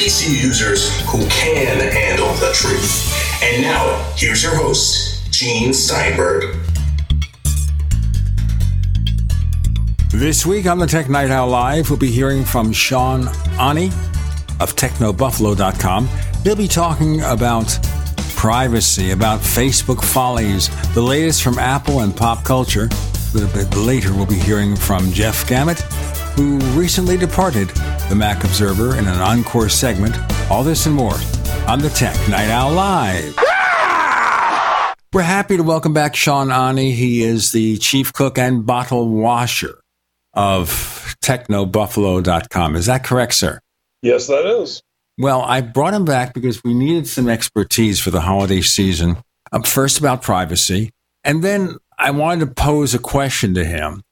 PC users who can handle the truth. And now, here's your host, Gene Steinberg. This week on the Tech Night Owl Live, we'll be hearing from Sean Aune of TechnoBuffalo.com. He'll be talking about privacy, about Facebook follies, the latest from Apple and pop culture. A little bit later, we'll be hearing from Jeff Gamet, who recently departed the Mac Observer in an encore segment. All this and more on the Tech Night Owl Live. We're happy to welcome back Sean Aune. He is the chief cook and bottle washer of technobuffalo.com. Is that correct, sir? Yes, that is. Well, I brought him back because we needed some expertise for the holiday season. Um, first, about privacy. And then I wanted to pose a question to him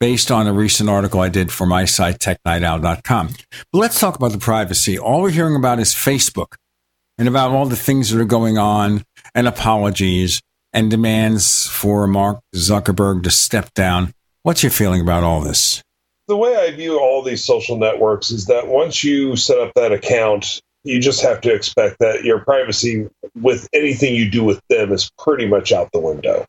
based on a recent article I did for my site, technightowl.com. But let's talk about the privacy. All we're hearing about is Facebook and about all the things that are going on and apologies and demands for Mark Zuckerberg to step down. What's your feeling about all this? The way I view all these social networks is that once you set up that account, you just have to expect that your privacy with anything you do with them is pretty much out the window.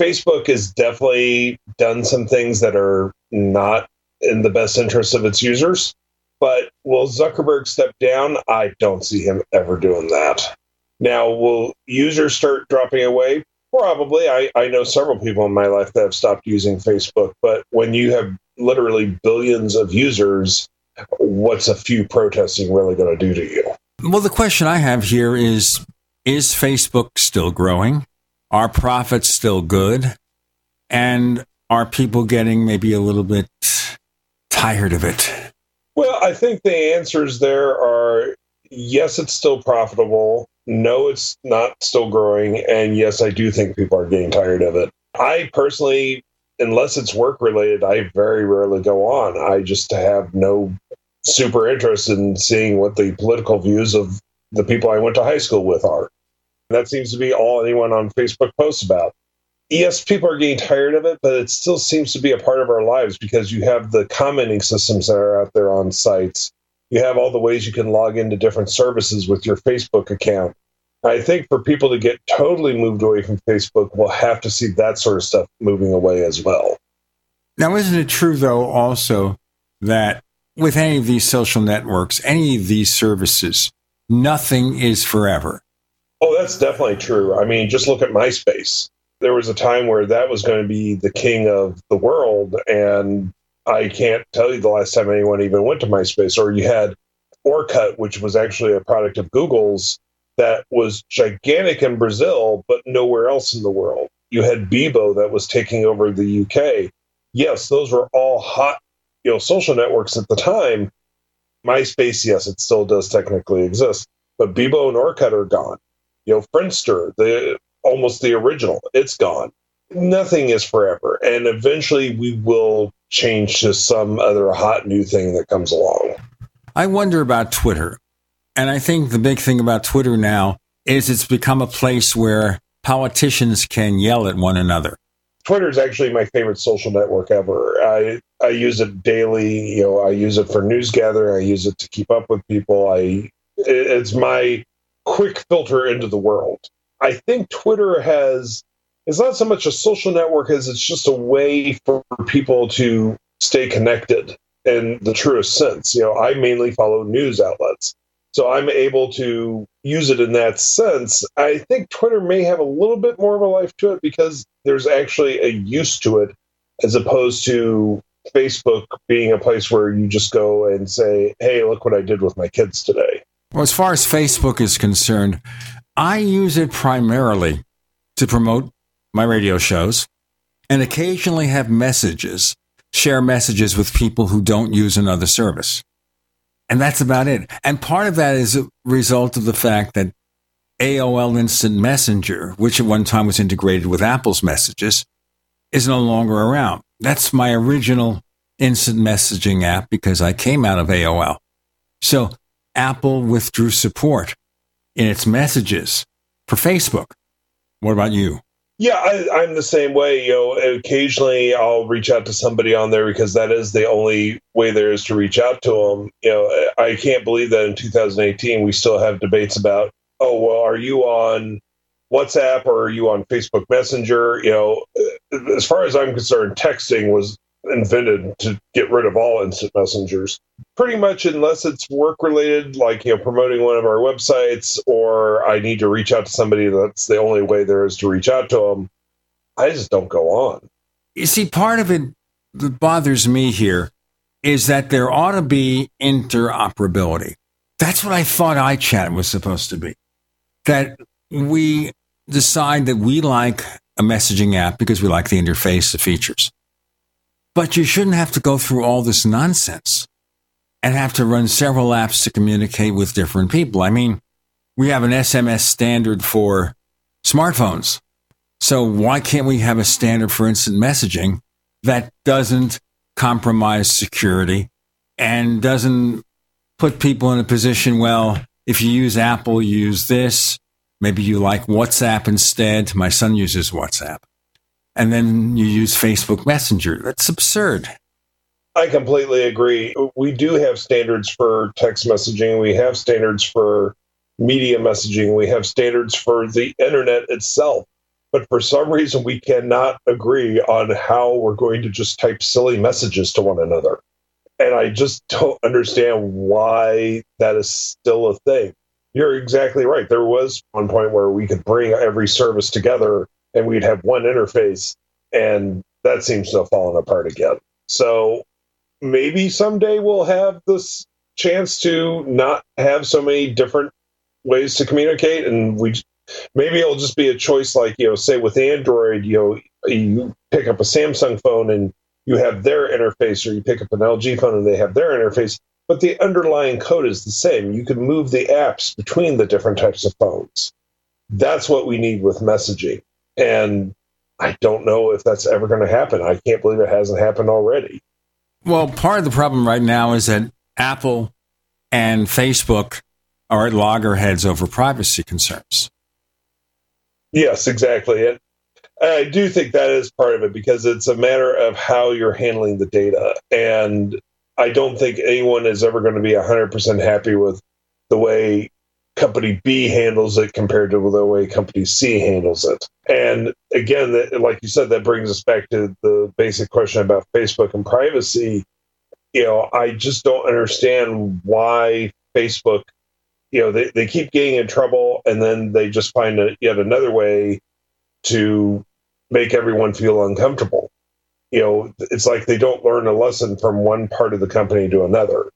Facebook has definitely done some things that are not in the best interest of its users. But will Zuckerberg step down? I don't see him ever doing that. Now, will users start dropping away? Probably. I, I know several people in my life that have stopped using Facebook, but when you have literally billions of users, what's a few protesting really going to do to you? Well, the question I have here is Is Facebook still growing? Are profits still good? And are people getting maybe a little bit tired of it? Well, I think the answers there are yes, it's still profitable. No, it's not still growing. And yes, I do think people are getting tired of it. I personally, unless it's work related, I very rarely go on. I just have no super interest in seeing what the political views of the people I went to high school with are. That seems to be all anyone on Facebook posts about. Yes, people are getting tired of it, but it still seems to be a part of our lives because you have the commenting systems that are out there on sites. You have all the ways you can log into different services with your Facebook account. I think for people to get totally moved away from Facebook, we'll have to see that sort of stuff moving away as well. Now, isn't it true, though, also that with any of these social networks, any of these services, nothing is forever? Oh, that's definitely true. I mean, just look at MySpace. There was a time where that was going to be the king of the world, and I can't tell you the last time anyone even went to MySpace. Or you had Orkut, which was actually a product of Google's that was gigantic in Brazil, but nowhere else in the world. You had Bebo that was taking over the UK. Yes, those were all hot, you know, social networks at the time. MySpace, yes, it still does technically exist, but Bebo and Orkut are gone. You know, Friendster, the almost the original, it's gone. Nothing is forever, and eventually we will change to some other hot new thing that comes along. I wonder about Twitter. And I think the big thing about Twitter now is it's become a place where politicians can yell at one another. Twitter is actually my favorite social network ever. I I use it daily. You know, I use it for news gathering. I use it to keep up with people. I it's my quick filter into the world. I think Twitter has it's not so much a social network as it's just a way for people to stay connected in the truest sense. You know, I mainly follow news outlets. So I'm able to use it in that sense. I think Twitter may have a little bit more of a life to it because there's actually a use to it as opposed to Facebook being a place where you just go and say, hey, look what I did with my kids today. Well, as far as Facebook is concerned, I use it primarily to promote my radio shows and occasionally have messages, share messages with people who don't use another service. And that's about it. And part of that is a result of the fact that AOL Instant Messenger, which at one time was integrated with Apple's messages, is no longer around. That's my original instant messaging app because I came out of AOL. So Apple withdrew support in its messages for Facebook. What about you? Yeah, I, am the same way. You know, occasionally I'll reach out to somebody on there because that is the only way there is to reach out to them. You know, I can't believe that in 2018 we still have debates about, oh, well, are you on WhatsApp or are you on Facebook Messenger? You know, as far as I'm concerned, texting was invented to get rid of all instant messengers. Pretty much, unless it's work related, like you know, promoting one of our websites, or I need to reach out to somebody. That's the only way there is to reach out to them. I just don't go on. You see, part of it that bothers me here is that there ought to be interoperability. That's what I thought iChat was supposed to be. That we decide that we like a messaging app because we like the interface, the features. But you shouldn't have to go through all this nonsense and have to run several apps to communicate with different people. I mean, we have an SMS standard for smartphones. So why can't we have a standard for instant messaging that doesn't compromise security and doesn't put people in a position, well, if you use Apple, use this. Maybe you like WhatsApp instead. My son uses WhatsApp and then you use Facebook Messenger. That's absurd. I completely agree. We do have standards for text messaging, we have standards for media messaging, we have standards for the internet itself. But for some reason, we cannot agree on how we're going to just type silly messages to one another. And I just don't understand why that is still a thing. You're exactly right. There was one point where we could bring every service together and we'd have one interface, and that seems to have fallen apart again. So maybe someday we'll have this chance to not have so many different ways to communicate, and we maybe it'll just be a choice like you know, say with Android, you know, you pick up a Samsung phone and you have their interface, or you pick up an LG phone and they have their interface. But the underlying code is the same. You can move the apps between the different types of phones. That's what we need with messaging. And I don't know if that's ever going to happen. I can't believe it hasn't happened already. Well, part of the problem right now is that Apple and Facebook are at loggerheads over privacy concerns. Yes, exactly. And I do think that is part of it because it's a matter of how you're handling the data. And I don't think anyone is ever going to be 100% happy with the way company B handles it compared to the way company C handles it. And again, like you said, that brings us back to the basic question about Facebook and privacy. You know, I just don't understand why Facebook, you know, they, they keep getting in trouble and then they just find a, yet another way to make everyone feel uncomfortable. You know, it's like they don't learn a lesson from one part of the company to another.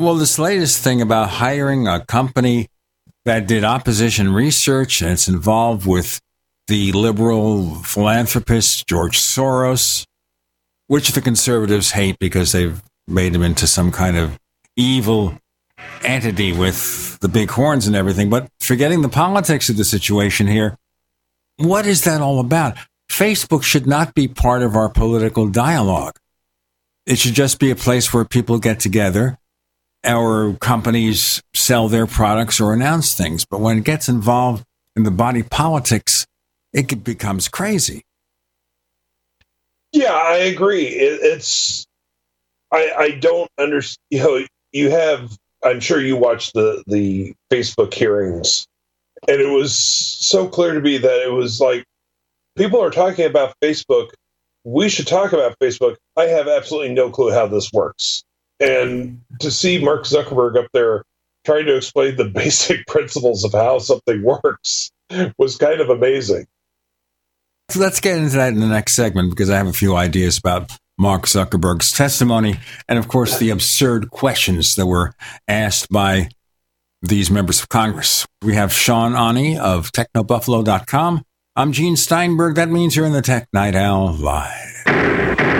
Well, this latest thing about hiring a company that did opposition research and it's involved with the liberal philanthropist George Soros, which the conservatives hate because they've made him into some kind of evil entity with the big horns and everything. But forgetting the politics of the situation here, what is that all about? Facebook should not be part of our political dialogue. It should just be a place where people get together our companies sell their products or announce things. But when it gets involved in the body politics, it becomes crazy. Yeah, I agree. It, it's I, I don't understand. You know, you have. I'm sure you watched the the Facebook hearings, and it was so clear to me that it was like people are talking about Facebook. We should talk about Facebook. I have absolutely no clue how this works. And to see Mark Zuckerberg up there trying to explain the basic principles of how something works was kind of amazing. So let's get into that in the next segment because I have a few ideas about Mark Zuckerberg's testimony and, of course, the absurd questions that were asked by these members of Congress. We have Sean Aune of TechnoBuffalo.com. I'm Gene Steinberg. That means you're in the Tech Night Owl Live.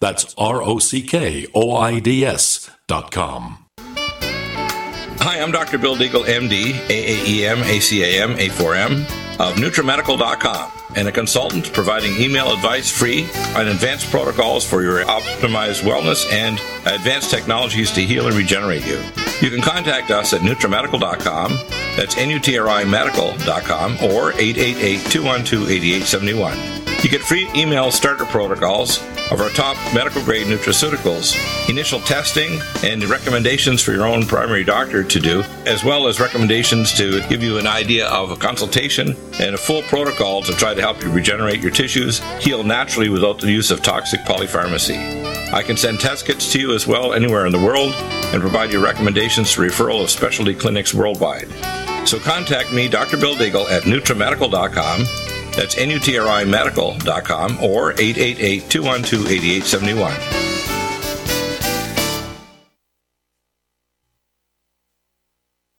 That's R O C K O I D S dot com. Hi, I'm Dr. Bill Deagle, MD, AAEM, ACAM, A4M of NutriMedical.com and a consultant providing email advice free on advanced protocols for your optimized wellness and advanced technologies to heal and regenerate you. You can contact us at NutriMedical.com, that's N-U-T-R-I Medical.com, or 888-212-8871. You get free email starter protocols of our top medical grade nutraceuticals, initial testing, and recommendations for your own primary doctor to do, as well as recommendations to give you an idea of a consultation and a full protocol to try to help you regenerate your tissues, heal naturally without the use of toxic polypharmacy. I can send test kits to you as well anywhere in the world and provide you recommendations to referral of specialty clinics worldwide. So contact me, Dr. Bill Deagle, at NutriMedical.com that's NUTRIMedical.com or 888 212 8871.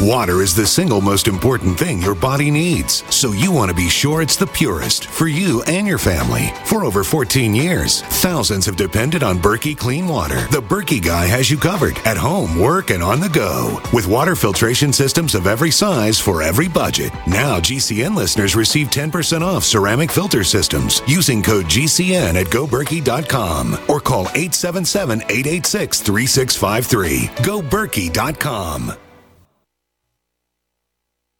Water is the single most important thing your body needs, so you want to be sure it's the purest for you and your family. For over 14 years, thousands have depended on Berkey Clean Water. The Berkey guy has you covered at home, work, and on the go. With water filtration systems of every size for every budget. Now, GCN listeners receive 10% off ceramic filter systems using code GCN at goberkey.com or call 877 886 3653. GoBerkey.com.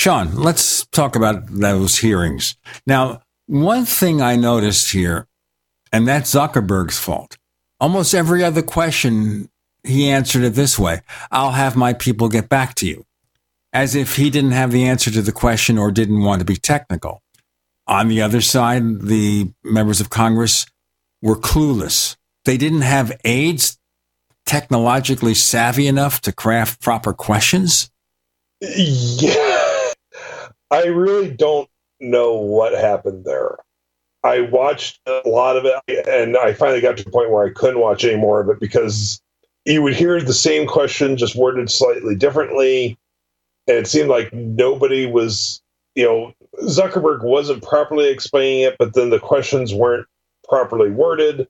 Sean, let's talk about those hearings. Now, one thing I noticed here, and that's Zuckerberg's fault. Almost every other question, he answered it this way I'll have my people get back to you, as if he didn't have the answer to the question or didn't want to be technical. On the other side, the members of Congress were clueless. They didn't have aides technologically savvy enough to craft proper questions. Yeah. I really don't know what happened there. I watched a lot of it, and I finally got to the point where I couldn't watch any more of it because you would hear the same question just worded slightly differently. And it seemed like nobody was, you know, Zuckerberg wasn't properly explaining it, but then the questions weren't properly worded.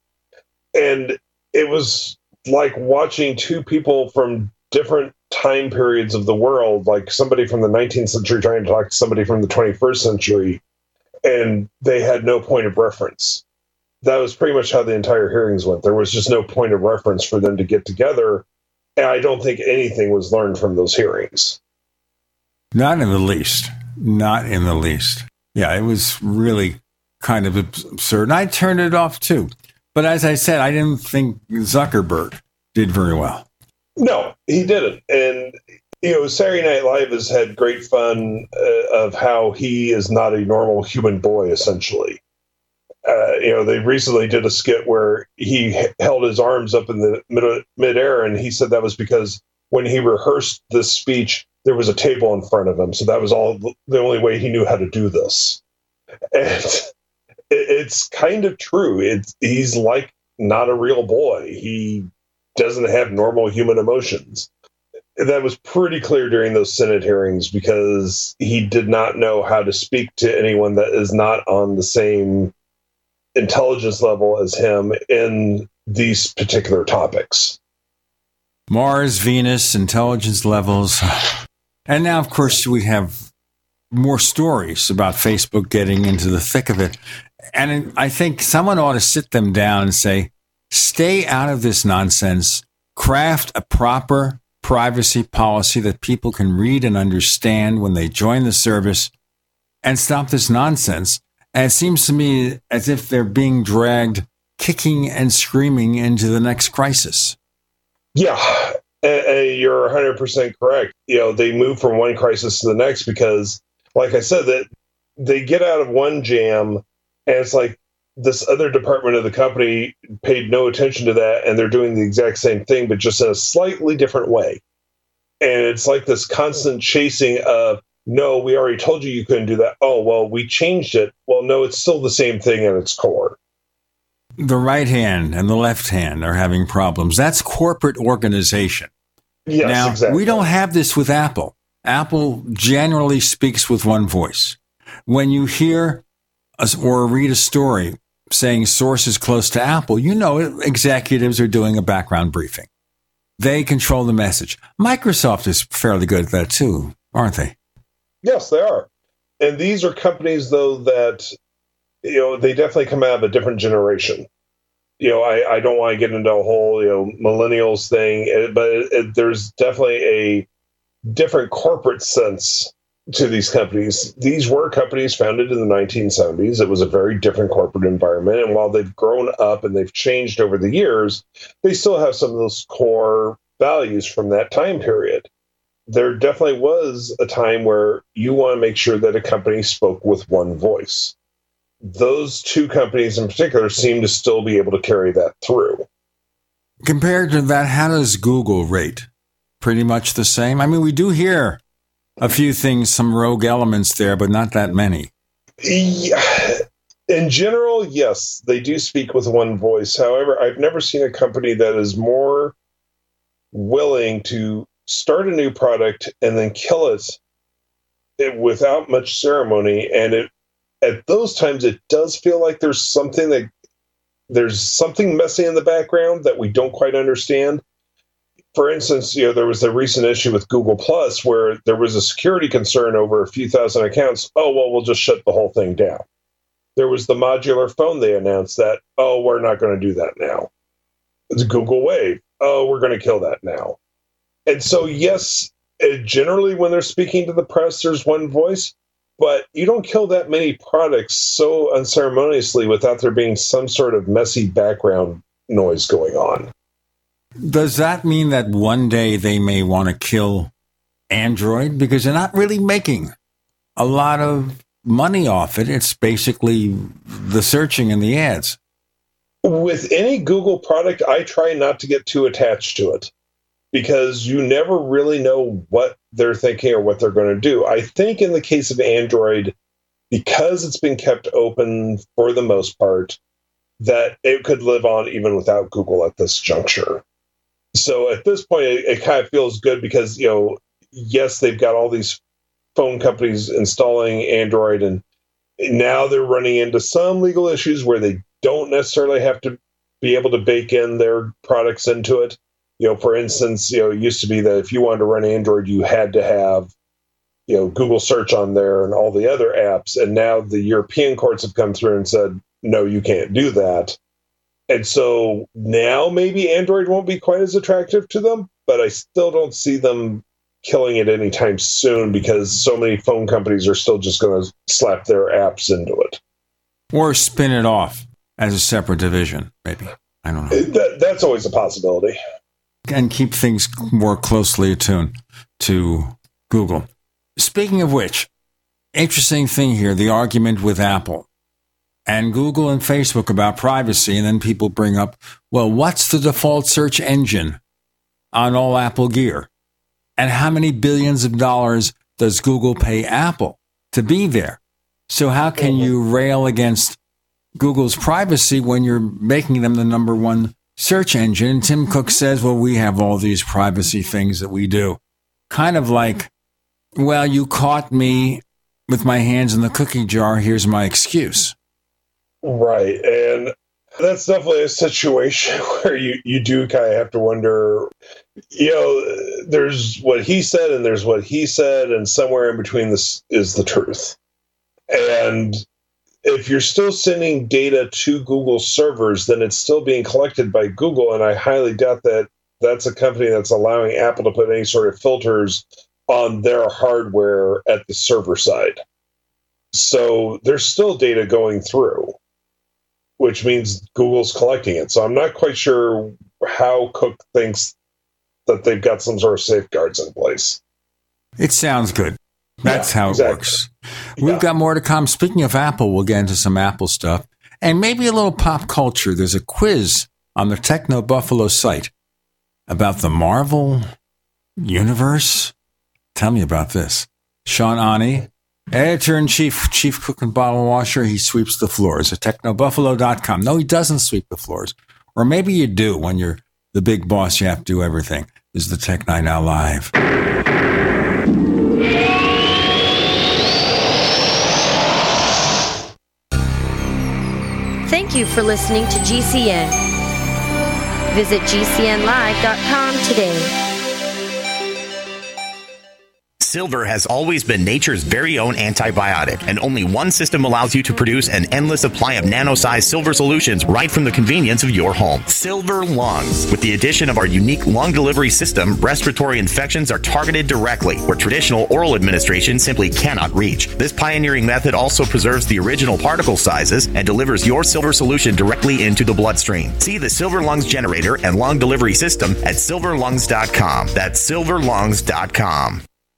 And it was like watching two people from different time periods of the world, like somebody from the 19th century trying to talk to somebody from the 21st century, and they had no point of reference. That was pretty much how the entire hearings went. There was just no point of reference for them to get together. And I don't think anything was learned from those hearings. Not in the least. Not in the least. Yeah, it was really kind of absurd. And I turned it off too. But as I said, I didn't think Zuckerberg did very well. No, he didn't. And, you know, Saturday Night Live has had great fun uh, of how he is not a normal human boy, essentially. Uh, you know, they recently did a skit where he held his arms up in the mid- midair, and he said that was because when he rehearsed this speech, there was a table in front of him. So that was all the only way he knew how to do this. And it's kind of true. It's, he's like not a real boy. He doesn't have normal human emotions. That was pretty clear during those Senate hearings because he did not know how to speak to anyone that is not on the same intelligence level as him in these particular topics. Mars, Venus, intelligence levels. And now, of course, we have more stories about Facebook getting into the thick of it. And I think someone ought to sit them down and say, stay out of this nonsense, craft a proper privacy policy that people can read and understand when they join the service, and stop this nonsense. And it seems to me as if they're being dragged kicking and screaming into the next crisis. Yeah, you're 100% correct. You know, they move from one crisis to the next because, like I said, that they get out of one jam and it's like this other department of the company paid no attention to that and they're doing the exact same thing, but just in a slightly different way. And it's like this constant hmm. chasing of, no, we already told you you couldn't do that. Oh, well, we changed it. Well, no, it's still the same thing at its core. The right hand and the left hand are having problems. That's corporate organization. Yes, now, exactly. we don't have this with Apple. Apple generally speaks with one voice. When you hear or read a story saying sources close to Apple, you know executives are doing a background briefing. They control the message. Microsoft is fairly good at that too, aren't they? Yes, they are. And these are companies, though, that, you know, they definitely come out of a different generation. You know, I, I don't want to get into a whole, you know, millennials thing, eh, but it, it, there's definitely a different corporate sense to these companies. These were companies founded in the 1970s. It was a very different corporate environment. And while they've grown up and they've changed over the years, they still have some of those core values from that time period. There definitely was a time where you want to make sure that a company spoke with one voice. Those two companies in particular seem to still be able to carry that through. Compared to that, how does Google rate? Pretty much the same. I mean, we do hear a few things, some rogue elements there, but not that many. In general, yes, they do speak with one voice. However, I've never seen a company that is more willing to start a new product and then kill it, it without much ceremony. And it, at those times, it does feel like there's something that there's something messy in the background that we don't quite understand for instance, you know, there was a recent issue with Google Plus where there was a security concern over a few thousand accounts. Oh, well, we'll just shut the whole thing down. There was the modular phone they announced that, oh, we're not going to do that now. It's Google Wave. Oh, we're going to kill that now. And so, yes, uh, generally when they're speaking to the press, there's one voice, but you don't kill that many products so unceremoniously without there being some sort of messy background noise going on. Does that mean that one day they may want to kill Android because they're not really making a lot of money off it? It's basically the searching and the ads. With any Google product, I try not to get too attached to it because you never really know what they're thinking or what they're going to do. I think in the case of Android, because it's been kept open for the most part, that it could live on even without Google at this juncture so at this point, it, it kind of feels good because you know yes, they've got all these phone companies installing Android, and now they're running into some legal issues where they don't necessarily have to be able to bake in their products into it. You know, for instance, you know, it used to be that if you wanted to run Android, you had to have, you know, Google search on there and all the other apps. And now the European courts have come through and said, no, you can't do that. And so now maybe Android won't be quite as attractive to them, but I still don't see them killing it anytime soon because so many phone companies are still just going to slap their apps into it. Or spin it off as a separate division, maybe. I don't know. That, that's always a possibility. And keep things more closely attuned to Google. Speaking of which, interesting thing here the argument with Apple and Google and Facebook about privacy. And then people bring up, well, what's the default search engine on all Apple gear? And how many billions of dollars does Google pay Apple to be there? So, how can you rail against Google's privacy when you're making them the number one search engine. Tim Cook says, well, we have all these privacy things that we do. Kind of like, well, you caught me with my hands in the cookie jar. Here's my excuse. Right. And that's definitely a situation where you, you do kind of have to wonder, you know, there's what he said and there's what he said, and somewhere in between this is the truth. And if you're still sending data to Google servers, then it's still being collected by Google. And I highly doubt that that's a company that's allowing Apple to put any sort of filters on their hardware at the server side. So there's still data going through, which means Google's collecting it. So I'm not quite sure how Cook thinks that they've got some sort of safeguards in place. It sounds good. That's yeah, how it exactly. works. We've yeah. got more to come. Speaking of Apple, we'll get into some Apple stuff and maybe a little pop culture. There's a quiz on the Techno Buffalo site about the Marvel universe. Tell me about this. Sean Aune, editor in chief, chief cook and bottle washer, he sweeps the floors at technobuffalo.com. No, he doesn't sweep the floors. Or maybe you do when you're the big boss, you have to do everything. This is the Tech Night Owl Live. Thank you for listening to GCN. Visit GCNlive.com today. Silver has always been nature's very own antibiotic, and only one system allows you to produce an endless supply of nano-sized silver solutions right from the convenience of your home. Silver Lungs. With the addition of our unique lung delivery system, respiratory infections are targeted directly, where traditional oral administration simply cannot reach. This pioneering method also preserves the original particle sizes and delivers your silver solution directly into the bloodstream. See the Silver Lungs generator and lung delivery system at silverlungs.com. That's silverlungs.com.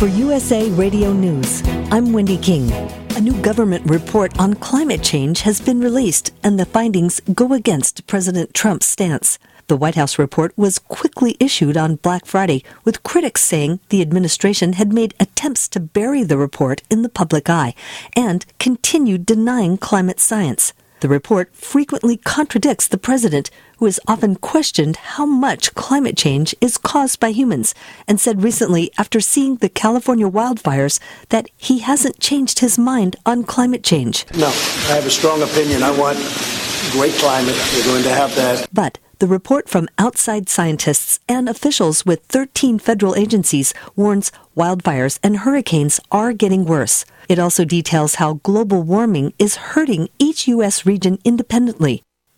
For USA Radio News, I'm Wendy King. A new government report on climate change has been released, and the findings go against President Trump's stance. The White House report was quickly issued on Black Friday, with critics saying the administration had made attempts to bury the report in the public eye and continued denying climate science. The report frequently contradicts the president, who has often questioned how much climate change is caused by humans, and said recently, after seeing the California wildfires, that he hasn't changed his mind on climate change. No, I have a strong opinion. I want great climate. We're going to have that. But the report from outside scientists and officials with 13 federal agencies warns wildfires and hurricanes are getting worse. It also details how global warming is hurting each U.S. region independently.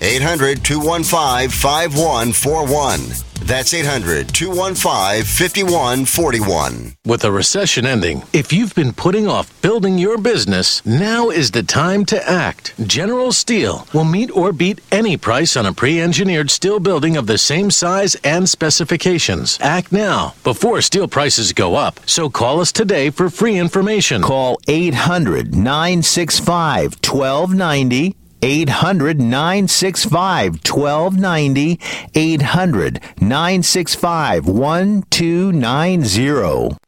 800 215 5141. That's 800 215 5141. With a recession ending, if you've been putting off building your business, now is the time to act. General Steel will meet or beat any price on a pre engineered steel building of the same size and specifications. Act now before steel prices go up. So call us today for free information. Call 800 965 1290. 800 965 1290. 800 965 1290.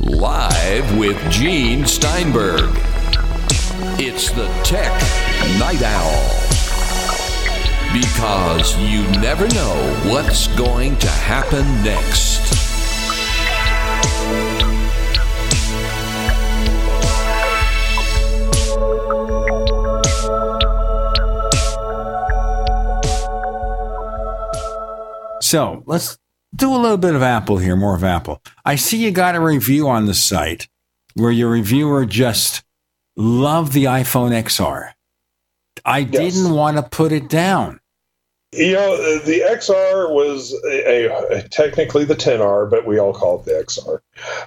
Live with Gene Steinberg. It's the Tech Night Owl. Because you never know what's going to happen next. So let's do a little bit of Apple here, more of Apple. I see you got a review on the site where your reviewer just loved the iPhone XR. I yes. didn't want to put it down. You know, the XR was a, a, technically the 10R, but we all call it the XR.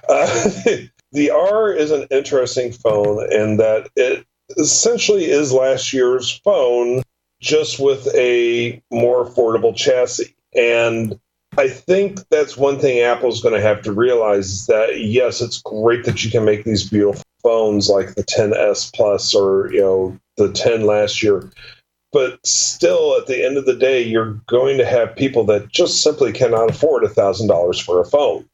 Uh, the R is an interesting phone in that it essentially is last year's phone, just with a more affordable chassis. And I think that's one thing Apple's going to have to realize is that yes, it's great that you can make these beautiful phones like the 10s Plus or you know the 10 last year, but still at the end of the day, you're going to have people that just simply cannot afford a thousand dollars for a phone.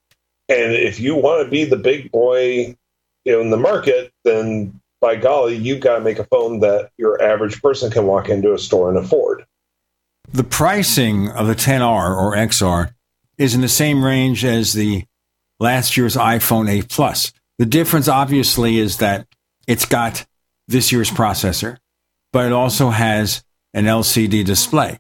And if you want to be the big boy in the market, then by golly, you've got to make a phone that your average person can walk into a store and afford. The pricing of the 10R or XR is in the same range as the last year's iPhone 8 Plus. The difference, obviously, is that it's got this year's processor, but it also has an LCD display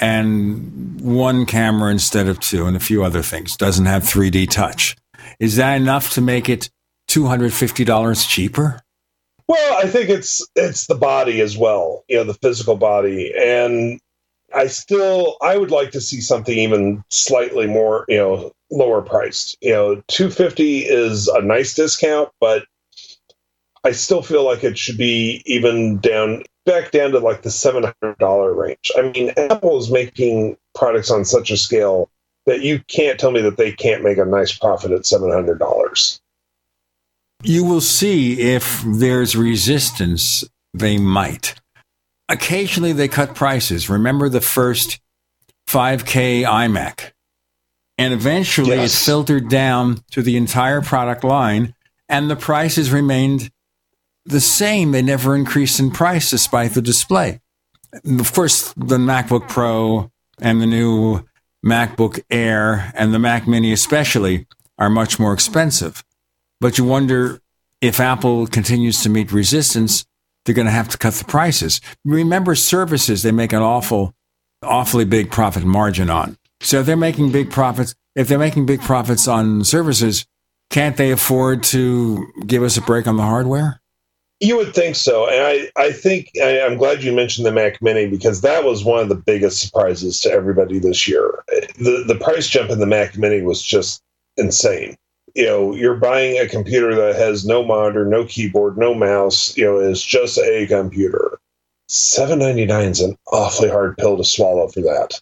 and one camera instead of two and a few other things. Doesn't have 3D touch. Is that enough to make it $250 cheaper? Well, I think it's it's the body as well, you know, the physical body. And I still I would like to see something even slightly more, you know, lower priced. You know, 250 is a nice discount, but I still feel like it should be even down back down to like the $700 range. I mean, Apple is making products on such a scale that you can't tell me that they can't make a nice profit at $700. You will see if there's resistance, they might. Occasionally they cut prices. Remember the first 5K iMac? And eventually yes. it filtered down to the entire product line, and the prices remained the same. They never increased in price despite the display. Of course, the MacBook Pro and the new MacBook Air and the Mac Mini, especially, are much more expensive. But you wonder if Apple continues to meet resistance, they're going to have to cut the prices. Remember, services, they make an awful, awfully big profit margin on. So if they're making big profits, if they're making big profits on services, can't they afford to give us a break on the hardware? You would think so, and I, I think I, I'm glad you mentioned the Mac Mini because that was one of the biggest surprises to everybody this year. The the price jump in the Mac Mini was just insane. You know, you're buying a computer that has no monitor, no keyboard, no mouse. You know, it's just a computer. Seven ninety nine is an awfully hard pill to swallow for that.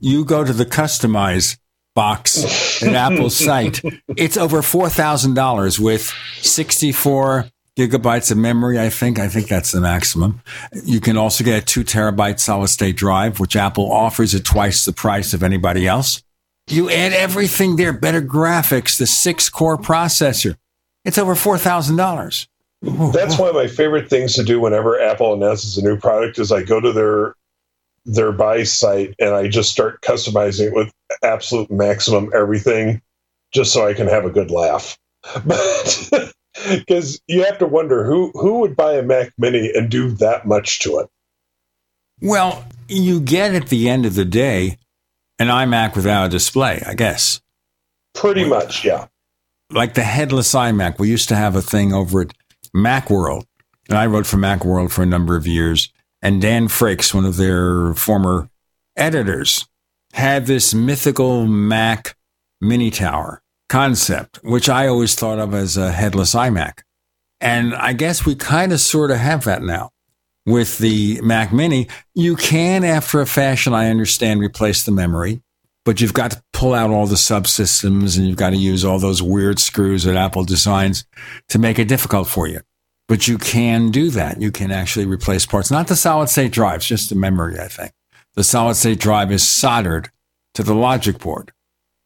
You go to the customize box at Apple's site. It's over four thousand dollars with sixty four gigabytes of memory. I think. I think that's the maximum. You can also get a two terabyte solid state drive, which Apple offers at twice the price of anybody else. You add everything there, better graphics, the six core processor. It's over four thousand dollars. That's one of my favorite things to do whenever Apple announces a new product is I go to their their buy site and I just start customizing it with absolute maximum everything just so I can have a good laugh. But because you have to wonder who who would buy a Mac Mini and do that much to it. Well, you get at the end of the day an iMac without a display, I guess. Pretty much, yeah. Like the headless iMac. We used to have a thing over at Macworld, and I wrote for Macworld for a number of years. And Dan Frakes, one of their former editors, had this mythical Mac mini tower concept, which I always thought of as a headless iMac. And I guess we kind of sort of have that now with the Mac Mini. You can, after a fashion, I understand, replace the memory, but you've got to pull out all the subsystems and you've got to use all those weird screws that Apple designs to make it difficult for you. But you can do that. You can actually replace parts, not the solid state drives, just the memory, I think. The solid state drive is soldered to the logic board.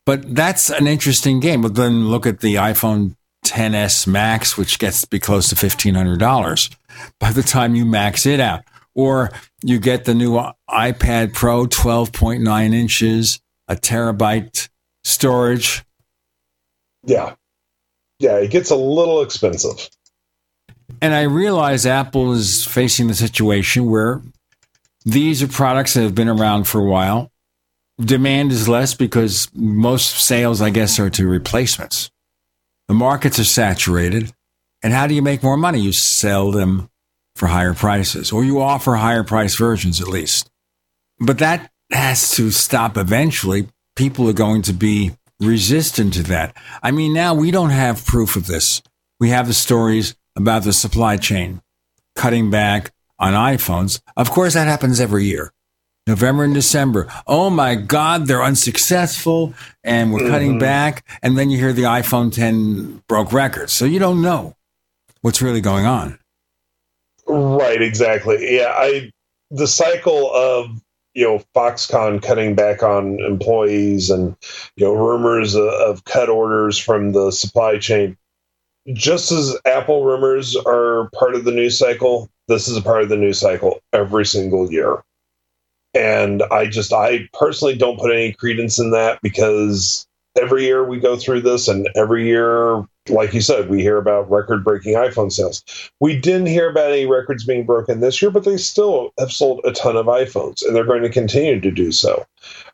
But that's an interesting game. But then look at the iPhone 10s Max, which gets to be close to $1,500 by the time you max it out. Or you get the new iPad Pro, 12.9 inches, a terabyte storage. Yeah. Yeah, it gets a little expensive. And I realize Apple is facing the situation where these are products that have been around for a while demand is less because most sales, I guess, are to replacements. The markets are saturated. And how do you make more money? You sell them for higher prices, or you offer higher price versions at least. But that has to stop eventually. People are going to be resistant to that. I mean, now we don't have proof of this. We have the stories about the supply chain cutting back on iPhones. Of course, that happens every year. November and December. Oh my God, they're unsuccessful and we're mm-hmm. cutting back. And then you hear the iPhone 10 broke records. So you don't know what's really going on. Right, exactly. Yeah, I the cycle of you know Foxconn cutting back on employees and you know rumors of, of cut orders from the supply chain. Just as Apple rumors are part of the news cycle, this is a part of the news cycle every single year and I just, I personally don't put any credence in that because every year we go through this, and every year, like you said, we hear about record breaking iPhone sales. We didn't hear about any records being broken this year, but they still have sold a ton of iPhones, and they're going to continue to do so.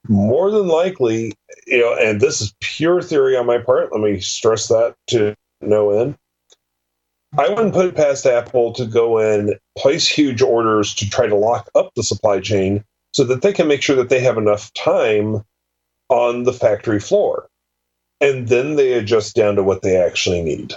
More than likely, you know, and this is pure theory on my part, let me stress that to no end. I wouldn't put it past Apple to go in, place huge orders to try to lock up the supply chain so that they can make sure that they have enough time on the factory floor. And then they adjust down to what they actually need.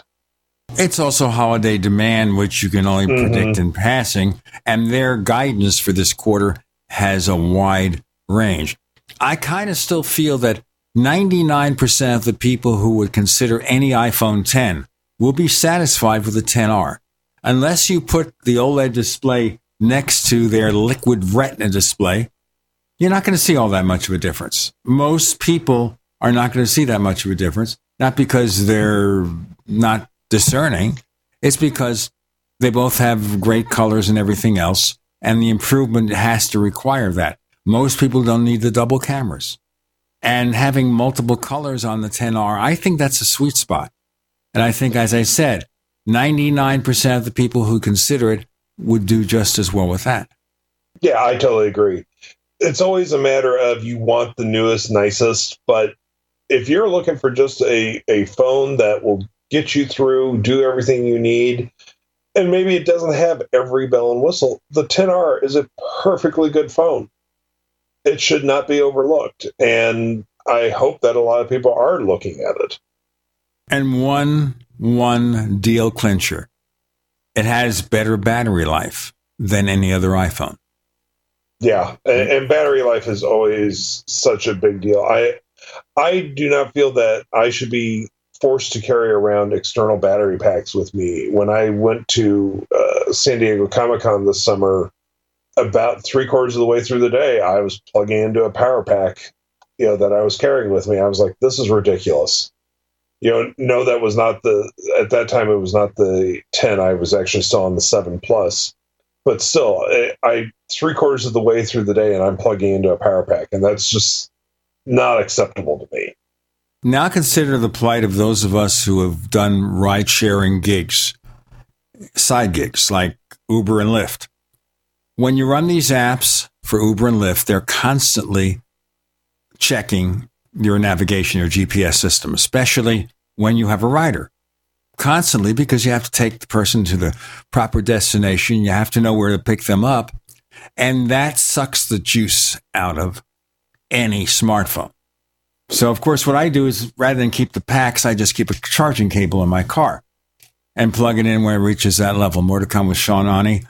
It's also holiday demand, which you can only mm-hmm. predict in passing, and their guidance for this quarter has a wide range. I kind of still feel that 99% of the people who would consider any iPhone 10 will be satisfied with the 10R. Unless you put the OLED display next to their liquid retina display, you're not going to see all that much of a difference. Most people are not going to see that much of a difference, not because they're not discerning. It's because they both have great colors and everything else. And the improvement has to require that. Most people don't need the double cameras. And having multiple colors on the 10R, I think that's a sweet spot. And I think, as I said, 99% of the people who consider it would do just as well with that. Yeah, I totally agree. It's always a matter of you want the newest, nicest, but if you're looking for just a, a phone that will get you through, do everything you need, and maybe it doesn't have every bell and whistle, the 10R is a perfectly good phone. It should not be overlooked. And I hope that a lot of people are looking at it. And one one deal clincher. It has better battery life than any other iPhone. Yeah, and, and, battery life is always such a big deal. I I do not feel that I should be forced to carry around external battery packs with me. When I went to uh, San Diego Comic Con this summer, about three quarters of the way through the day, I was plugging into a power pack, you know, that I was carrying with me. I was like, "This is ridiculous." You know, no, that was not the at that time. It was not the ten. I was actually still on the seven plus, but still, I, I three quarters of the way through the day, and I'm plugging into a power pack, and that's just not acceptable to me. Now consider the plight of those of us who have done ride sharing gigs, side gigs like Uber and Lyft. When you run these apps for Uber and Lyft, they're constantly checking your navigation, your GPS system, especially when you have a rider. Constantly because you have to take the person to the proper destination. You have to know where to pick them up. And that sucks the juice out of any smartphone. So, of course, what I do is rather than keep the packs, I just keep a charging cable in my car and plug it in when it reaches that level. More to come with Sean Aune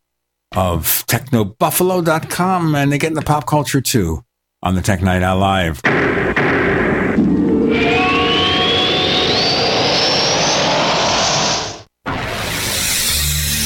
of technobuffalo.com, and they get into pop culture too on the Tech Night Owl Live.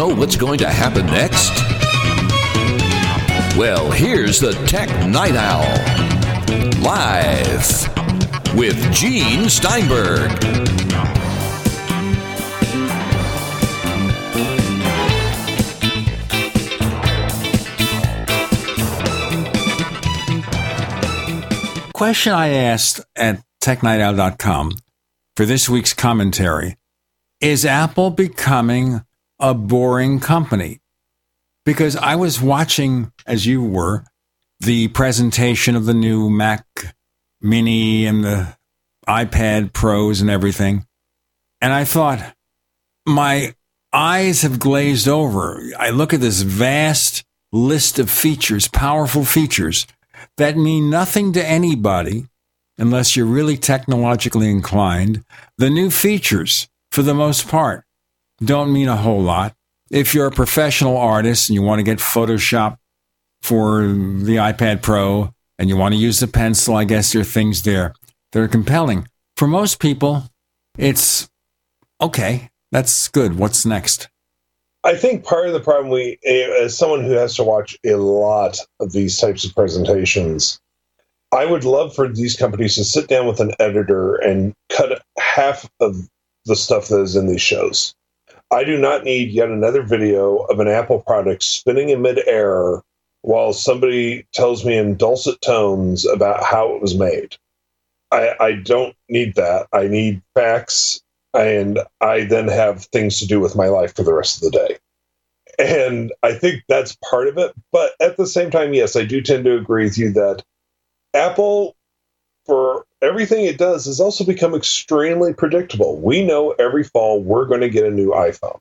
Know what's going to happen next? Well, here's the Tech Night Owl. Live with Gene Steinberg. Question I asked at technightowl.com for this week's commentary is Apple becoming a boring company? Because I was watching, as you were, the presentation of the new Mac Mini and the iPad Pros and everything. And I thought, my eyes have glazed over. I look at this vast list of features, powerful features that mean nothing to anybody unless you're really technologically inclined. The new features, for the most part, don't mean a whole lot. If you're a professional artist and you want to get Photoshop for the iPad Pro and you want to use the pencil, I guess there are things there that are compelling. For most people, it's okay, that's good. What's next? I think part of the problem we, as someone who has to watch a lot of these types of presentations, I would love for these companies to sit down with an editor and cut half of the stuff that is in these shows. I do not need yet another video of an Apple product spinning in midair while somebody tells me in dulcet tones about how it was made. I, I don't need that. I need facts, and I then have things to do with my life for the rest of the day. And I think that's part of it. But at the same time, yes, I do tend to agree with you that Apple, for everything it does, has also become extremely predictable. We know every fall we're going to get a new iPhone.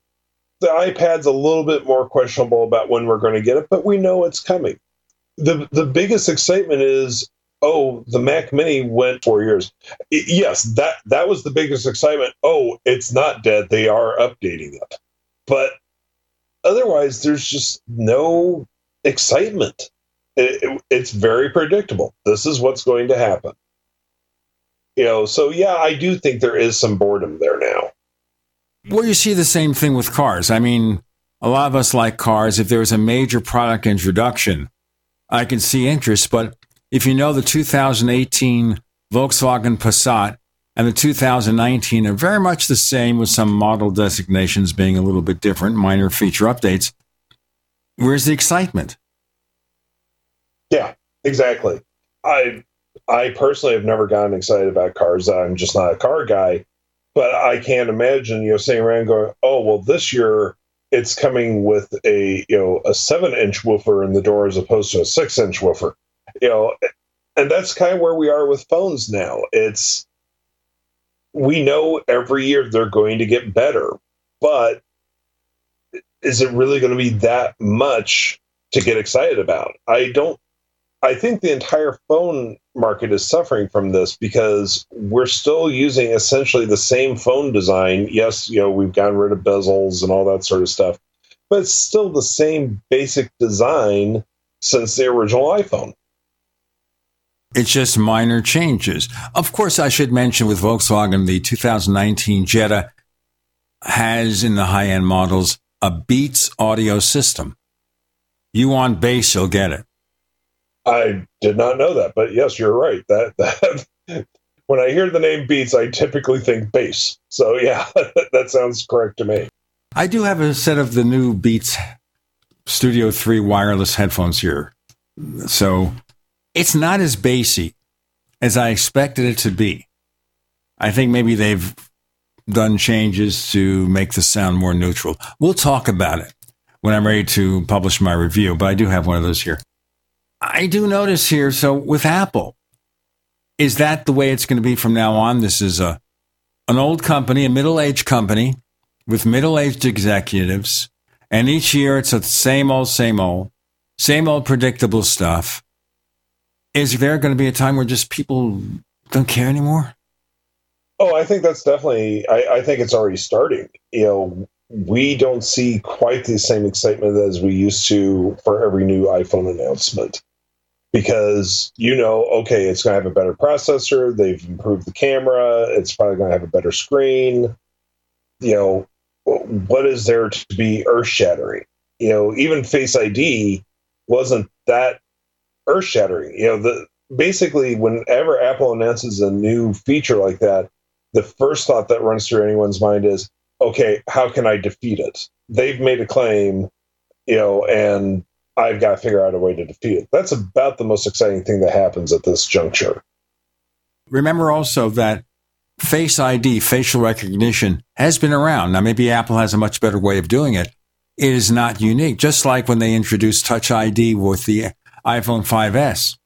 The iPad's a little bit more questionable about when we're going to get it, but we know it's coming. The the biggest excitement is oh, the Mac Mini went four years. I, yes, that that was the biggest excitement. Oh, it's not dead. They are updating it. But otherwise, there's just no excitement. It, it, it's very predictable. This is what's going to happen. You know, so yeah, I do think there is some boredom there now. Well, you see the same thing with cars. I mean, a lot of us like cars. If there was a major product introduction, I can see interest. But if you know the 2018 Volkswagen Passat and the 2019 are very much the same, with some model designations being a little bit different, minor feature updates, where's the excitement? Yeah, exactly. I I personally have never gotten excited about cars. I'm just not a car guy, but I can't imagine you know sitting around going, "Oh, well, this year it's coming with a you know a seven inch woofer in the door as opposed to a six inch woofer." You know, and that's kind of where we are with phones now. It's we know every year they're going to get better, but is it really going to be that much to get excited about? I don't I think the entire phone market is suffering from this because we're still using essentially the same phone design. Yes, you know, we've gotten rid of bezels and all that sort of stuff, but it's still the same basic design since the original iPhone. It's just minor changes. Of course, I should mention with Volkswagen, the 2019 Jetta has in the high end models a Beats audio system. You want bass, you'll get it. I did not know that, but yes, you're right. That, that when I hear the name Beats, I typically think bass. So yeah, that sounds correct to me. I do have a set of the new Beats Studio 3 wireless headphones here. So it's not as bassy as I expected it to be. I think maybe they've done changes to make the sound more neutral. We'll talk about it when I'm ready to publish my review, but I do have one of those here. I do notice here, so with Apple, is that the way it's going to be from now on? This is a an old company, a middle-aged company with middle-aged executives, and each year it's the same old, same old, same old predictable stuff. Is there going to be a time where just people don't care anymore? Oh, I think that's definitely. I, I think it's already starting. You know, we don't see quite the same excitement as we used to for every new iPhone announcement because you know, okay, it's going to have a better processor. They've improved the camera. It's probably going to have a better screen. You know, what is there to be earth shattering? You know, even Face ID wasn't that earth shattering. You know, the basically whenever Apple announces a new feature like that, the first thought that runs through anyone's mind is, okay, how can I defeat it? They've made a claim, you know, and I've got to figure out a way to defeat it. That's about the most exciting thing that happens at this juncture. Remember also that Face ID, facial recognition, has been around. Now, maybe Apple has a much better way of doing it. It is not unique, just like when they introduced Touch ID with the iPhone 5S.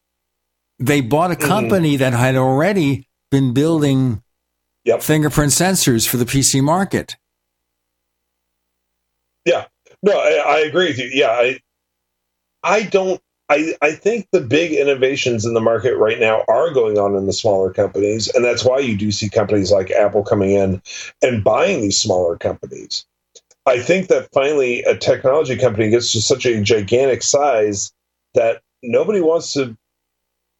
They bought a company mm-hmm. that had already been building yep. fingerprint sensors for the PC market. Yeah, no, I, I agree with you. Yeah, I, I don't. I, I think the big innovations in the market right now are going on in the smaller companies, and that's why you do see companies like Apple coming in and buying these smaller companies. I think that finally a technology company gets to such a gigantic size that nobody wants to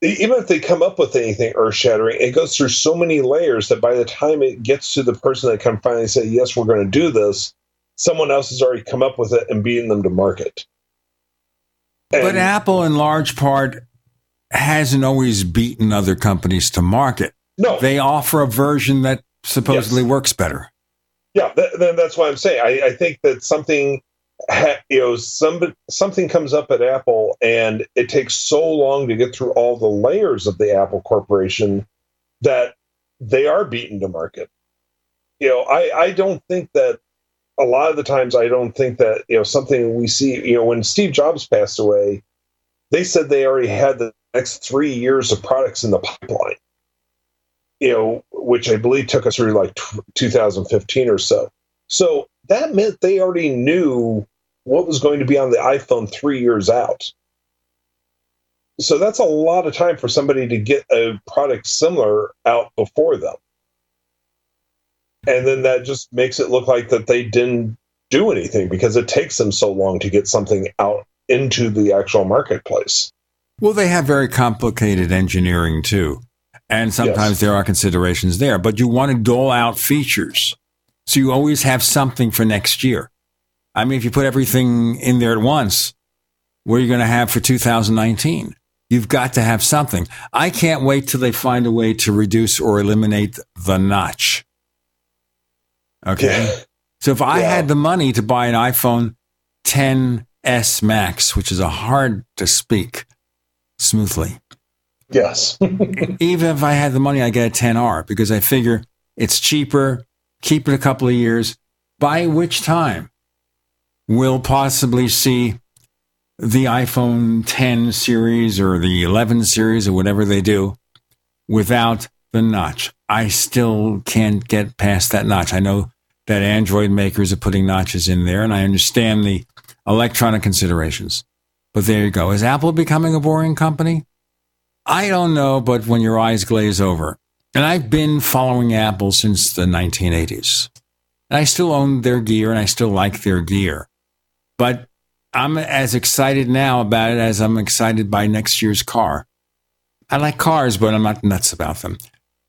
even if they come up with anything earth shattering, it goes through so many layers that by the time it gets to the person that can finally say, Yes, we're going to do this, someone else has already come up with it and beaten them to market. And, but Apple, in large part, hasn't always beaten other companies to market. No. They offer a version that supposedly yes. works better. Yeah, th- that's why I'm saying. I, I think that something, ha- you know, some, something comes up at Apple and it takes so long to get through all the layers of the Apple Corporation that they are beaten to market. You know, I, I don't think that a lot of the times I don't think that you know something we see. You know, when Steve Jobs passed away, they said they already had the next three years of products in the pipeline. You know, which I believe took us through like t- 2015 or so. So that meant they already knew what was going to be on the iPhone three years out. So that's a lot of time for somebody to get a product similar out before them and then that just makes it look like that they didn't do anything because it takes them so long to get something out into the actual marketplace. Well, they have very complicated engineering too. And sometimes yes. there are considerations there, but you want to dole out features. So you always have something for next year. I mean, if you put everything in there at once, what are you going to have for 2019? You've got to have something. I can't wait till they find a way to reduce or eliminate the notch. Okay. Yeah. So if I yeah. had the money to buy an iPhone 10s Max, which is a hard to speak smoothly. Yes. even if I had the money, I get a 10R because I figure it's cheaper, keep it a couple of years, by which time we'll possibly see the iPhone 10 series or the 11 series or whatever they do without the notch. I still can't get past that notch. I know that Android makers are putting notches in there, and I understand the electronic considerations. But there you go. Is Apple becoming a boring company? I don't know, but when your eyes glaze over, and I've been following Apple since the 1980s, and I still own their gear and I still like their gear. But I'm as excited now about it as I'm excited by next year's car. I like cars, but I'm not nuts about them.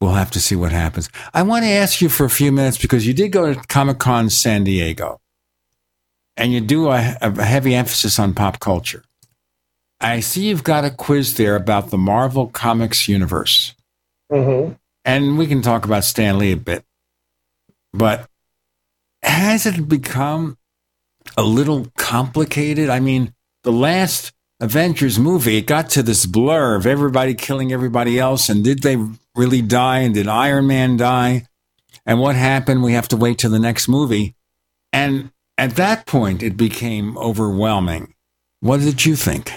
We'll have to see what happens. I want to ask you for a few minutes because you did go to Comic Con San Diego and you do a, a heavy emphasis on pop culture. I see you've got a quiz there about the Marvel Comics universe. Mm-hmm. And we can talk about Stan Lee a bit. But has it become a little complicated? I mean, the last Avengers movie, it got to this blur of everybody killing everybody else. And did they really die? And did Iron Man die? And what happened? We have to wait till the next movie. And at that point, it became overwhelming. What did you think?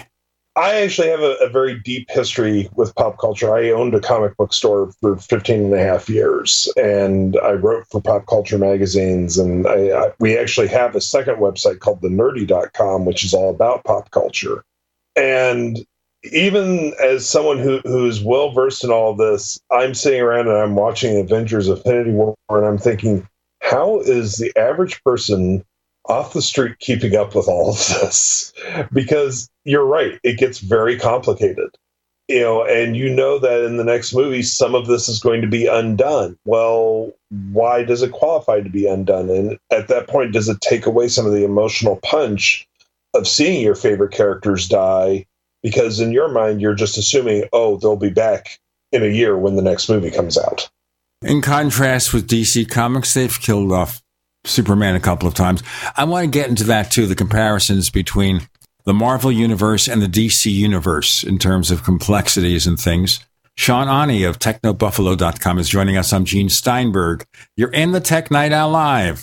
I actually have a, a, very deep history with pop culture. I owned a comic book store for 15 and a half years, and I wrote for pop culture magazines. And I, I, we actually have a second website called thenerdy.com, which is all about pop culture. And even as someone who, who's well versed in all this, I'm sitting around and I'm watching Avengers Infinity War, and I'm thinking, how is the average person off the street keeping up with all of this? Because you're right it gets very complicated. You know and you know that in the next movie some of this is going to be undone. Well why does it qualify to be undone? And at that point does it take away some of the emotional punch of seeing your favorite characters die because in your mind you're just assuming oh they'll be back in a year when the next movie comes out in contrast with dc comics they've killed off Superman a couple of times. I want to get into that too, the comparisons between the Marvel universe and the DC universe in terms of complexities and things. Sean Aune of TechnoBuffalo.com is joining us. I'm Gene Steinberg. You're in the Tech Night Owl Live.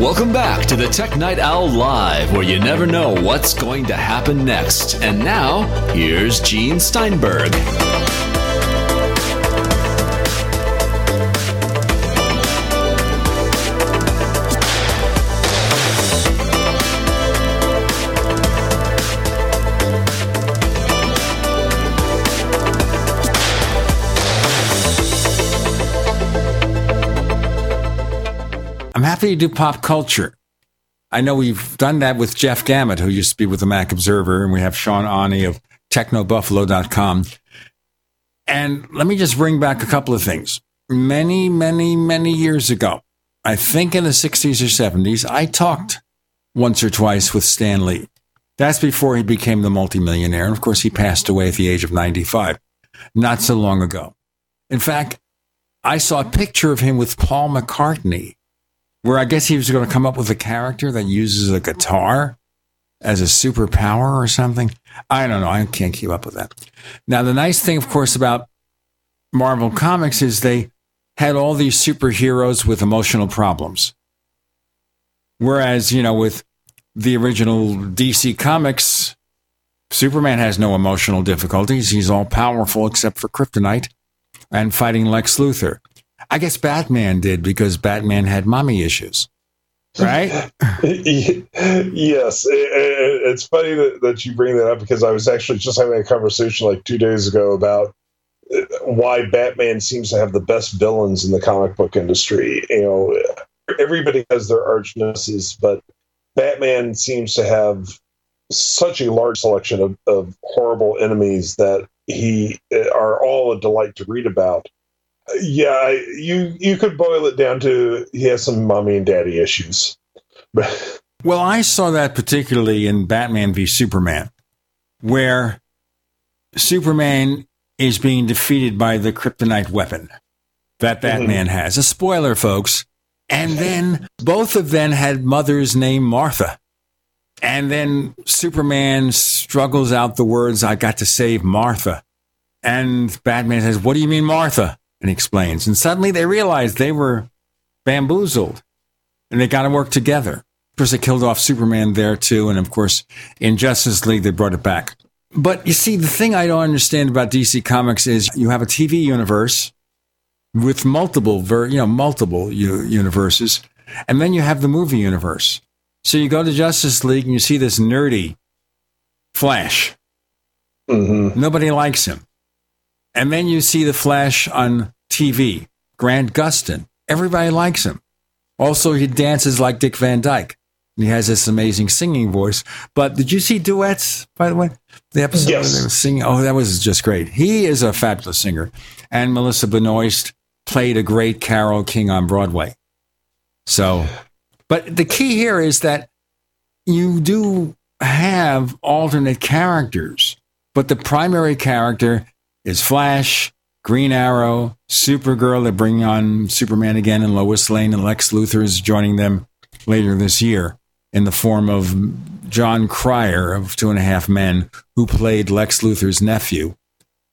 Welcome back to the Tech Night Owl Live, where you never know what's going to happen next. And now, here's Gene Steinberg. I'm happy to do pop culture. I know we've done that with Jeff Gamet, who used to be with the Mac Observer, and we have Sean Aune of technobuffalo.com. And let me just bring back a couple of things. Many, many, many years ago, I think in the 60s or 70s, I talked once or twice with Stan Lee. That's before he became the multimillionaire. And of course, he passed away at the age of 95, not so long ago. In fact, I saw a picture of him with Paul McCartney, where I guess he was going to come up with a character that uses a guitar as a superpower or something. I don't know. I can't keep up with that. Now, the nice thing, of course, about Marvel Comics is they had all these superheroes with emotional problems. Whereas, you know, with the original DC Comics, Superman has no emotional difficulties. He's all powerful except for kryptonite and fighting Lex Luthor. I guess Batman did because Batman had mommy issues. Right? yes. It's funny that, that you bring that up because I was actually just having a conversation like two days ago about uh, why Batman seems to have the best villains in the comic book industry. You know, everybody has their arch nemesis, but Batman seems to have such a large selection of, of horrible enemies that he uh, are all a delight to read about. Yeah, you you could boil it down to he has some mommy and daddy issues. well, I saw that particularly in Batman v Superman, where Superman is being defeated by the kryptonite weapon that mm-hmm. Batman mm-hmm. has. A spoiler, folks. And then both of them had mothers named Martha. And then Superman struggles out the words, I got to save Martha. And Batman says, What do you mean, Martha? And explains. And suddenly they realize they were bamboozled and they got to work together. Of course, they killed off Superman there too. And of course, in Justice League, they brought it back. But you see, the thing I don't understand about DC Comics is you have a TV universe with multiple, ver- you know, multiple u- universes, and then you have the movie universe. So you go to Justice League and you see this nerdy Flash. Mm-hmm. Nobody likes him. And then you see the Flash on TV, Grant Gustin. Everybody likes him. Also, he dances like Dick Van Dyke. and He has this amazing singing voice. But did you see duets, by the way? The episode yes. where they were singing. Oh, that was just great. He is a fabulous singer. And Melissa Benoist played a great Carole King on Broadway. So, but the key here is that you do have alternate characters, but the primary character is Flash, Green Arrow, Supergirl. They're bringing on Superman again, and Lois Lane and Lex Luthor is joining them later this year in the form of Jon Cryer of Two and a Half Men, who played Lex Luthor's nephew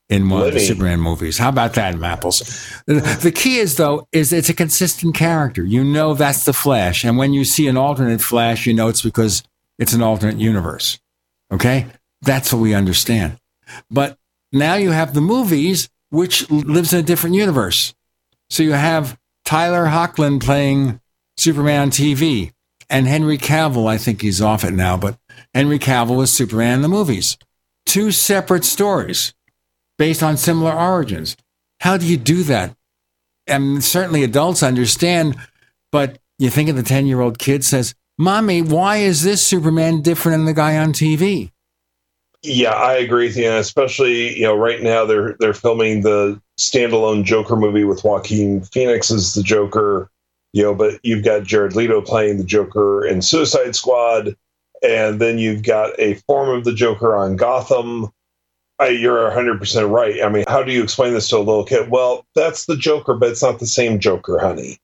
in one Living. of the Superman movies. How about that, Mapples? The key is, though, is it's a consistent character. You know that's the Flash. And when you see an alternate Flash, you know it's because it's an alternate universe. Okay? That's what we understand. But now you have the movies, which lives in a different universe. So you have Tyler Hoechlin playing Superman on TV, and Henry Cavill, I think he's off it now, but Henry Cavill was Superman in the movies. Two separate stories based on similar origins. How do you do that? And certainly adults understand, but you think of the 10 year old kid says, Mommy, why is this Superman different than the guy on TV? Yeah, I agree with you. And especially, you know, right now they're they're filming the standalone Joker movie with Joaquin Phoenix as the Joker, you know, but you've got Jared Leto playing the Joker in Suicide Squad, and then you've got a form of the Joker on Gotham. I, you're 100% right. I mean, how do you explain this to a little kid? Well, that's the Joker, but it's not the same Joker, honey.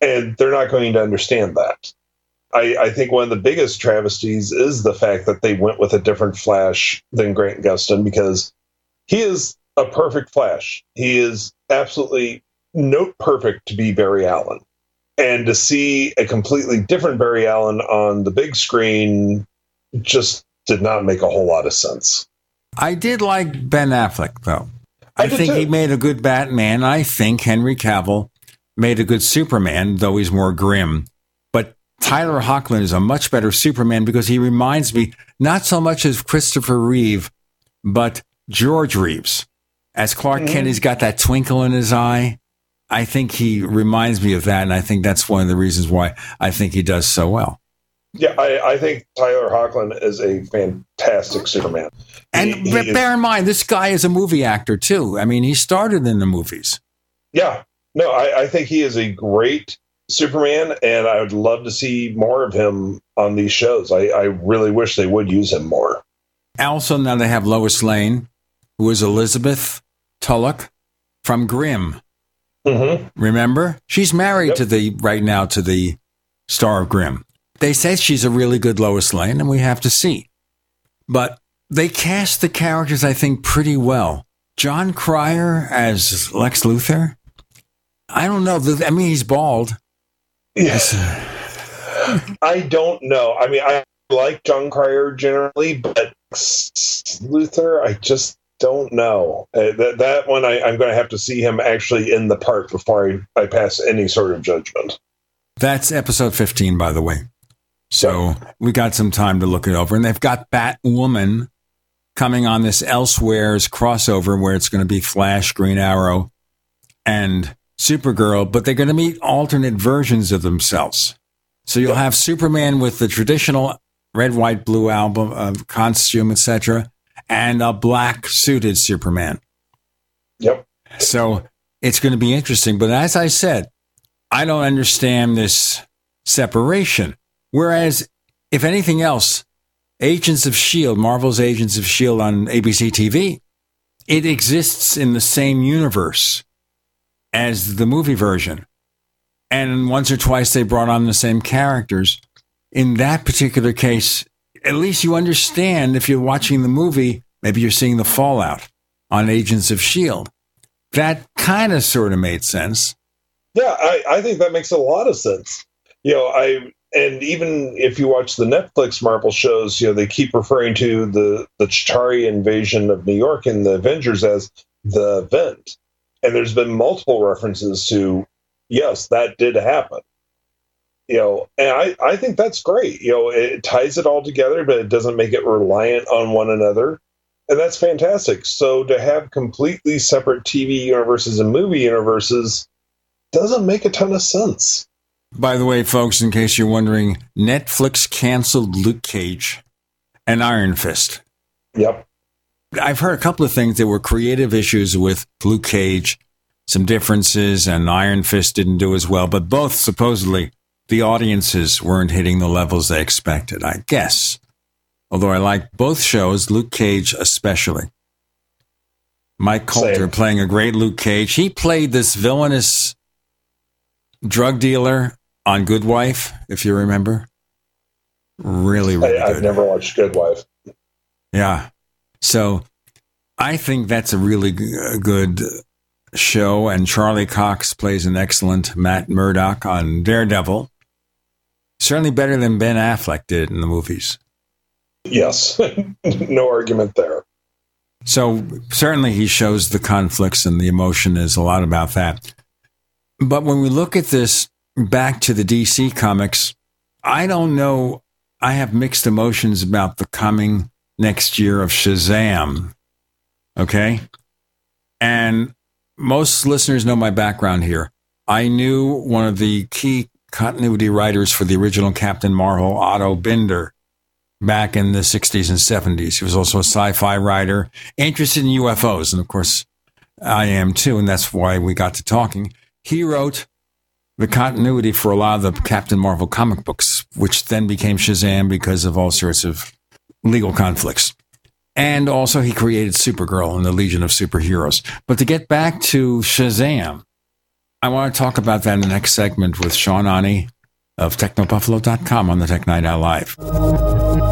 And they're not going to understand that. I, I, think one of the biggest travesties is the fact that they went with a different Flash than Grant Gustin because he is a perfect Flash. He is absolutely note perfect to be Barry Allen. And to see a completely different Barry Allen on the big screen just did not make a whole lot of sense. I did like Ben Affleck, though. I, I think too. he made a good Batman. I think Henry Cavill made a good Superman, though he's more grim. Tyler Hoechlin is a much better Superman because he reminds me not so much of Christopher Reeve, but George Reeves. As Clark mm-hmm. Kent, he's got that twinkle in his eye. I think he reminds me of that, and I think that's one of the reasons why I think he does so well. Yeah, I, I think Tyler Hoechlin is a fantastic Superman. And He- he but is- bear in mind, this guy is a movie actor too. I mean, he started in the movies. Yeah, no, I, I think he is a great Superman, and I would love to see more of him on these shows. I, I really wish they would use him more. Also, now they have Lois Lane, who is Elizabeth Tulloch from Grimm. Mm-hmm. Remember, she's married to the right now to the star of Grimm. They say she's a really good Lois Lane, and we have to see. But they cast the characters, I think, pretty well. Jon Cryer as Lex Luthor. I don't know. I mean, he's bald. Yes. I don't know. I mean, I like Jon Cryer generally, but Luther, I just don't know. Uh, that that one, I, I'm going to have to see him actually in the part before I, I pass any sort of judgment. That's episode 15, by the way. So we got some time to look it over. And they've got Batwoman coming on this Elseworlds crossover where it's going to be Flash, Green Arrow, and Supergirl, but they're going to meet alternate versions of themselves. So you'll have Superman with the traditional red, white, blue album uh, costume, etc., and a black suited Superman. Yep. So it's going to be interesting. But as I said, I don't understand this separation. Whereas, if anything else, Agents of S.H.I.E.L.D., Marvel's Agents of S.H.I.E.L.D. on ABC TV, it exists in the same universe as the movie version. And once or twice they brought on the same characters. In that particular case, at least you understand if you're watching the movie, maybe you're seeing the fallout on Agents of S.H.I.E.L.D. That kind of sort of made sense. Yeah, I, I think that makes a lot of sense. You know, I and even if you watch the Netflix Marvel shows, you know, they keep referring to the the Chitauri invasion of New York in the Avengers as the event. And there's been multiple references to yes, that did happen. You know, and I, I think that's great. You know, it ties it all together, but it doesn't make it reliant on one another. And that's fantastic. So to have completely separate TV universes and movie universes doesn't make a ton of sense. By the way, folks, in case you're wondering, Netflix canceled Luke Cage and Iron Fist. Yep. I've heard a couple of things. There were creative issues with Luke Cage, some differences, and Iron Fist didn't do as well, but both supposedly the audiences weren't hitting the levels they expected, I guess. Although I like both shows, Luke Cage especially. Mike Colter Same. playing a great Luke Cage. He played this villainous drug dealer on Good Wife, if you remember. Really, really I, good. I've never watched Good Wife. Yeah. So I think that's a really g- good show. And Charlie Cox plays an excellent Matt Murdock on Daredevil. Certainly better than Ben Affleck did in the movies. Yes, no argument there. So certainly he shows the conflicts and the emotion is a lot about that. But when we look at this back to the DC comics, I don't know. I have mixed emotions about the coming next year of Shazam. Okay. And most listeners know my background here. I knew one of the key continuity writers for the original Captain Marvel, Otto Binder, back in the 60s and 70s. He was also a sci fi writer, interested in UFOs. And of course, I am too. And that's why we got to talking. He wrote the continuity for a lot of the Captain Marvel comic books, which then became Shazam because of all sorts of legal conflicts. And also, he created Supergirl and the Legion of Superheroes. But to get back to Shazam, I want to talk about that in the next segment with Sean Aune of TechnoBuffalo.com on the Tech Night Owl Live.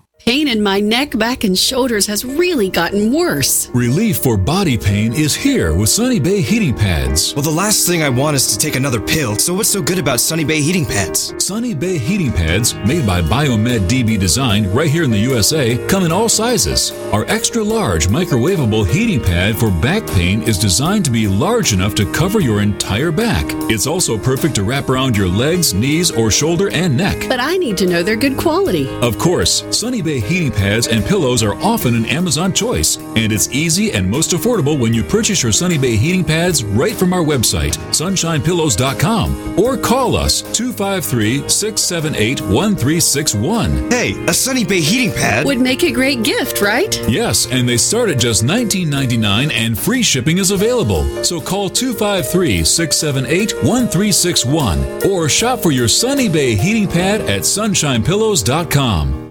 Pain in my neck, back, and shoulders has really gotten worse. Relief for body pain is here with Sunny Bay heating pads. Well, the last thing I want is to take another pill, so what's so good about Sunny Bay heating pads? Sunny Bay heating pads, made by Biomed DB Design right here in the USA, come in all sizes. Our extra large microwavable heating pad for back pain is designed to be large enough to cover your entire back. It's also perfect to wrap around your legs, knees, or shoulder and neck. But I need to know they're good quality. Of course, Sunny Bay heating pads and pillows are often an Amazon choice, and it's easy and most affordable when you purchase your Sunny Bay heating pads right from our website, sunshinepillows.com, or call us 253 678 1361. Hey, a Sunny Bay heating pad would make a great gift, right? Yes, and they start at just $19.99 and free shipping is available. So call 253 678 1361 or shop for your Sunny Bay heating pad at sunshinepillows.com.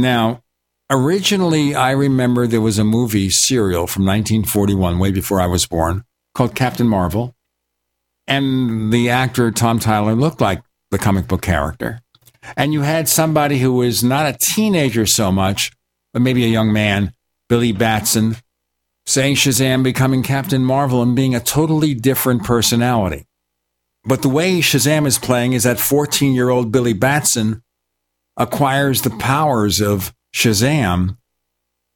Now, originally, I remember there was a movie serial from 1941, way before I was born, called Captain Marvel. And the actor, Tom Tyler, looked like the comic book character. And you had somebody who was not a teenager so much, but maybe a young man, Billy Batson, saying Shazam becoming Captain Marvel and being a totally different personality. But the way Shazam is playing is that 14 year old Billy Batson acquires the powers of Shazam,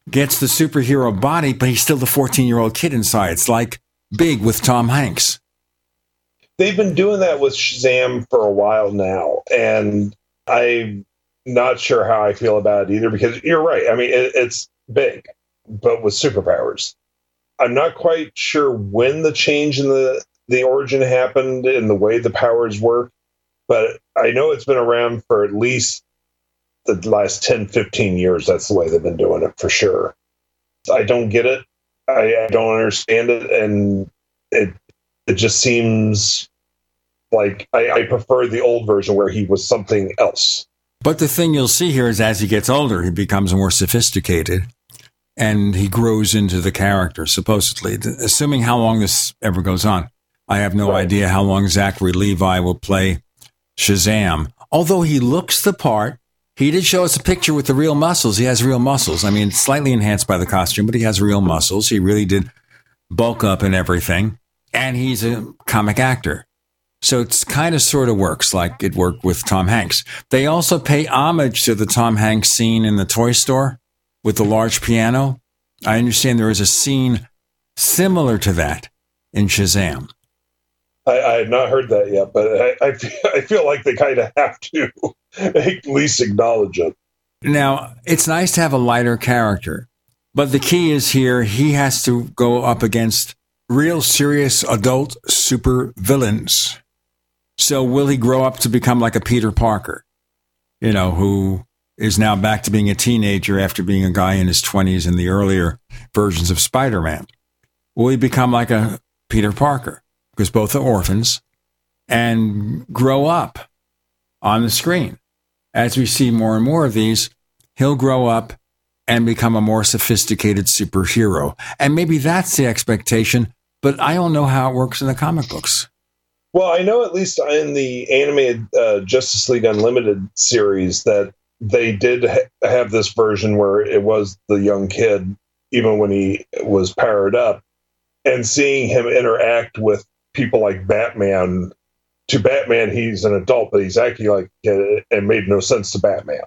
gets the superhero body, but he's still the 14 year old kid inside. It's like Big with Tom Hanks. They've been doing that with Shazam for a while now, and I'm not sure how I feel about it either because you're right. I mean, it, it's big, but with superpowers. I'm not quite sure when the change in the the origin happened and the way the powers work. but I know it's been around for at least the last 10, 15 years. That's the way they've been doing it for sure. I don't get it. I, I don't understand it. And it, it just seems like I, I prefer the old version where he was something else. But the thing you'll see here is as he gets older, he becomes more sophisticated and he grows into the character, supposedly. Assuming how long this ever goes on, I have no right. idea how long Zachary Levi will play Shazam. Although he looks the part, he did show us a picture with the real muscles. He has real muscles. I mean, slightly enhanced by the costume, but he has real muscles. He really did bulk up and everything. And he's a comic actor. So it's kind of sort of works like it worked with Tom Hanks. They also pay homage to the Tom Hanks scene in the toy store with the large piano. I understand there is a scene similar to that in Shazam. I, I not heard that yet, but I, I, feel, I feel like they kind of have to at least acknowledge it. Now, it's nice to have a lighter character, but the key is here he has to go up against real serious adult super villains. So will he grow up to become like a Peter Parker, you know, who is now back to being a teenager after being a guy in his 20s in the earlier versions of Spider Man? Will he become like a Peter Parker? Because both are orphans and grow up on the screen. As we see more and more of these, he'll grow up and become a more sophisticated superhero. And maybe that's the expectation, but I don't know how it works in the comic books. Well, I know at least in the animated uh, Justice League Unlimited series that they did ha- have this version where it was the young kid, even when he was powered up, and seeing him interact with people like Batman. To Batman, he's an adult, but he's acting like uh, and made no sense to Batman,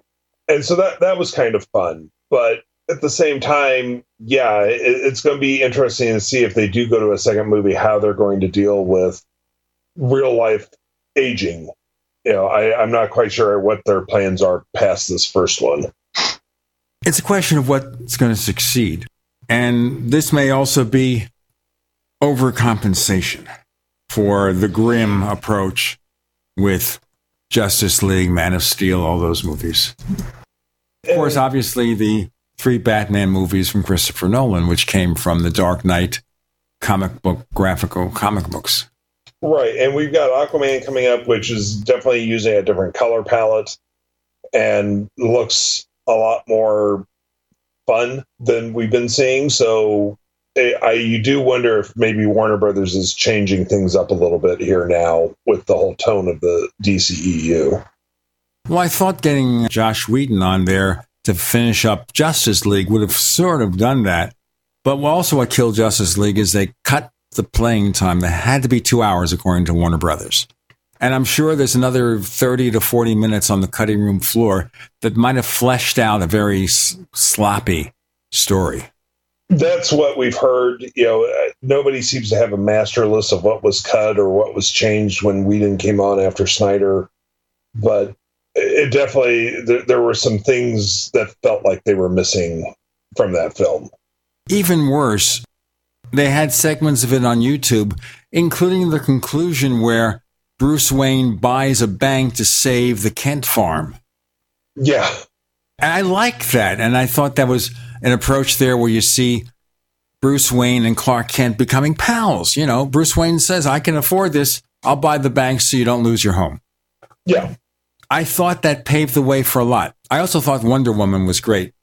and so that that was kind of fun. But at the same time, yeah, it, it's going to be interesting to see if they do go to a second movie how they're going to deal with real life aging. You know, I, I'm not quite sure what their plans are past this first one. It's a question of what's going to succeed. And this may also be overcompensation for the grim approach with Justice League, Man of Steel, all those movies. Of course, obviously, the three Batman movies from Christopher Nolan, which came from the Dark Knight comic book, graphical comic books. Right, and we've got Aquaman coming up, which is definitely using a different color palette and looks a lot more fun than we've been seeing. So I, you do wonder if maybe Warner Brothers is changing things up a little bit here now with the whole tone of the DCEU. Well, I thought getting Joss Whedon on there to finish up Justice League would have sort of done that. But also, what killed Justice League is they cut the playing time that had to be two hours, according to Warner Brothers. And I'm sure there's another 30 to 40 minutes on the cutting room floor that might have fleshed out a very s- sloppy story. That's what we've heard. You know, uh, nobody seems to have a master list of what was cut or what was changed when Whedon came on after Snyder. But it definitely, there, there were some things that felt like they were missing from that film. Even worse, they had segments of it on YouTube, including the conclusion where Bruce Wayne buys a bank to save the Kent farm. Yeah. And I like that. And I thought that was an approach there where you see Bruce Wayne and Clark Kent becoming pals. You know, Bruce Wayne says, I can afford this. I'll buy the bank so you don't lose your home. Yeah. I thought that paved the way for a lot. I also thought Wonder Woman was great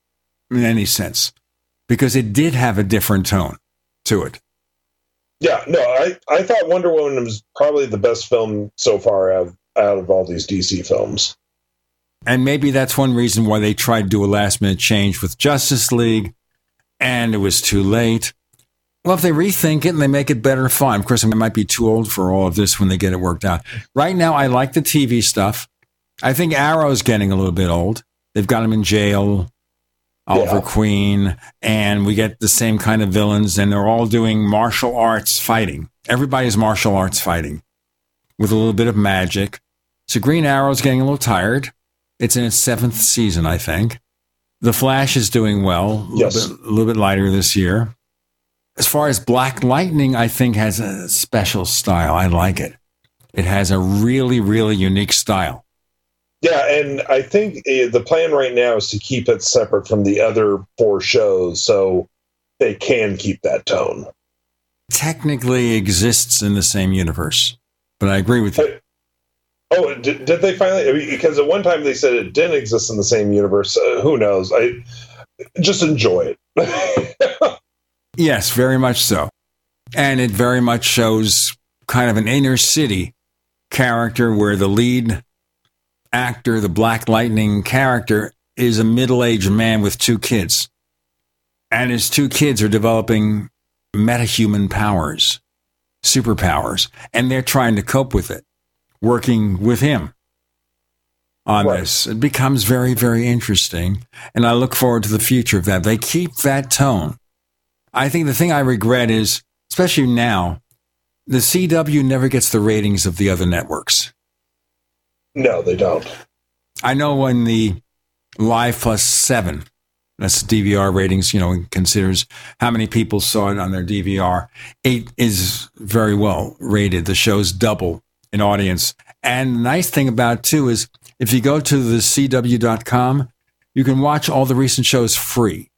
in any sense because it did have a different tone to it. Yeah, no, I, I thought Wonder Woman was probably the best film so far out of, out of all these DC films. And maybe that's one reason why they tried to do a last minute change with Justice League and it was too late. Well, if they rethink it and they make it better, fine. Of course, I might be too old for all of this when they get it worked out. Right now, I like the TV stuff. I think Arrow's getting a little bit old. They've got him in jail. Oliver yeah. Queen, and we get the same kind of villains, and they're all doing martial arts fighting. Everybody's martial arts fighting with a little bit of magic. So Green Arrow's getting a little tired. It's in its seventh season, I think. The Flash is doing well, yes. a, little bit, a little bit lighter this year. As far as Black Lightning, I think has a special style. I like it. It has a really, really unique style. Yeah, and I think uh, the plan right now is to keep it separate from the other four shows so they can keep that tone. Technically exists in the same universe, but I agree with you. Oh, did, did they finally? I mean, because at one time they said it didn't exist in the same universe. Uh, who knows? I just enjoy it. yes, very much so. And it very much shows kind of an inner city character where the lead actor, the Black Lightning character, is a middle aged man with two kids. And his two kids are developing metahuman powers, superpowers, and they're trying to cope with it, working with him on right. this. It becomes very, very interesting. And I look forward to the future of that. They keep that tone. I think the thing I regret is, especially now, the CW never gets the ratings of the other networks. No, they don't. I know when the Live Plus 7, that's DVR ratings, you know, considers how many people saw it on their DVR, 8 is very well rated. The show's double in audience. And the nice thing about it, too, is if you go to the CW.com, you can watch all the recent shows free.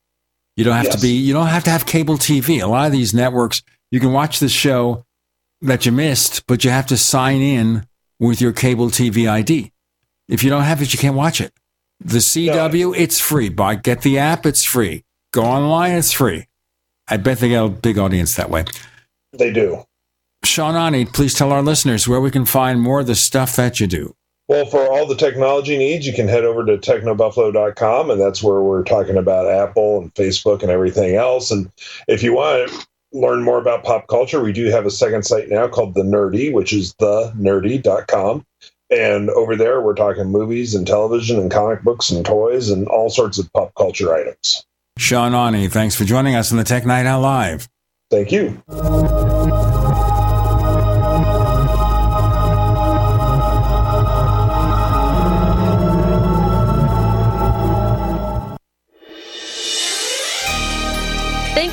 You don't have yes. to be, you don't have to have cable TV. A lot of these networks, you can watch the show that you missed, but you have to sign in with your cable TV ID. If you don't have it, you can't watch it. The CW, no. it's free. Buy, get the app, it's free. Go online, it's free. I bet they get a big audience that way. They do. Sean Aune, please tell our listeners where we can find more of the stuff that you do. Well, for all the technology needs, you can head over to technobuffalo.com, and that's where we're talking about Apple and Facebook and everything else. And if you want to learn more about pop culture, we do have a second site now called The Nerdy, which is thenerdy.com. And over there, we're talking movies and television and comic books and toys and all sorts of pop culture items. Sean Aune, thanks for joining us on the Tech Night Owl Live. Thank you.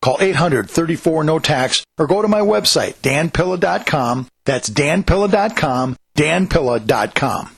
Call 800 34 no tax or go to my website, danpilla.com. That's danpilla.com, danpilla.com.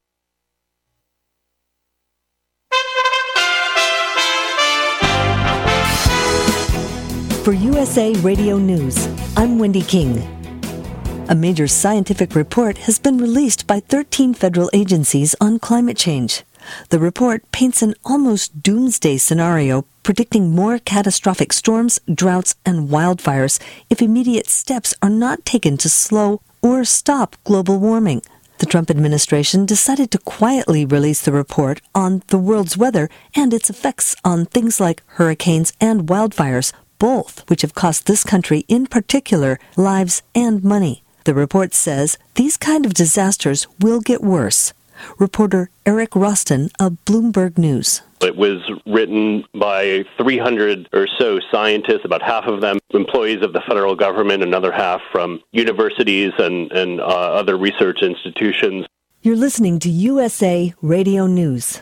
For USA Radio News, I'm Wendy King. A major scientific report has been released by 13 federal agencies on climate change. The report paints an almost doomsday scenario predicting more catastrophic storms, droughts, and wildfires if immediate steps are not taken to slow or stop global warming. The Trump administration decided to quietly release the report on the world's weather and its effects on things like hurricanes and wildfires, both which have cost this country in particular lives and money. The report says these kind of disasters will get worse. Reporter Eric Roston of Bloomberg News. It was written by 300 or so scientists, about half of them employees of the federal government, another half from universities and, and uh, other research institutions. You're listening to USA Radio News.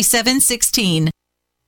5716.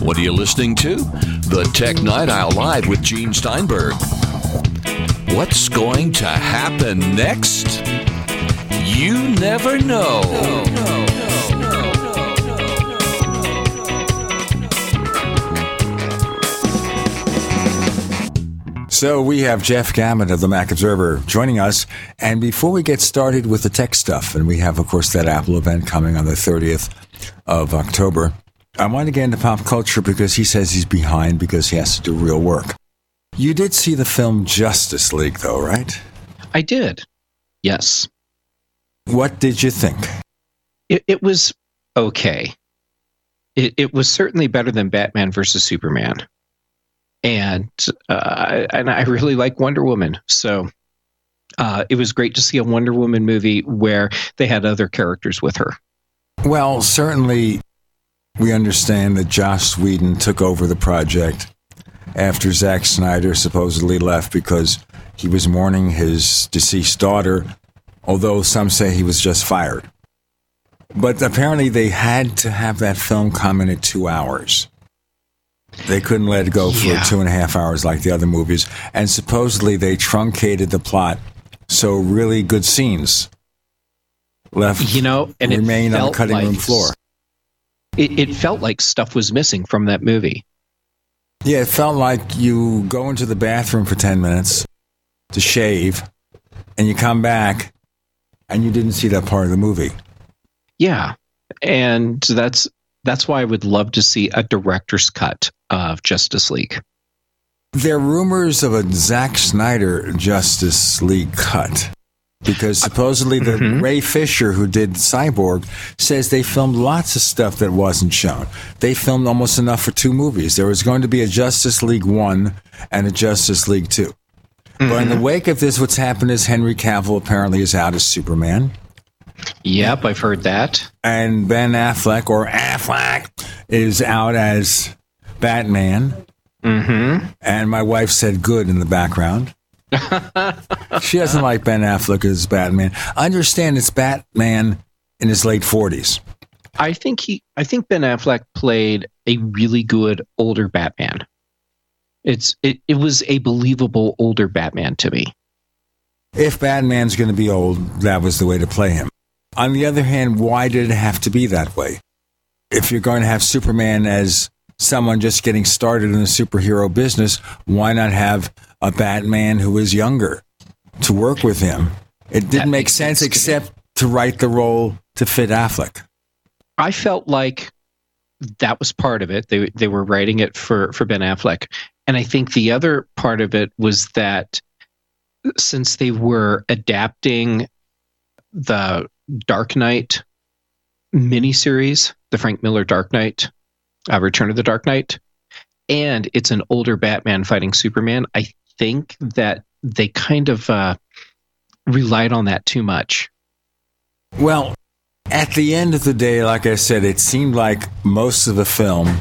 What are you listening to? The Tech Night Owl Live with Gene Steinberg. What's going to happen next? You never know. So we have Jeff Gamet of the Mac Observer joining us. And before we get started with the tech stuff, and we have, of course, that Apple event coming on the 30th of October, I want to get into pop culture because he says he's behind because he has to do real work. You did see the film Justice League, though, right? I did. Yes. What did you think? It, it was okay. It, it was certainly better than Batman versus Superman and uh, and I really like Wonder Woman. So uh, it was great to see a Wonder Woman movie where they had other characters with her. Well, certainly we understand that Joss Whedon took over the project after Zack Snyder supposedly left because he was mourning his deceased daughter, although some say he was just fired. But apparently, they had to have that film come in at two hours. They couldn't let it go for Yeah. two and a half hours like the other movies. And supposedly they truncated the plot so really good scenes left You know, and it remain on the cutting room floor. It, it felt like stuff was missing from that movie. Yeah, it felt like you go into the bathroom for 10 minutes to shave and you come back and you didn't see that part of the movie. Yeah, and that's that's why I would love to see a director's cut of Justice League. There are rumors of a Zack Snyder Justice League cut because supposedly the Ray Fisher who did Cyborg says they filmed lots of stuff that wasn't shown. They filmed almost enough for two movies. There was going to be a Justice League 1 and a Justice League 2. But in the wake of this, what's happened is Henry Cavill apparently is out as Superman. Yep, I've heard that. And Ben Affleck, or Affleck, is out as Batman. Mm-hmm. And my wife said good in the background. she doesn't like Ben Affleck as Batman. I understand it's Batman in his late 40s. I think he I think Ben Affleck played a really good older Batman. It's it, it was a believable older Batman to me. If Batman's going to be old, that was the way to play him. On the other hand, why did it have to be that way? If you're going to have Superman as someone just getting started in the superhero business, why not have a Batman who is younger to work with him? It didn't make sense except to write the role to fit Affleck. I felt like that was part of it. They they were writing it for for Ben Affleck, and I think the other part of it was that since they were adapting the Dark Knight miniseries, the Frank Miller Dark Knight, uh, Return of the Dark Knight, and it's an older Batman fighting Superman. I think that they kind of uh, relied on that too much. Well, at the end of the day, like I said, it seemed like most of the film,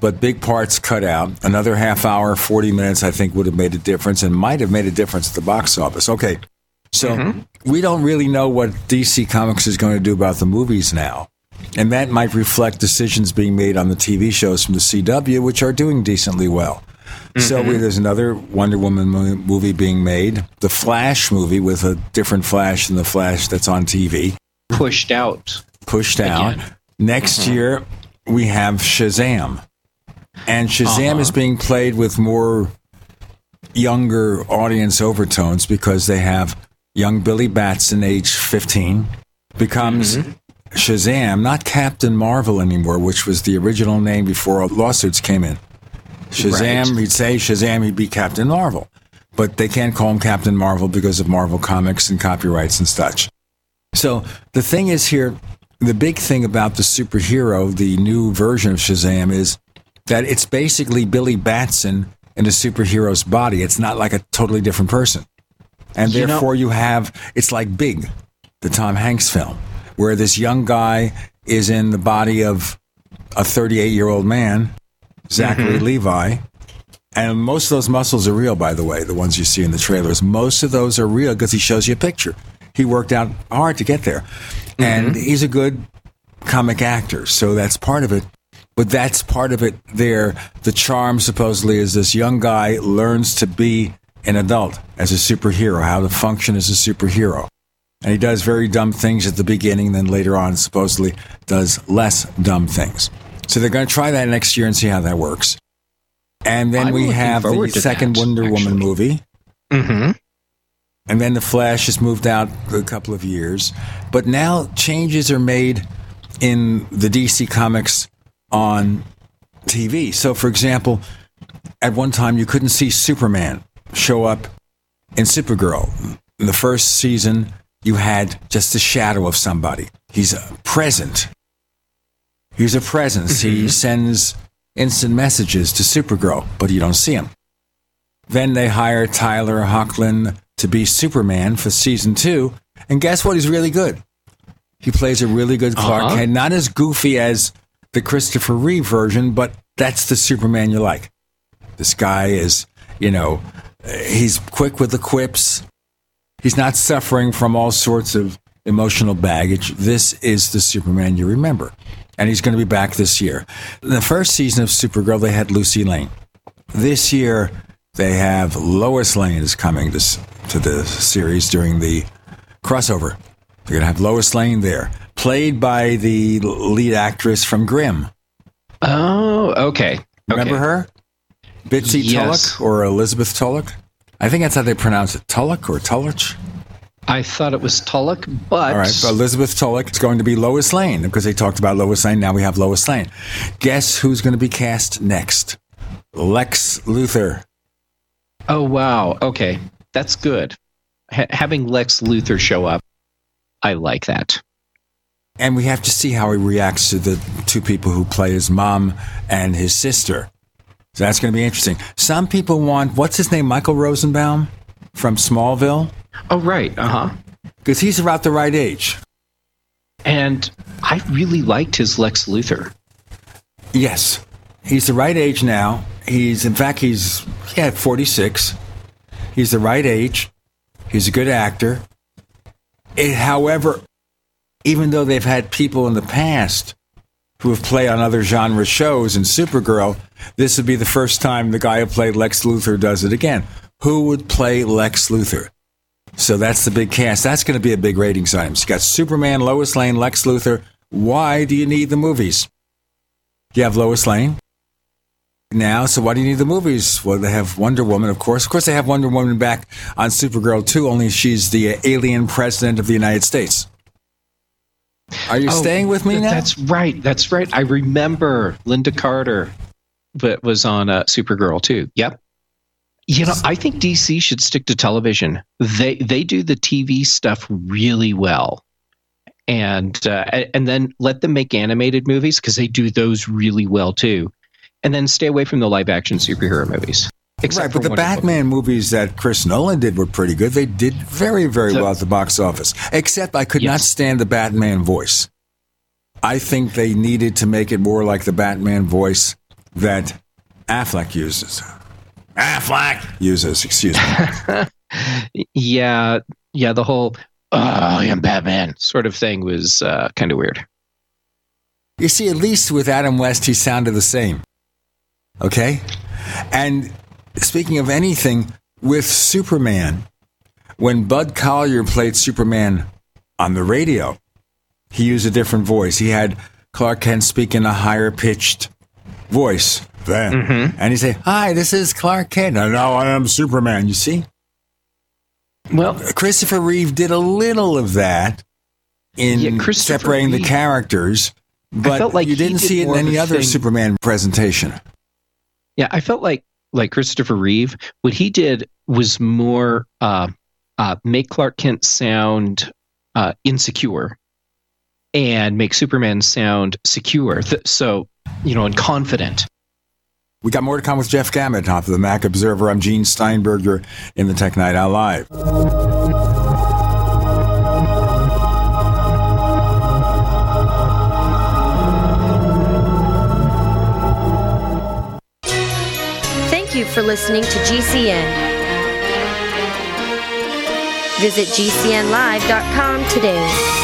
but big parts cut out. Another half hour, 40 minutes, I think, would have made a difference and might have made a difference at the box office. Okay. So mm-hmm. we don't really know what DC Comics is going to do about the movies now. And that might reflect decisions being made on the TV shows from the CW, which are doing decently well. Mm-hmm. So there's another Wonder Woman movie being made, the Flash movie with a different Flash than the Flash that's on TV. Pushed out. Pushed out. Again. Next mm-hmm. year, we have Shazam. And Shazam uh-huh. is being played with more younger audience overtones because they have young Billy Batson, age 15, becomes mm-hmm. Shazam, not Captain Marvel anymore, which was the original name before lawsuits came in. Shazam, right. he'd say Shazam, he'd be Captain Marvel. But they can't call him Captain Marvel because of Marvel Comics and copyrights and such. So the thing is here, the big thing about the superhero, the new version of Shazam, is that it's basically Billy Batson in a superhero's body. It's not like a totally different person. And you therefore, know, you have, it's like Big, the Tom Hanks film where this young guy is in the body of a 38 year old man, Zachary mm-hmm. Levi. And most of those muscles are real, by the way, the ones you see in the trailers. Most of those are real because he shows you a picture. He worked out hard to get there. Mm-hmm. And he's a good comic actor, so that's part of it. But that's part of it there. The charm, supposedly, is this young guy learns to be an adult as a superhero, how to function as a superhero. And he does very dumb things at the beginning, then later on, supposedly, does less dumb things. So they're going to try that next year and see how that works. And then I'm we have the second that, Wonder actually. Woman movie. Mm-hmm. And then the Flash has moved out a couple of years. But now changes are made in the DC Comics on TV. So, for example, at one time you couldn't see Superman show up in Supergirl. In the first season, you had just a shadow of somebody. He's a present. He's a presence. he mm-hmm. sends instant messages to Supergirl, but you don't see him. Then they hire Tyler Hoechlin to be Superman for season two, and guess what? He's really good. He plays a really good Clark uh-huh. Kent, not as goofy as the Christopher Reeve version, but that's the Superman you like. This guy is, you know, he's quick with the quips. He's not suffering from all sorts of emotional baggage. This is the Superman you remember. And he's going to be back this year. In the first season of Supergirl, they had Lucy Lane. This year, they have Lois Lane is coming to, to the series during the crossover. They're going to have Lois Lane there, played by the lead actress from Grimm. Oh, okay. Remember okay. her? Bitsie yes. Tulloch or Elizabeth Tulloch? I think that's how they pronounce it. Tulloch or Tulloch? I thought it was Tulloch, but. All right, so Elizabeth Tulloch is going to be Lois Lane because they talked about Lois Lane. Now we have Lois Lane. Guess who's going to be cast next? Lex Luthor. Oh, wow. Okay. That's good. H- having Lex Luthor show up, I like that. And we have to see how he reacts to the two people who play his mom and his sister. So that's going to be interesting. Some people want what's his name, Michael Rosenbaum from Smallville. Oh right, uh huh. Because he's about the right age. And I really liked his Lex Luthor. Yes, he's the right age now. He's in fact he's yeah forty six. He's the right age. He's a good actor. It, however, even though they've had people in the past who have played on other genre shows and Supergirl, this would be the first time the guy who played Lex Luthor does it again. Who would play Lex Luthor? So that's the big cast. That's going to be a big ratings item. You got Superman, Lois Lane, Lex Luthor. Why do you need the movies? You have Lois Lane now, so why do you need the movies? Well, they have Wonder Woman, of course. Of course, they have Wonder Woman back on Supergirl too. Only she's the alien president of the United States. Are you oh, staying with me now? That's right. That's right. I remember Lynda Carter, but was on uh, Supergirl too. Yep. You know, I think DC should stick to television. They they do the TV stuff really well, and uh, and then let them make animated movies because they do those really well too. and then stay away from the live action superhero movies. right, but the Wonder Batman movies that Chris Nolan did were pretty good. They did very, very well at the box office. Except I could not stand the Batman voice. I think they needed to make it more like the Batman voice that Affleck uses. Affleck uses, excuse me. yeah, yeah, the whole "Oh, I am Batman" sort of thing was uh, kind of weird. You see, at least with Adam West, he sounded the same. Okay? And speaking of anything, with Superman, when Bud Collyer played Superman on the radio, he used a different voice. He had Clark Kent speak in a higher pitched voice then. Mm-hmm. And he'd say, Hi, this is Clark Kent. And now I am Superman. You see? Well, Christopher Reeve did a little of that in Yeah, separating the Reeve- characters, but like you didn't did see it in any other thing- Superman presentation. Yeah, I felt like like Christopher Reeve. What he did was more uh, uh, make Clark Kent sound uh, insecure, and make Superman sound secure. Th- so you know, and confident. We got more to come with Jeff Gamet, top of the Mac Observer. I'm Gene Steinberger in the Tech Night Owl Live. Thank you for listening to GCN. Visit GCNlive.com today.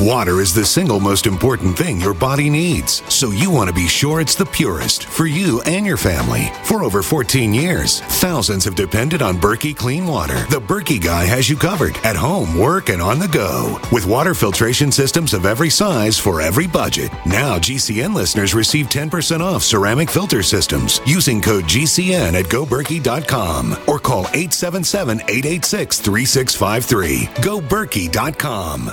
Water is the single most important thing your body needs, so you want to be sure it's the purest for you and your family. For over 14 years, thousands have depended on Berkey Clean Water. The Berkey guy has you covered at home, work, and on the go. With water filtration systems of every size for every budget. Now, GCN listeners receive 10% off ceramic filter systems using code GCN at goberkey.com or call 877 886 3653. GoBerkey.com.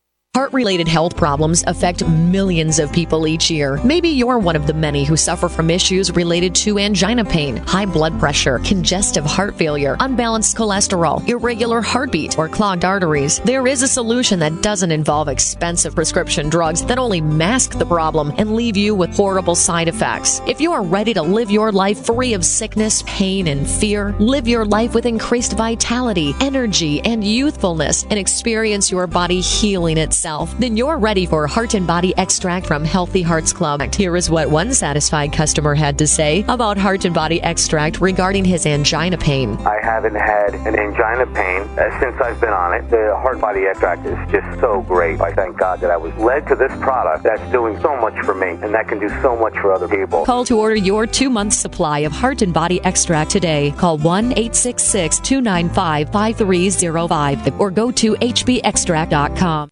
Heart related health problems affect millions of people each year. Maybe you're one of the many who suffer from issues related to angina pain, high blood pressure, congestive heart failure, unbalanced cholesterol, irregular heartbeat, or clogged arteries. There is a solution that doesn't involve expensive prescription drugs that only mask the problem and leave you with horrible side effects. If you are ready to live your life free of sickness, pain, and fear, live your life with increased vitality, energy, and youthfulness, and experience your body healing itself yourself? Then you're ready for Heart and Body Extract from Healthy Hearts Club. Here is what one satisfied customer had to say about Heart and Body Extract regarding his angina pain. I haven't had an angina pain uh, since I've been on it. The Heart and Body Extract is just so great. I thank God that I was led to this product that's doing so much for me and that can do so much for other people. Call to order your two month supply of Heart and Body Extract today. Call 1 866 295 5305 or go to hbextract.com.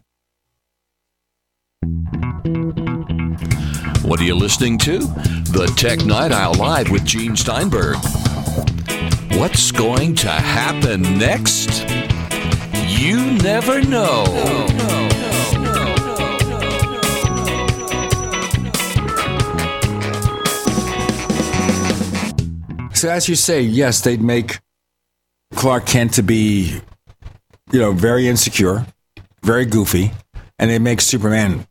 What are you listening to? The Tech Night Owl Live with Gene Steinberg. What's going to happen next? You never know. So as you say, yes, they'd make Clark Kent to be, you know, very insecure, very goofy, and they make Superman.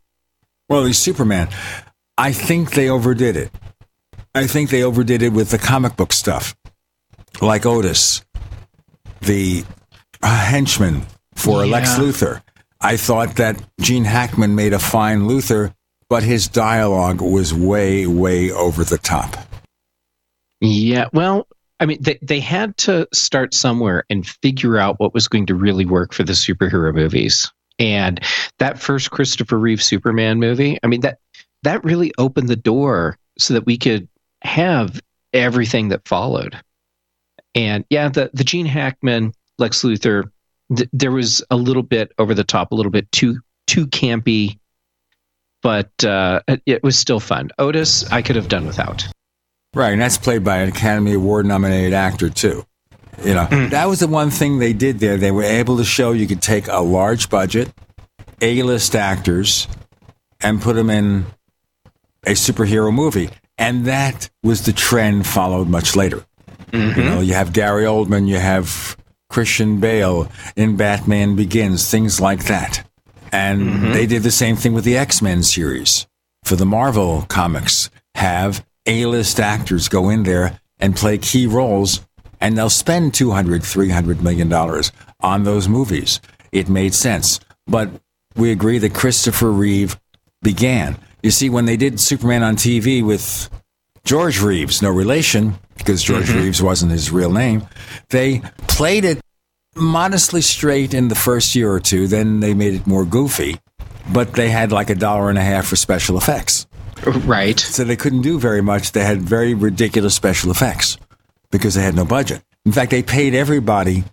Well, he's Superman. I think they overdid it. I think they overdid it with the comic book stuff, like Otis, the uh, henchman for Yeah. Lex Luthor. I thought that Gene Hackman made a fine Luthor, but his dialogue was way, way over the top. Yeah, well, I mean, they, they had to start somewhere and figure out what was going to really work for the superhero movies. And that first Christopher Reeve Superman movie, I mean, that that really opened the door so that we could have everything that followed. And yeah, the the Gene Hackman, Lex Luthor, th- there was a little bit over the top, a little bit too too campy, but uh, it, it was still fun. Otis, I could have done without. Right, and that's played by an Academy Award nominated actor too. You know, that was the one thing they did there. They were able to show you could take a large budget, A-list actors, and put them in a superhero movie, and that was the trend followed much later. You mm-hmm. know, you have Gary Oldman, you have Christian Bale in Batman Begins, things like that. And mm-hmm. they did the same thing with the X Men series. For the Marvel comics, have A list actors go in there and play key roles, and they'll spend $200, 300 million dollars on those movies. It made sense. But we agree that Christopher Reeve began. You see, when they did Superman on TV with George Reeves, no relation, because George mm-hmm. Reeves wasn't his real name, they played it modestly straight in the first year or two. Then they made it more goofy, but they had like a dollar and a half for special effects. Right. So they couldn't do very much. They had very ridiculous special effects because they had no budget. In fact, they paid everybody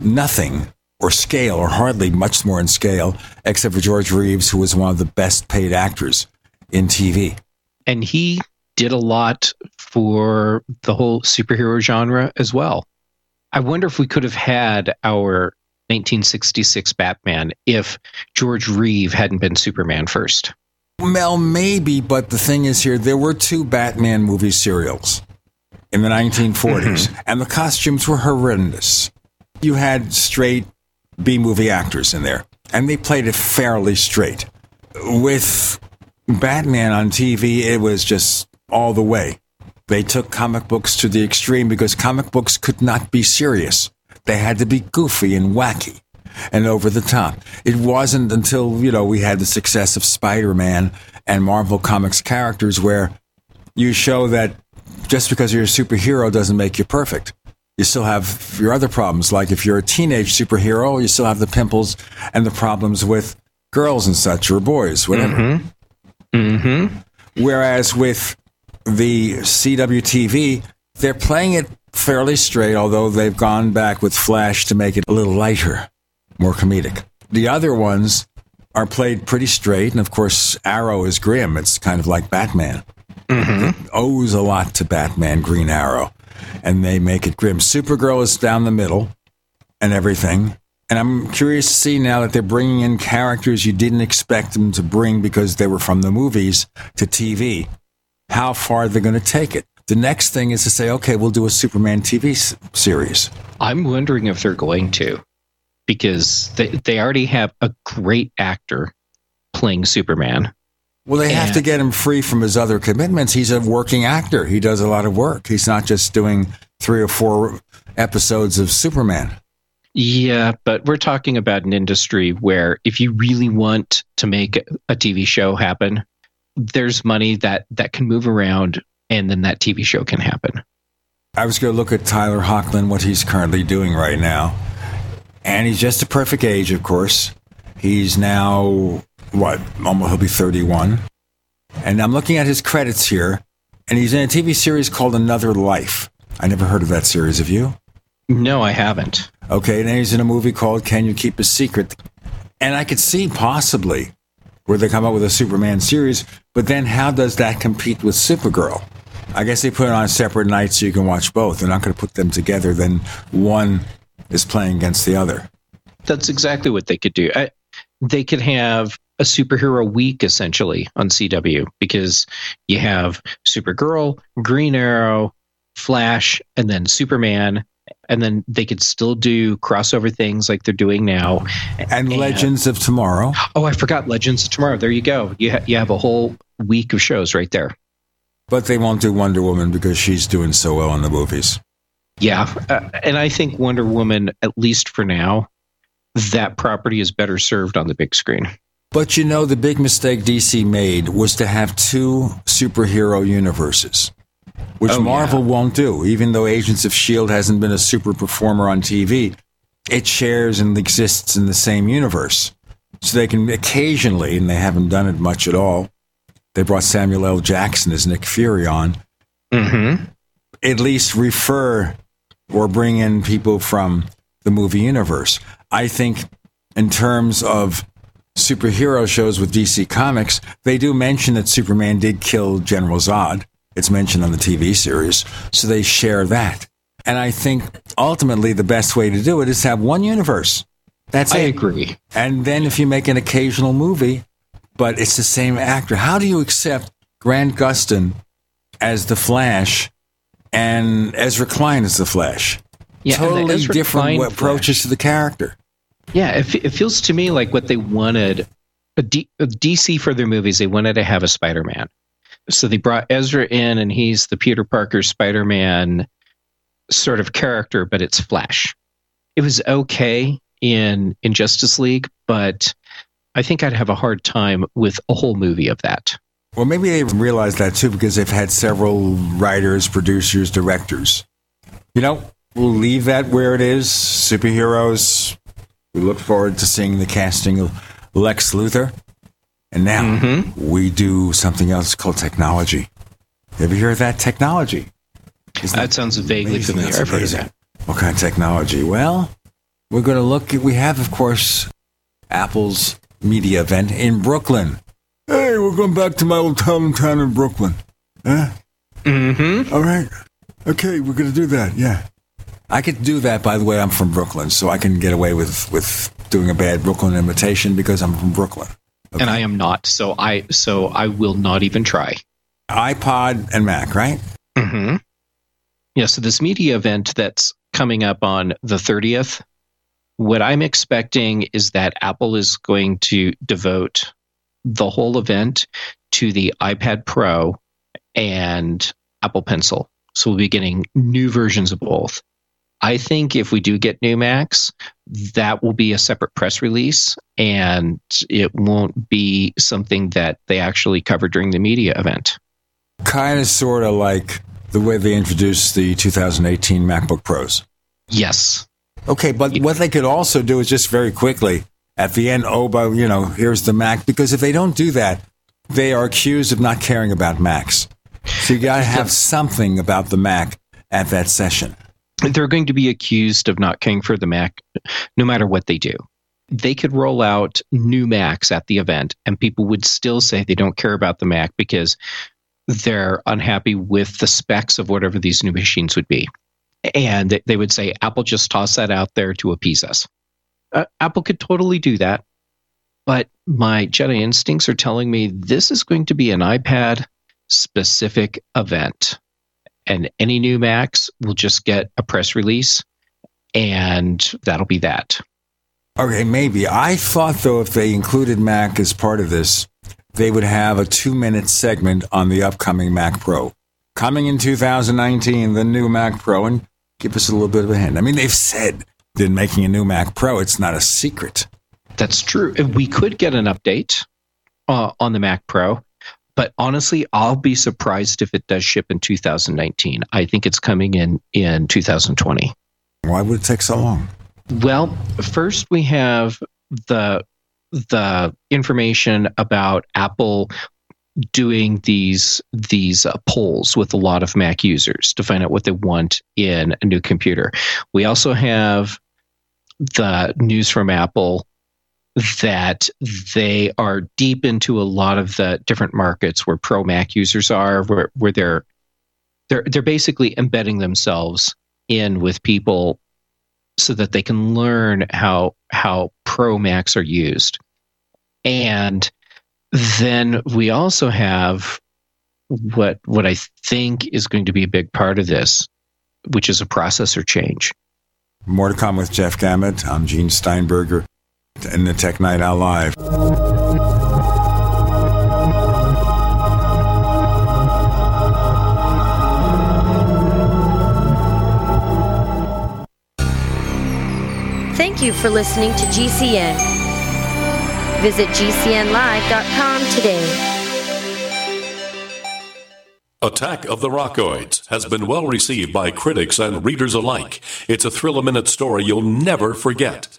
nothing or scale or hardly much more in scale, except for George Reeves, who was one of the best paid actors in TV. and he did a lot for the whole superhero genre as well. I wonder if we could have had our 1966 Batman if George Reeve hadn't been Superman first. Well, maybe, but the thing is here, there were two Batman movie serials in the 1940s, mm-hmm. and the costumes were horrendous. You had straight B movie actors in there, and they played it fairly straight. With Batman on TV, it was just all the way. They took comic books to the extreme because comic books could not be serious. They had to be goofy and wacky and over the top. It wasn't until, you know, we had the success of Spider-Man and Marvel Comics characters where you show that just because you're a superhero doesn't make you perfect. You still have your other problems. Like if you're a teenage superhero, you still have the pimples and the problems with girls and such or boys, whatever. Mm-hmm. Mm-hmm. Whereas with the CWTV, they're playing it fairly straight, although they've gone back with Flash to make it a little lighter, more comedic. The other ones are played pretty straight, and of course, Arrow is grim. It's kind of like Batman. Mm-hmm. It owes a lot to Batman, Green Arrow, and they make it grim. Supergirl is down the middle and everything. And I'm curious to see now that they're bringing in characters you didn't expect them to bring because they were from the movies to TV, how far they're going to take it. The next thing is to say, okay, we'll do a Superman TV s- series. I'm wondering if they're going to, because they they already have a great actor playing Superman. Well, they have to get him free from his other commitments. He's a working actor. He does a lot of work. He's not just doing three or four episodes of Superman. Yeah, but we're talking about an industry where if you really want to make a TV show happen, there's money that that can move around, and then that TV show can happen. I was going to look at Tyler Hoechlin, what he's currently doing right now. And he's just a perfect age, of course. He's now, what, almost, he'll be 31. And I'm looking at his credits here, and he's in a TV series called Another Life. I never heard of that series. Have you? No, I haven't. Okay, and he's in a movie called Can You Keep a Secret? And I could see possibly where they come up with a Superman series, but then how does that compete with Supergirl? I guess they put it on separate nights so you can watch both. They're not going to put them together, then one is playing against the other. That's exactly what they could do. I, they could have a superhero week essentially on CW because you have Supergirl, Green Arrow, Flash, and then Superman. And then they could still do crossover things like they're doing now. And, Legends of Tomorrow. Oh, I forgot Legends of Tomorrow. There you go. You, ha- you have a whole week of shows right there. But they won't do Wonder Woman because she's doing so well in the movies. Yeah. Uh, and I think Wonder Woman, at least for now, that property is better served on the big screen. But you know, the big mistake DC made was to have two superhero universes, which Oh, Marvel won't do. Even though Agents of S.H.I.E.L.D. hasn't been a super performer on TV, it shares and exists in the same universe. So they can occasionally, and they haven't done it much at all, they brought Samuel L. Jackson as Nick Fury on, Mm-hmm. at least refer or bring in people from the movie universe. I think, in terms of superhero shows with DC Comics, they do mention that Superman did kill General Zod. It's mentioned on the TV series, so they share that. And I think ultimately the best way to do it is to have one universe. That's I it. agree. And then if you make an occasional movie, but it's the same actor, how do you accept Grant Gustin as the Flash and Ezra Klein as the Flash? Yeah, totally different approaches to the character. Yeah, it, it feels to me like what they wanted. A D, a DC for their movies, they wanted to have a Spider-Man, so they brought Ezra in, and he's the Peter Parker Spider-Man sort of character, but it's Flash. It was okay in in Justice League, but I think I'd have a hard time with a whole movie of that. Well, maybe they realized that too because they've had several writers, producers, directors. You know, we'll leave that where it is. Superheroes. We look forward to seeing the casting of Lex Luthor. And now Mm-hmm. we do something else called technology. Have you ever hear of that technology? Isn't That sounds vaguely amazing? familiar. I've heard of that. What kind of technology? Well, we're going to look. At, we have, of course, Apple's media event in Brooklyn. Hey, we're going back to my old hometown in Brooklyn. Huh? Mm-hmm. All right. Okay, we're going to do that. Yeah. I could do that, by the way. I'm from Brooklyn, so I can get away with, with doing a bad Brooklyn imitation because I'm from Brooklyn. And I am not, so I so I will not even try. iPad and Mac, right? Mm-hmm. Yeah, so this media event that's coming up on the 30th, what I'm expecting is that Apple is going to devote the whole event to the iPad Pro and Apple Pencil. So we'll be getting new versions of both. I think if we do get new Macs, that will be a separate press release and it won't be something that they actually cover during the media event. Kind of, sort of like the way they introduced the 2018 MacBook Pros. Yes. Okay, but what they could also do is just very quickly at the end, oh, but you know, here's the Mac. Because if they don't do that, they are accused of not caring about Macs. So you got to have something about the Mac at that session. They're going to be accused of not caring for the Mac no matter what they do. They could roll out new Macs at the event and people would still say they don't care about the Mac because they're unhappy with the specs of whatever these new machines would be. And they- would say, Apple just tossed that out there to appease us. uh, Apple could totally do that. But my Jedi instincts are telling me this is going to be an iPad specific event. And any new Macs will just get a press release, and that'll be that. Okay, maybe. I thought, though, if they included Mac as part of this, they would have a two minute segment on the upcoming Mac Pro. Coming in 2019, the new Mac Pro, and give us a little bit of a hint. I mean, they've said they're making a new Mac Pro, it's not a secret. That's true. We could get an update uh, on the Mac Pro, but honestly, I'll be surprised if it does ship in 2019. I think it's coming in in 2020. Why would it take so long? Well, first we have the the information about Apple doing these these uh, polls with a lot of Mac users to find out what they want in a new computer. We also have the news from Apple that they are deep into a lot of the different markets where pro Mac users are, where, where they're they're they're basically embedding themselves in with people so that they can learn how how pro Macs are used. And then we also have what what I think is going to be a big part of this, which is a processor change. More to come with Jeff Gamet. I'm Gene Steinberger in the Tech Night Owl Live. Thank you for listening to GCN. Visit GCNlive.com today. Attack of the Rockoids has been well received by critics and readers alike. It's a thrill a minute story you'll never forget.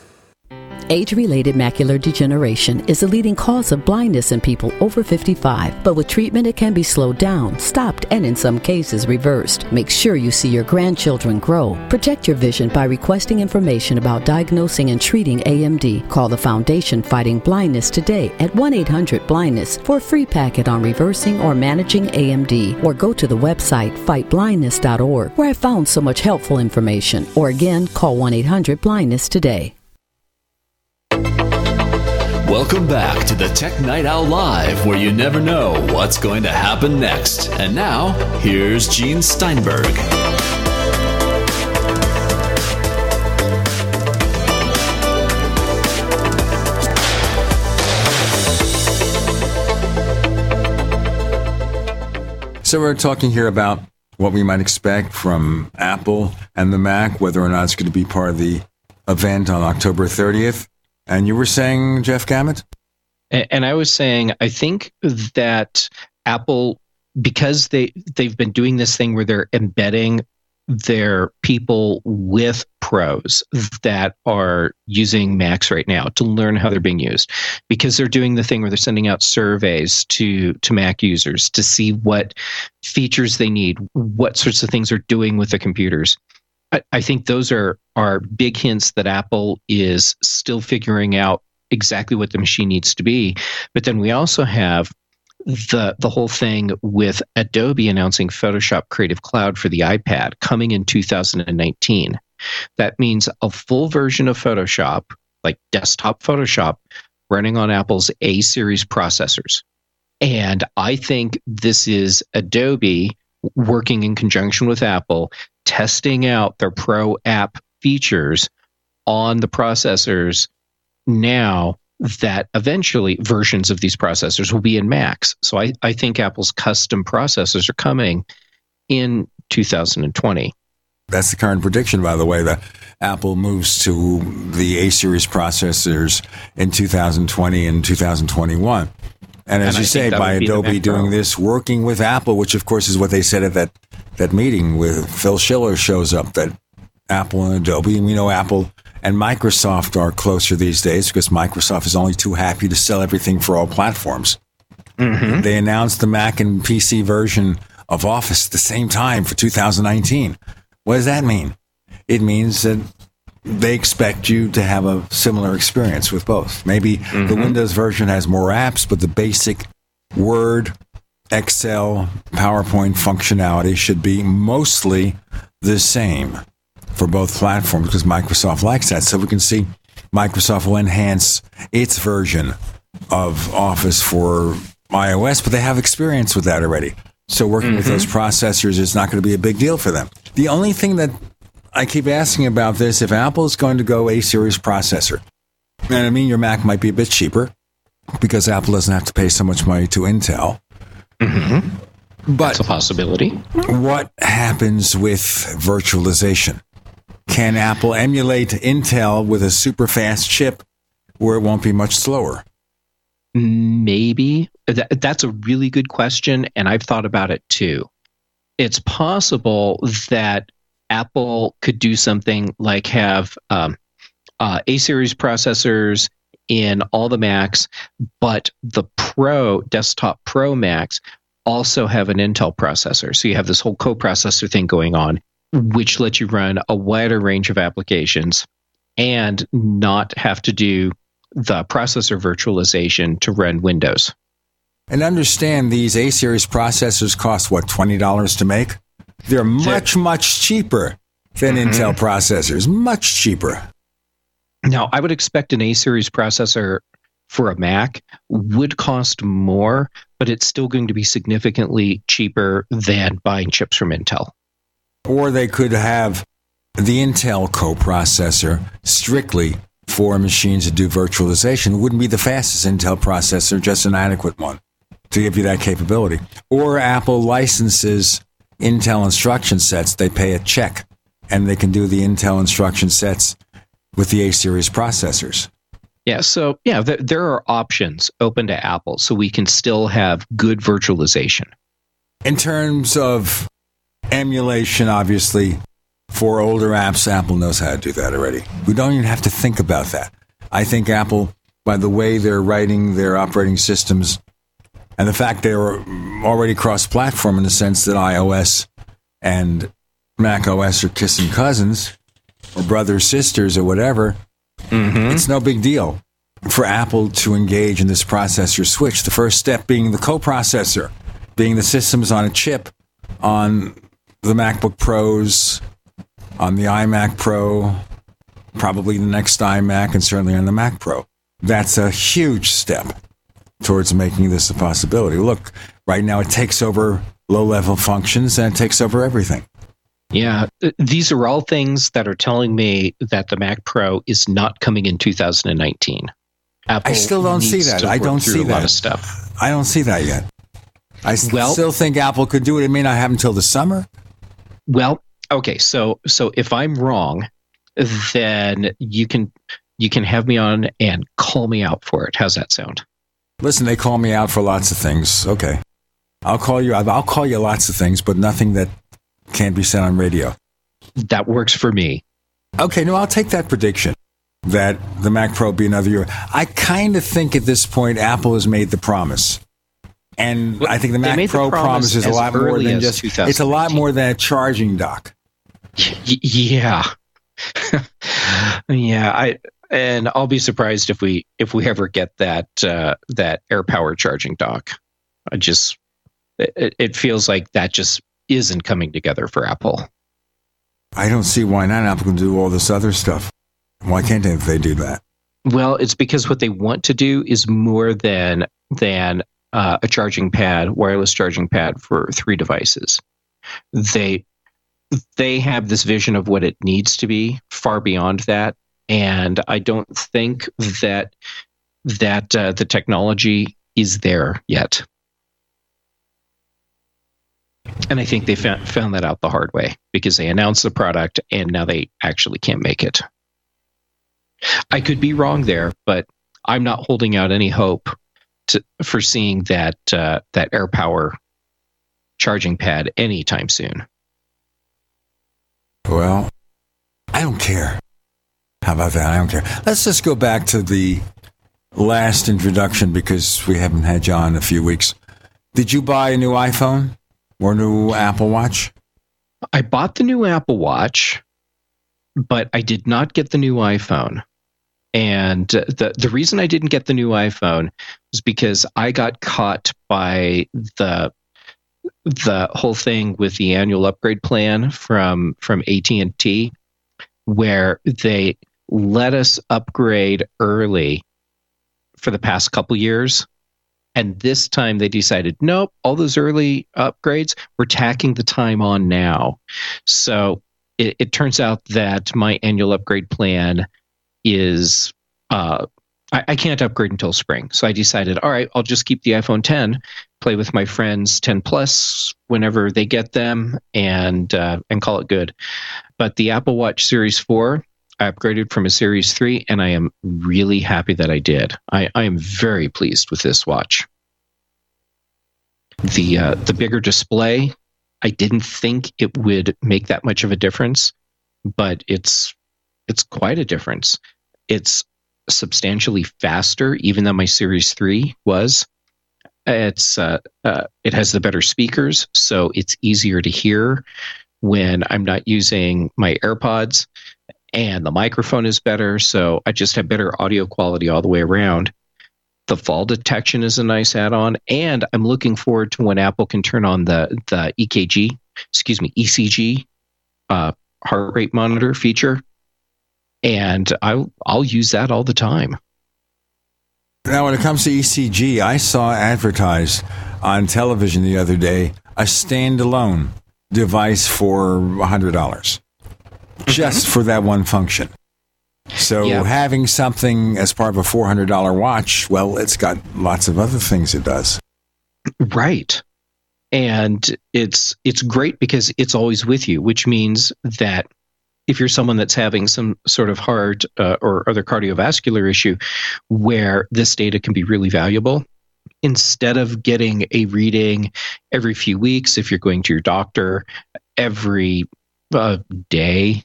Age related macular degeneration is the leading cause of blindness in people over 55, but with treatment, it can be slowed down, stopped, and in some cases reversed. Make sure you see your grandchildren grow. Protect your vision by requesting information about diagnosing and treating AMD. Call the Foundation Fighting Blindness today at 1 800 Blindness for a free packet on reversing or managing AMD, or go to the website fightblindness.org where I found so much helpful information. Or again, call 1 800 Blindness today. Welcome back to the Tech Night Owl Live, where you never know what's going to happen next. And now, here's Gene Steinberg. So we're talking here about what we might expect from Apple and the Mac, whether or not it's going to be part of the event on October 30th. And you were saying, Jeff Gamet? And I was saying, I think that Apple, because they they've been doing this thing where they're embedding their people with pros that are using Macs right now to learn how they're being used because they're doing the thing where they're sending out surveys to to Mac users to see what features they need, what sorts of things are doing with the computers. I, think those are are big hints that Apple is still figuring out exactly what the machine needs to be. But then we also have the the whole thing with Adobe announcing Photoshop Creative Cloud for the iPad coming in 2019. That means a full version of Photoshop, like desktop Photoshop, running on Apple's A series processors. And I think this is Adobe working in conjunction with Apple, testing out their Pro app features on the processors now that eventually versions of these processors will be in Macs. So I, I think Apple's custom processors are coming in 2020. That's the current prediction, by the way, that Apple moves to the A series processors in 2020 and 2021. And as And I you say, by would be the Adobe Pro. doing this, working with Apple, which of course is what they said at that, that meeting with Phil Schiller shows up that Apple and Adobe, and we know Apple and Microsoft are closer these days because Microsoft is only too happy to sell everything for all platforms. Mm-hmm. They announced the Mac and PC version of Office at the same time for 2019. What does that mean? It means that they expect you to have a similar experience with both. Maybe the mm-hmm. Windows version has more apps, but the basic Word, Excel, PowerPoint functionality should be mostly the same for both platforms because Microsoft likes that. So we can see Microsoft will enhance its version of Office for iOS, but they have experience with that already. So working with those mm-hmm. processors is not going to be a big deal for them. The only thing that I keep asking about this, if Apple is going to go A series processor, and I mean your Mac might be a bit cheaper because Apple doesn't have to pay so much money to Intel. But That's a possibility. what happens with virtualization? Can Apple emulate Intel with a super fast chip where it won't be much slower? Maybe. That, that's a really good question. And I've thought about it too. It's possible that Apple could do something like have um, uh, A series processors in all the Macs, but the Pro, desktop Pro Macs, also have an Intel processor. So you have this whole coprocessor thing going on, which lets you run a wider range of applications and not have to do the processor virtualization to run Windows. And understand these A series processors cost what, $20 to make? They're much, much cheaper than mm-hmm. Intel processors, much cheaper. Now, I would expect an A series processor for a Mac would cost more, but it's still going to be significantly cheaper than buying chips from Intel. Or they could have the Intel coprocessor strictly for machines that do virtualization. It wouldn't be the fastest Intel processor, just an adequate one to give you that capability. Or Apple licenses Intel instruction sets. They pay a check and they can do the Intel instruction sets with the A series processors. Yeah, so yeah, th- there are options open to Apple, so we can still have good virtualization. In terms of emulation, obviously, for older apps, Apple knows how to do that already. We don't even have to think about that. I think Apple, by the way they're writing their operating systems and the fact they're already cross platform in the sense that iOS and Mac OS are kissing cousins or brothers, sisters, or whatever, mm-hmm. it's no big deal for Apple to engage in this processor switch. The first step being the coprocessor, being the systems on a chip on the MacBook Pros, on the iMac Pro, probably the next iMac, and certainly on the Mac Pro. That's a huge step towards making this a possibility. Look, right now it takes over low level functions and it takes over everything. Yeah, uh, these are all things that are telling me that the Mac Pro is not coming in 2019. Apple I still don't see that. I don't see a that. lot of stuff. I don't see that yet. I Well- still think Apple could do it. It may not happen until the summer. Well, okay, so so if I'm wrong, then you can you can have me on and call me out for it. How's that sound? Listen, they call me out for lots of things. Okay. I'll call you. I'll call you lots of things, but nothing that can't be said on radio. That works for me. Okay, no, I'll take that prediction that the Mac Pro be another year. I kind of think at this point Apple has made the promise. And I think the Mac made the Pro promise promise is a lot more than just it's a lot more than a charging dock. Y- yeah, yeah. I and I'll be surprised if we if we ever get that uh, that AirPower charging dock. I just it, it feels like that just isn't coming together for Apple. I don't see why not. Apple can do all this other stuff. Why can't they, they do that? Well, it's because what they want to do is more than than uh, a charging pad, wireless charging pad for three devices. They they have this vision of what it needs to be far beyond that, and I don't think that that uh, the technology is there yet. And I think they found, found that out the hard way because they announced the product and now they actually can't make it. I could be wrong there, but I'm not holding out any hope to, for seeing that uh, that AirPower charging pad anytime soon. Well, I don't care. How about that? I don't care. Let's just go back to the last introduction because we haven't had on in a few weeks. Did you buy a new iPhone or new Apple Watch? I bought the new Apple Watch, but I did not get the new iPhone. And the the reason I didn't get the new iPhone was because I got caught by the the whole thing with the annual upgrade plan from from AT&T where they let us upgrade early for the past couple years and this time they decided nope all those early upgrades we're tacking the time on now so it, it turns out that my annual upgrade plan is uh, I, I, can't upgrade until spring. So I decided, all right, I'll just keep the iPhone 10, play with my friends 10 Plus whenever they get them, and uh, and call it good. But the Apple Watch Series 4, I upgraded from a Series 3, and I am really happy that I did. I, I am very pleased with this watch. The uh, the bigger display, I didn't think it would make that much of a difference, but it's it's quite a difference. It's substantially faster, even though my Series 3 was. It's uh, uh, it has the better speakers, so it's easier to hear when I'm not using my AirPods, and the microphone is better, so I just have better audio quality all the way around. The fall detection is a nice add-on, and I'm looking forward to when Apple can turn on the the EKG, excuse me, ECG uh, heart rate monitor feature and I I'll use that all the time. Now, when it comes to ECG, I saw advertised on television the other day a standalone device for hundred dollars, just for that one function. So yeah. having something as part of a four hundred dollar watch, well, it's got lots of other things it does. Right. And it's it's great because it's always with you, which means that if you're someone that's having some sort of heart uh, or other cardiovascular issue where this data can be really valuable instead of getting a reading every few weeks if you're going to your doctor every uh, day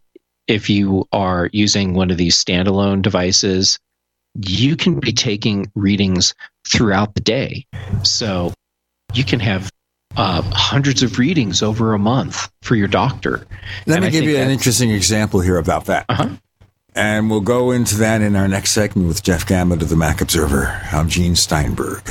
if you are using one of these standalone devices you can be taking readings throughout the day so you can have uh, hundreds of readings over a month for your doctor. Let and me I give you an interesting example here about that. Uh-huh. And we'll go into that in our next segment with Jeff Gamet of the Mac Observer. I'm Gene Steinberg.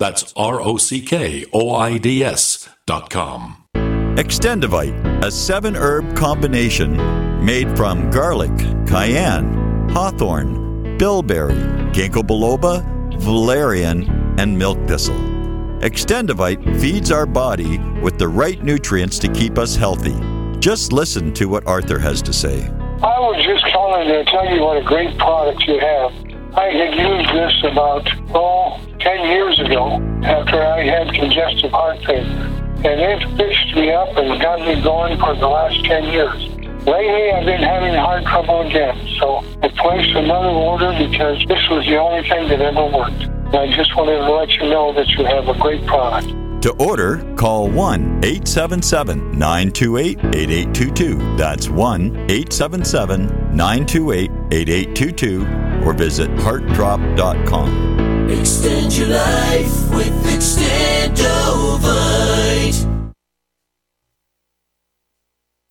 That's R O C K O I D S dot com. Extendovite, a seven herb combination made from garlic, cayenne, hawthorn, bilberry, ginkgo biloba, valerian, and milk thistle. Extendovite feeds our body with the right nutrients to keep us healthy. Just listen to what Arthur has to say. I was just calling to tell you what a great product you have. I had used this about, oh, 10 years ago after I had congestive heart failure. And it fixed me up and got me going for the last 10 years. Lately, I've been having heart trouble again, so I placed another order because this was the only thing that ever worked. And I just wanted to let you know that you have a great product. To order, call 1 877 928 8822. That's 1 877 928 8822 or visit heartdrop.com. Extend your life with Extendovite.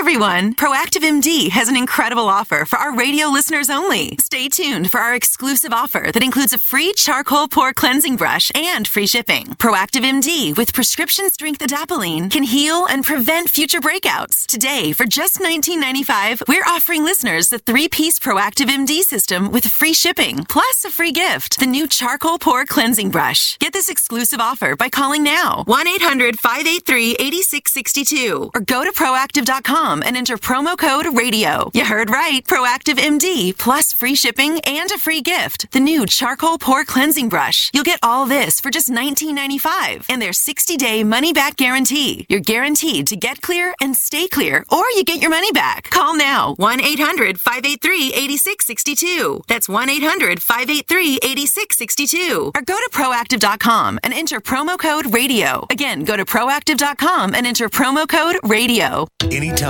everyone! Proactiv MD has an incredible offer for our radio listeners only. Stay tuned for our exclusive offer that includes a free charcoal pore cleansing brush and free shipping. Proactiv MD with prescription strength adapalene can heal and prevent future breakouts. Today, for just $19.95, we're offering listeners the three-piece Proactiv MD system with free shipping plus a free gift: the new charcoal pore cleansing brush. Get this exclusive offer by calling now 1-800-583-8662 or go to proactiv.com and enter promo code radio. You heard right. Proactiv MD plus free shipping and a free gift. The new charcoal pore cleansing brush. You'll get all this for just $19.95 and their 60 day money back guarantee. You're guaranteed to get clear and stay clear or you get your money back. Call now 1 800 583 8662. That's 1 800 583 8662. Or go to proactiv.com and enter promo code radio. Again, go to proactiv.com and enter promo code radio. Anytime,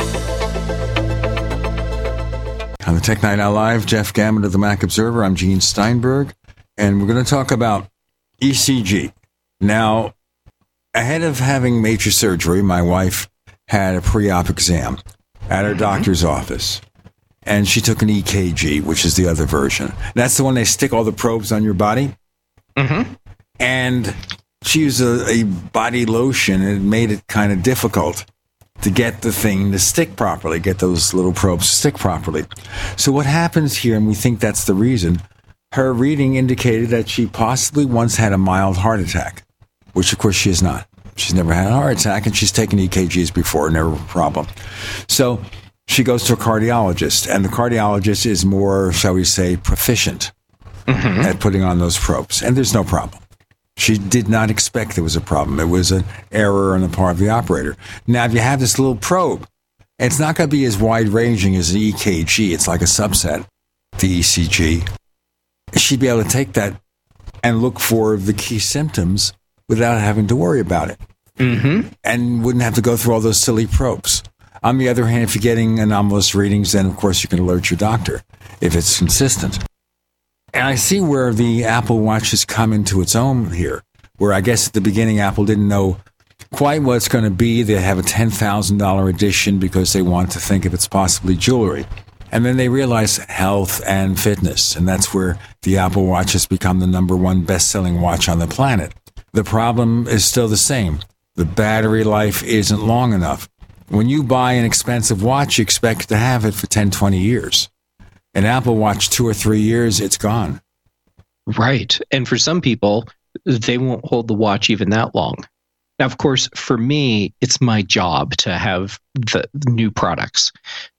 On the Tech Night Owl Live, Jeff Gamet of the Mac Observer. I'm Gene Steinberg, and we're going to talk about ECG. Now, ahead of having major surgery, my wife had a pre op exam at her doctor's office, and she took an EKG, which is the other version. That's the one they stick all the probes on your body. Mm-hmm. And she used a, a body lotion, and it made it kind of difficult to get the thing to stick properly, get those little probes to stick properly. So what happens here, and we think that's the reason, her reading indicated that she possibly once had a mild heart attack, which of course she has not. She's never had a heart attack and she's taken EKGs before, never a problem. So she goes to a cardiologist, and the cardiologist is more, shall we say, proficient mm-hmm. at putting on those probes, and there's no problem. She did not expect there was a problem. It was an error on the part of the operator. Now, if you have this little probe, it's not going to be as wide ranging as an EKG. It's like a subset, the ECG. She'd be able to take that and look for the key symptoms without having to worry about it. Mm-hmm. And wouldn't have to go through all those silly probes. On the other hand, if you're getting anomalous readings, then of course you can alert your doctor if it's consistent. And I see where the Apple Watch has come into its own here, where I guess at the beginning Apple didn't know quite what it's going to be. They have a $10,000 edition because they want to think if it's possibly jewelry. And then they realize health and fitness. And that's where the Apple Watch has become the number one best selling watch on the planet. The problem is still the same. The battery life isn't long enough. When you buy an expensive watch, you expect to have it for 10, 20 years. An Apple Watch, two or three years, it's gone. Right. And for some people, they won't hold the watch even that long. Now, of course, for me, it's my job to have the new products.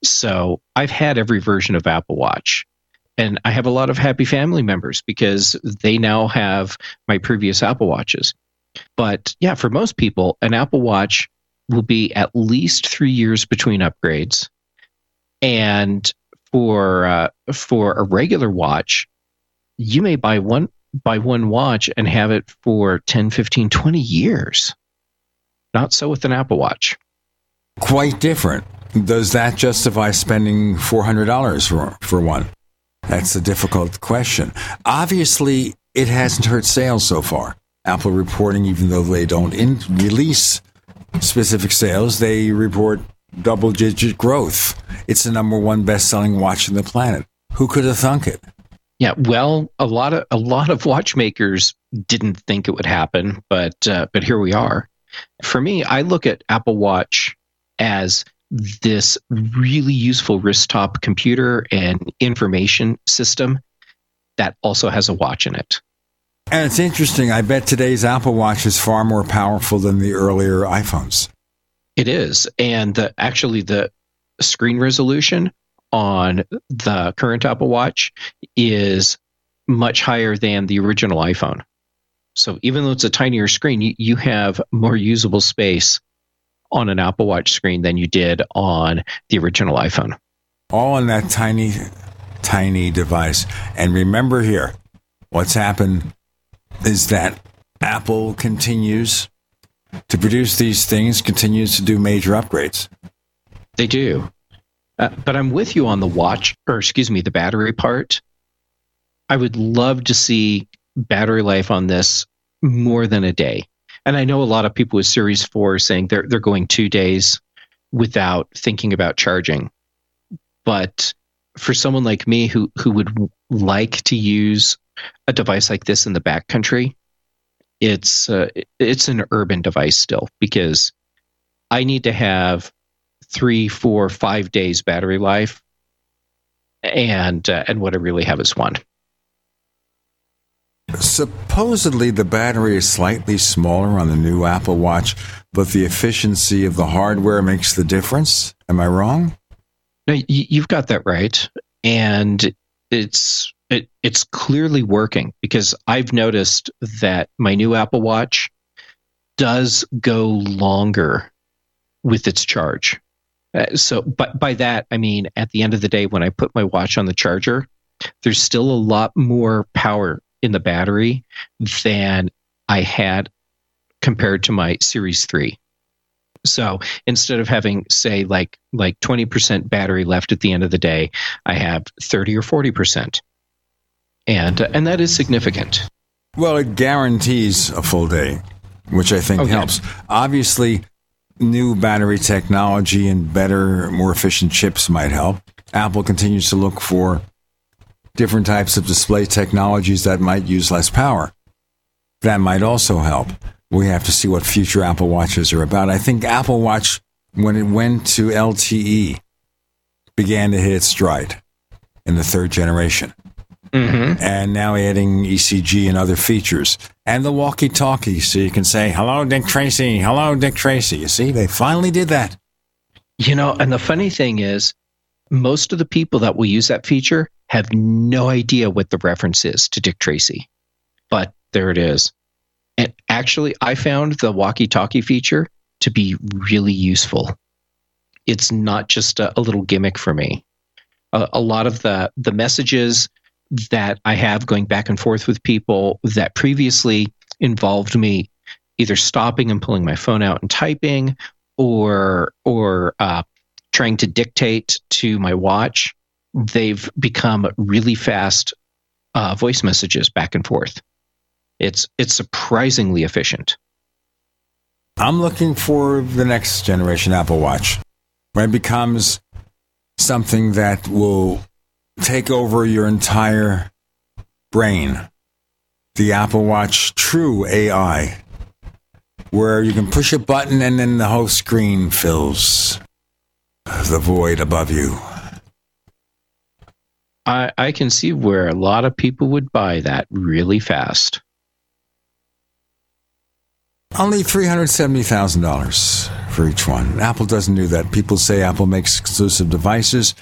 So I've had every version of Apple Watch. And I have a lot of happy family members because they now have my previous Apple Watches. But yeah, for most people, an Apple Watch will be at least three years between upgrades. And for uh, for a regular watch, you may buy one buy one watch and have it for 10, 15, 20 years. Not so with an Apple Watch. Quite different. Does that justify spending $400 for, for one? That's a difficult question. Obviously, it hasn't hurt sales so far. Apple reporting, even though they don't in- release specific sales, they report double digit growth. It's the number one best selling watch on the planet. Who could have thunk it? Yeah, well, a lot of a lot of watchmakers didn't think it would happen, but uh, but here we are. For me, I look at Apple Watch as this really useful wrist top computer and information system that also has a watch in it. And it's interesting. I bet today's Apple Watch is far more powerful than the earlier iPhones. It is, and the, actually the screen resolution on the current Apple Watch is much higher than the original iPhone. So even though it's a tinier screen, you, you have more usable space on an Apple Watch screen than you did on the original iPhone. All on that tiny, tiny device. And remember here, what's happened is that Apple continues to produce these things, continues to do major upgrades. They do. Uh, but I'm with you on the watch, or excuse me, the battery part. I would love to see battery life on this more than a day. And I know a lot of people with Series 4 saying they're they're going 2 days without thinking about charging. But for someone like me who who would like to use a device like this in the backcountry, it's uh, it's an urban device still because I need to have three, four, five days battery life, and uh, and what I really have is one. Supposedly, the battery is slightly smaller on the new Apple Watch, but the efficiency of the hardware makes the difference. Am I wrong? No, you've got that right, and it's it, it's clearly working because I've noticed that my new Apple Watch does go longer with its charge. Uh, so, but by that I mean at the end of the day, when I put my watch on the charger, there's still a lot more power in the battery than I had compared to my Series 3. So instead of having say like like 20% battery left at the end of the day, I have 30 or 40%. And uh, and that is significant. Well, it guarantees a full day, which I think okay. helps. Obviously, new battery technology and better, more efficient chips might help. Apple continues to look for different types of display technologies that might use less power. That might also help. We have to see what future Apple Watches are about. I think Apple Watch, when it went to LTE, began to hit its stride in the third generation. Mm-hmm. And now adding ECG and other features and the walkie talkie so you can say, hello, Dick Tracy. Hello, Dick Tracy. You see, they finally did that. You know, and the funny thing is, most of the people that will use that feature have no idea what the reference is to Dick Tracy. But there it is. And actually, I found the walkie talkie feature to be really useful. It's not just a, a little gimmick for me. A, a lot of the, the messages that I have going back and forth with people that previously involved me either stopping and pulling my phone out and typing or or uh, trying to dictate to my watch they've become really fast uh, voice messages back and forth. It's it's surprisingly efficient. I'm looking for the next generation Apple Watch, when it becomes something that will take over your entire brain. The Apple Watch True AI, where you can push a button and then the whole screen fills the void above you. I, I can see where a lot of people would buy that really fast. Only $370,000 for each one. Apple doesn't do that. People say Apple makes exclusive devices,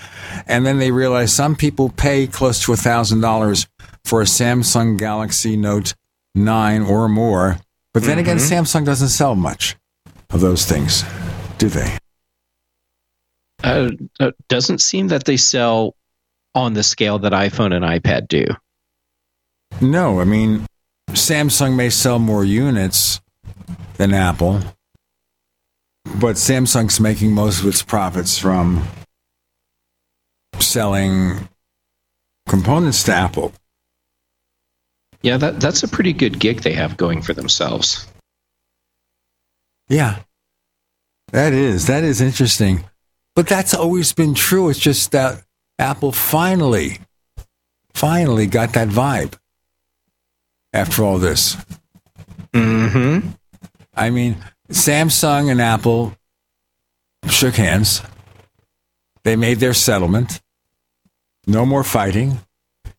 and then they realize some people pay close to $1,000 for a Samsung Galaxy Note 9 or more. But then again, Mhm. Samsung doesn't sell much of those things, do they? Uh, it doesn't seem that they sell on the scale that iPhone and iPad do. No, I mean, Samsung may sell more units than Apple, but Samsung's making most of its profits from selling components to Apple. Yeah, that, that's a pretty good gig they have going for themselves. Yeah. That is. That is interesting. But that's always been true. It's just that Apple finally, finally got that vibe after all this. Mm-hmm. I mean, Samsung and Apple shook hands. They made their settlement. No more fighting.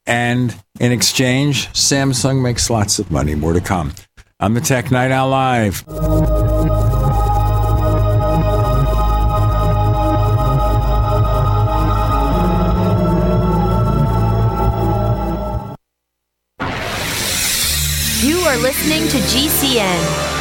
And in exchange, Samsung makes lots of money. More to come. I'm the Tech Night Owl Live. You are listening to GCN.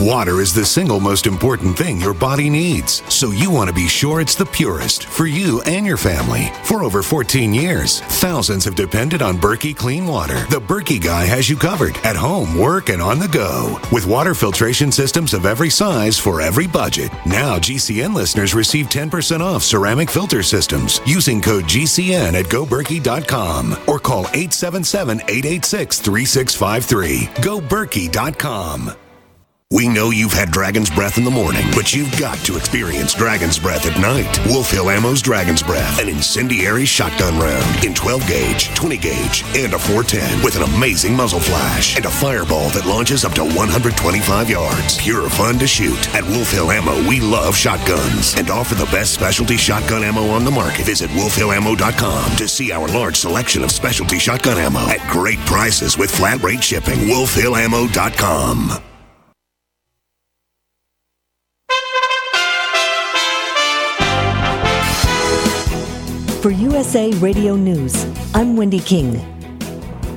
Water is the single most important thing your body needs, so you want to be sure it's the purest for you and your family. For over 14 years, thousands have depended on Berkey Clean Water. The Berkey guy has you covered at home, work, and on the go. With water filtration systems of every size for every budget. Now, GCN listeners receive 10% off ceramic filter systems using code GCN at goberkey.com or call 877 886 3653. GoBerkey.com. We know you've had Dragon's Breath in the morning, but you've got to experience Dragon's Breath at night. Wolf Hill Ammo's Dragon's Breath, an incendiary shotgun round in 12 gauge, 20 gauge, and a 410 with an amazing muzzle flash and a fireball that launches up to 125 yards. Pure fun to shoot. At Wolf Hill Ammo, we love shotguns and offer the best specialty shotgun ammo on the market. Visit wolfhillammo.com to see our large selection of specialty shotgun ammo at great prices with flat rate shipping. wolfhillammo.com. For USA Radio News, I'm Wendy King.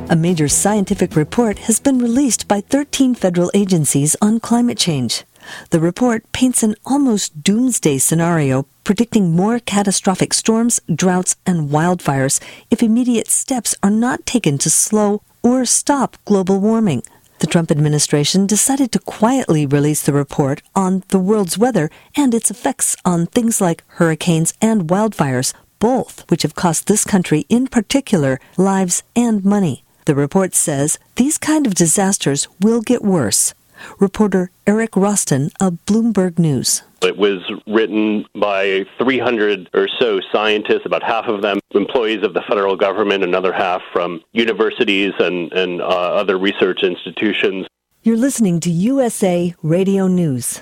A major scientific report has been released by 13 federal agencies on climate change. The report paints an almost doomsday scenario predicting more catastrophic storms, droughts, and wildfires if immediate steps are not taken to slow or stop global warming. The Trump administration decided to quietly release the report on the world's weather and its effects on things like hurricanes and wildfires, both which have cost this country in particular lives and money. The report says these kind of disasters will get worse. Reporter Eric Roston of Bloomberg News. It was written by 300 or so scientists, about half of them employees of the federal government, another half from universities and, and uh, other research institutions. You're listening to USA Radio News.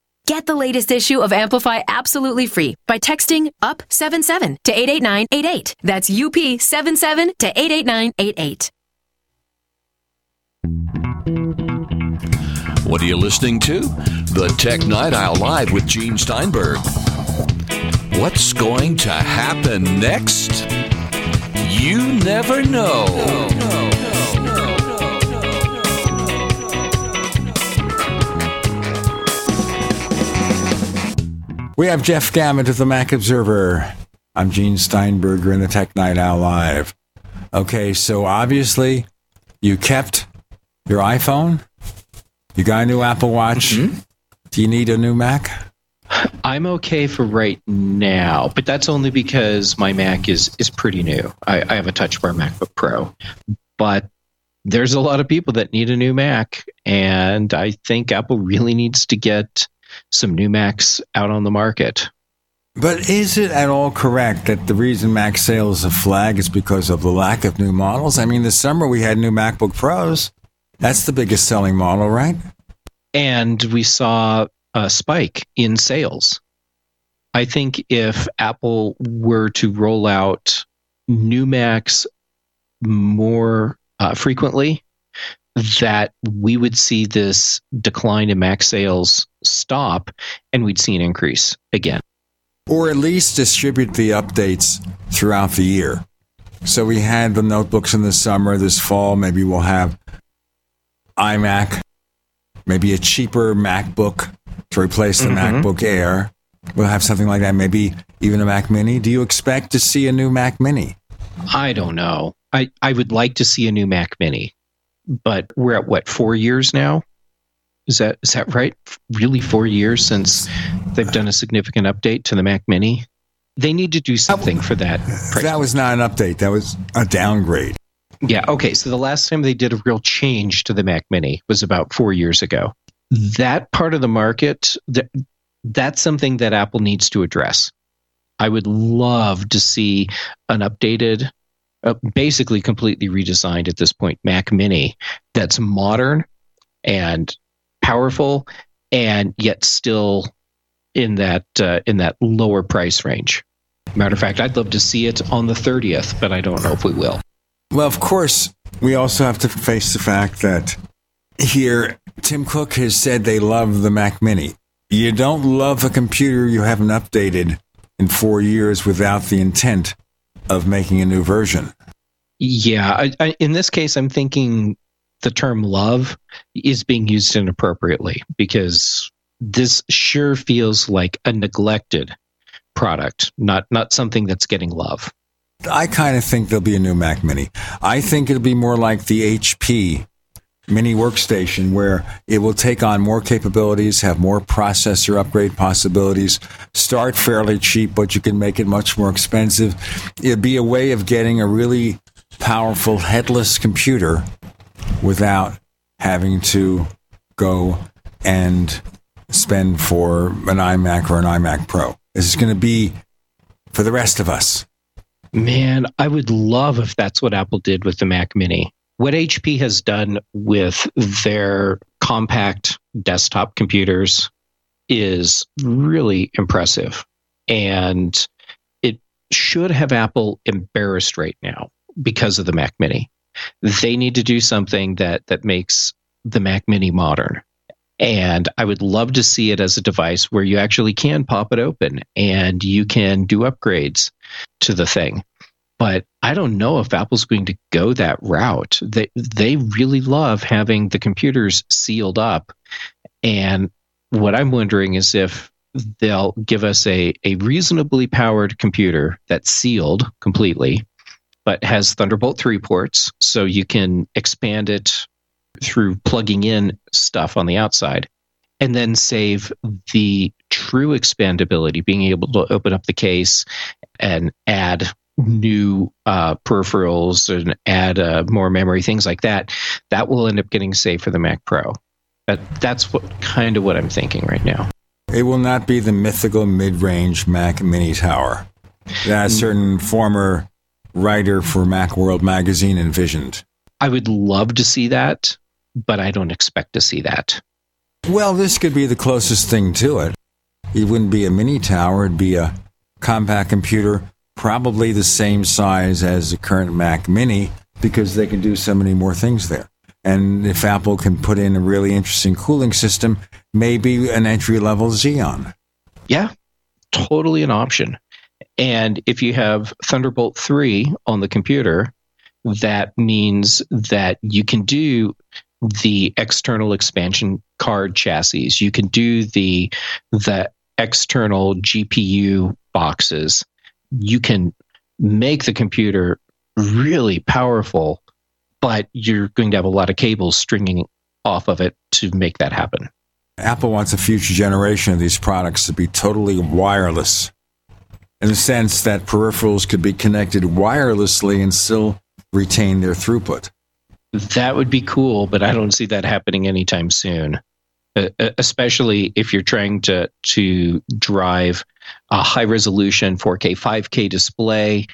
Get the latest issue of Amplify absolutely free by texting UP77 to 88988. That's UP77 to 88988. What are you listening to? The Tech Night Owl Live with Gene Steinberg. What's going to happen next? You never know. We have Jeff Gamet of the Mac Observer. I'm Gene Steinberger in the Tech Night Owl Live. Okay, so obviously you kept your iPhone. You got a new Apple Watch. Mm-hmm. Do you need a new Mac? I'm okay for right now, but that's only because my Mac is is pretty new. I, I have a Touch Bar MacBook Pro, but there's a lot of people that need a new Mac, and I think Apple really needs to get some new Macs out on the market. But is it at all correct that the reason Mac sales have flagged is because of the lack of new models? I mean, this summer we had new MacBook Pros. That's the biggest selling model, right? And we saw a spike in sales. I think if Apple were to roll out new Macs more uh, frequently, that we would see this decline in Mac sales stop and we'd see an increase again. Or at least distribute the updates throughout the year. So we had the notebooks in the summer, this fall, maybe we'll have iMac, maybe a cheaper MacBook to replace the Mhm. MacBook Air. We'll have something like that, maybe even a Mac Mini. Do you expect to see a new Mac Mini? I don't know. I, I would like to see a new Mac Mini, but we're at what four years now? Is that is that right? Really, four years since they've done a significant update to the Mac Mini. They need to do something for that. That was not an update, that was a downgrade. Yeah. Okay. So the last time they did a real change to the Mac Mini was about four years ago. That part of the market, that, that's something that Apple needs to address. I would love to see an updated, uh, basically completely redesigned at this point Mac Mini that's modern and powerful, and yet still in that uh, in that lower price range. Matter of fact, I'd love to see it on the 30th, but I don't know if we will. Well, of course, we also have to face the fact that here Tim Cook has said they love the Mac Mini. You don't love a computer you haven't updated in four years without the intent of making a new version. Yeah, I, I, in this case, I'm thinking the term love is being used inappropriately because this sure feels like a neglected product, not not something that's getting love. I kind of think there'll be a new Mac Mini. I think it'll be more like the HP mini workstation where it will take on more capabilities, have more processor upgrade possibilities, start fairly cheap, but you can make it much more expensive. It'd be a way of getting a really powerful headless computer without having to go and spend for an iMac or an iMac Pro. This is going to be for the rest of us. Man, I would love if that's what Apple did with the Mac Mini. What HP has done with their compact desktop computers is really impressive. And it should have Apple embarrassed right now because of the Mac Mini. They need to do something that that makes the Mac Mini modern. And I would love to see it as a device where you actually can pop it open and you can do upgrades to the thing. But I don't know if Apple's going to go that route. They they really love having the computers sealed up, and what I'm wondering is if they'll give us a, a reasonably powered computer that's sealed completely, but has Thunderbolt 3 ports, so you can expand it through plugging in stuff on the outside, and then save the true expandability, being able to open up the case and add new uh, peripherals and add uh, more memory, things like that. That will end up getting saved for the Mac Pro. But that's what kind of what I'm thinking right now. It will not be the mythical mid-range Mac Mini Tower that a certain former writer for Macworld magazine envisioned. I would love to see that, but I don't expect to see that. Well, this could be the closest thing to it. It wouldn't be a mini tower, it'd be a compact computer, probably the same size as the current Mac Mini, because they can do so many more things there. And if Apple can put in a really interesting cooling system, maybe an entry level Xeon. Yeah, totally an option. And if you have Thunderbolt 3 on the computer, that means that you can do the external expansion card chassis. You can do the the external GPU boxes. You can make the computer really powerful, but you're going to have a lot of cables stringing off of it to make that happen. Apple wants a future generation of these products to be totally wireless in the sense that peripherals could be connected wirelessly and still retain their throughput. That would be cool, but I don't see that happening anytime soon. Uh, especially if you're trying to to drive a high resolution 4K 5K display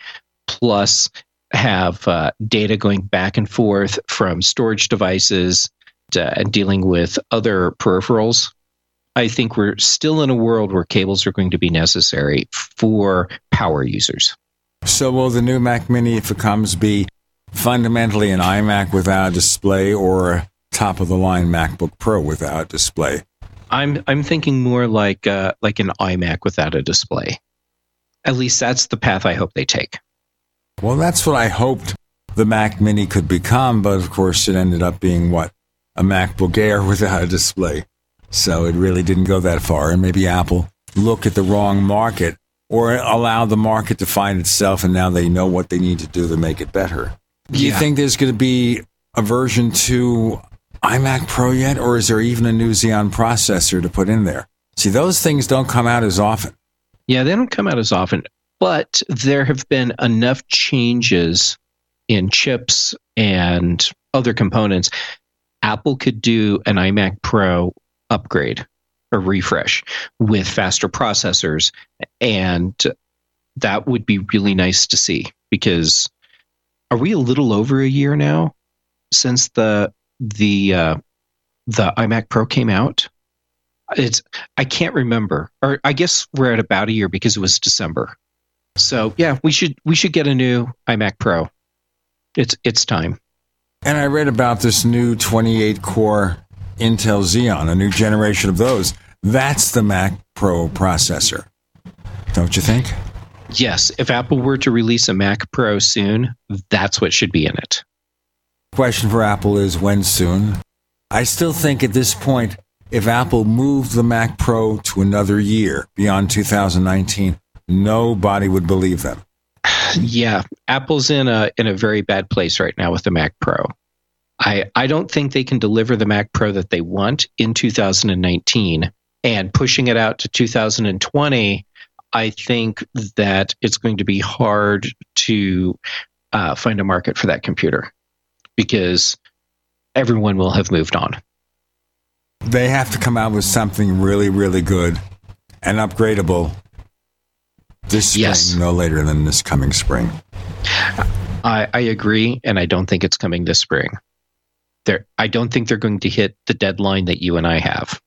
plus have uh, data going back and forth from storage devices to, and dealing with other peripherals. I think we're still in a world where cables are going to be necessary for power users. So, will the new Mac Mini, if it comes, be fundamentally an iMac without a display or top of the line MacBook Pro without display? I'm I'm thinking more like uh, like an iMac without a display. At least that's the path I hope they take. Well, that's what I hoped the Mac Mini could become, but of course it ended up being what a MacBook Air without a display. So it really didn't go that far, and maybe Apple looked at the wrong market or allow the market to find itself, and now they know what they need to do to make it better. Do you think there's going to be a version 2 iMac Pro yet, or is there even a new Xeon processor to put in there? See, those things don't come out as often. Yeah, they don't come out as often, but there have been enough changes in chips and other components. Apple could do an iMac Pro upgrade or refresh with faster processors, and that would be really nice to see because are we a little over a year now since the the uh, the iMac Pro came out? It's I can't remember, or I guess we're at about a year because it was December. So yeah, we should we should get a new iMac Pro. It's it's time. And I read about this new 28 core Intel Xeon, a new generation of those. That's the Mac Pro processor. Don't you think? Yes, if Apple were to release a Mac Pro soon, that's what should be in it. Question for Apple is when soon? I still think at this point, if Apple moved the Mac Pro to another year beyond 2019, nobody would believe them. Yeah, Apple's in a in a very bad place right now with the Mac Pro. I I don't think they can deliver the Mac Pro that they want in 2019 and pushing it out to 2020 I think that it's going to be hard to uh, find a market for that computer because everyone will have moved on. They have to come out with something really, really good and upgradable this spring, Yes. no later than this coming spring. I, I agree, and I don't think it's coming this spring. They're, I don't think they're going to hit the deadline that you and I have.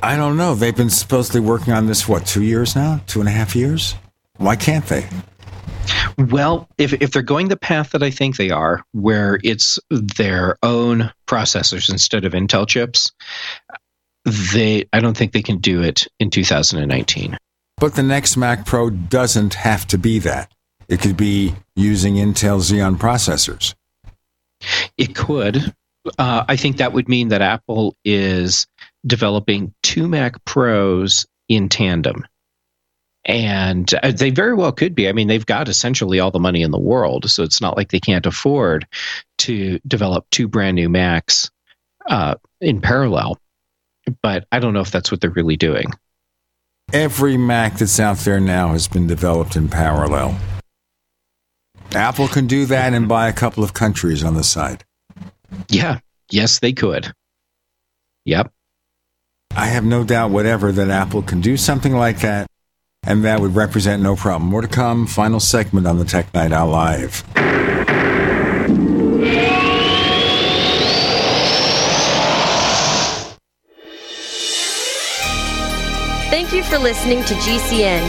I don't know. They've been supposedly working on this, what, two years now? Two and a half years? Why can't they? Well, if if they're going the path that I think they are, where it's their own processors instead of Intel chips, they I don't think they can do it in 2019. But the next Mac Pro doesn't have to be that. it could be using Intel Xeon processors. It could. Uh, I think that would mean that Apple is developing two Mac Pros in tandem. And uh, they very well could be. I mean, they've got essentially all the money in the world, so it's not like they can't afford to develop two brand new Macs uh, in parallel. But I don't know if that's what they're really doing. Every Mac that's out there now has been developed in parallel. Apple can do that and buy a couple of countries on the side. Yeah. Yes, they could. Yep. I have no doubt whatever that Apple can do something like that, and that would represent no problem. More to come. Final segment on the Tech Night Owl Live. Thank you for listening to GCN.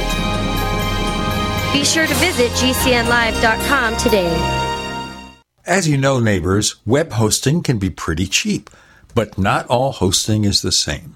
Be sure to visit GCNlive.com today. As you know, neighbors, web hosting can be pretty cheap, but not all hosting is the same.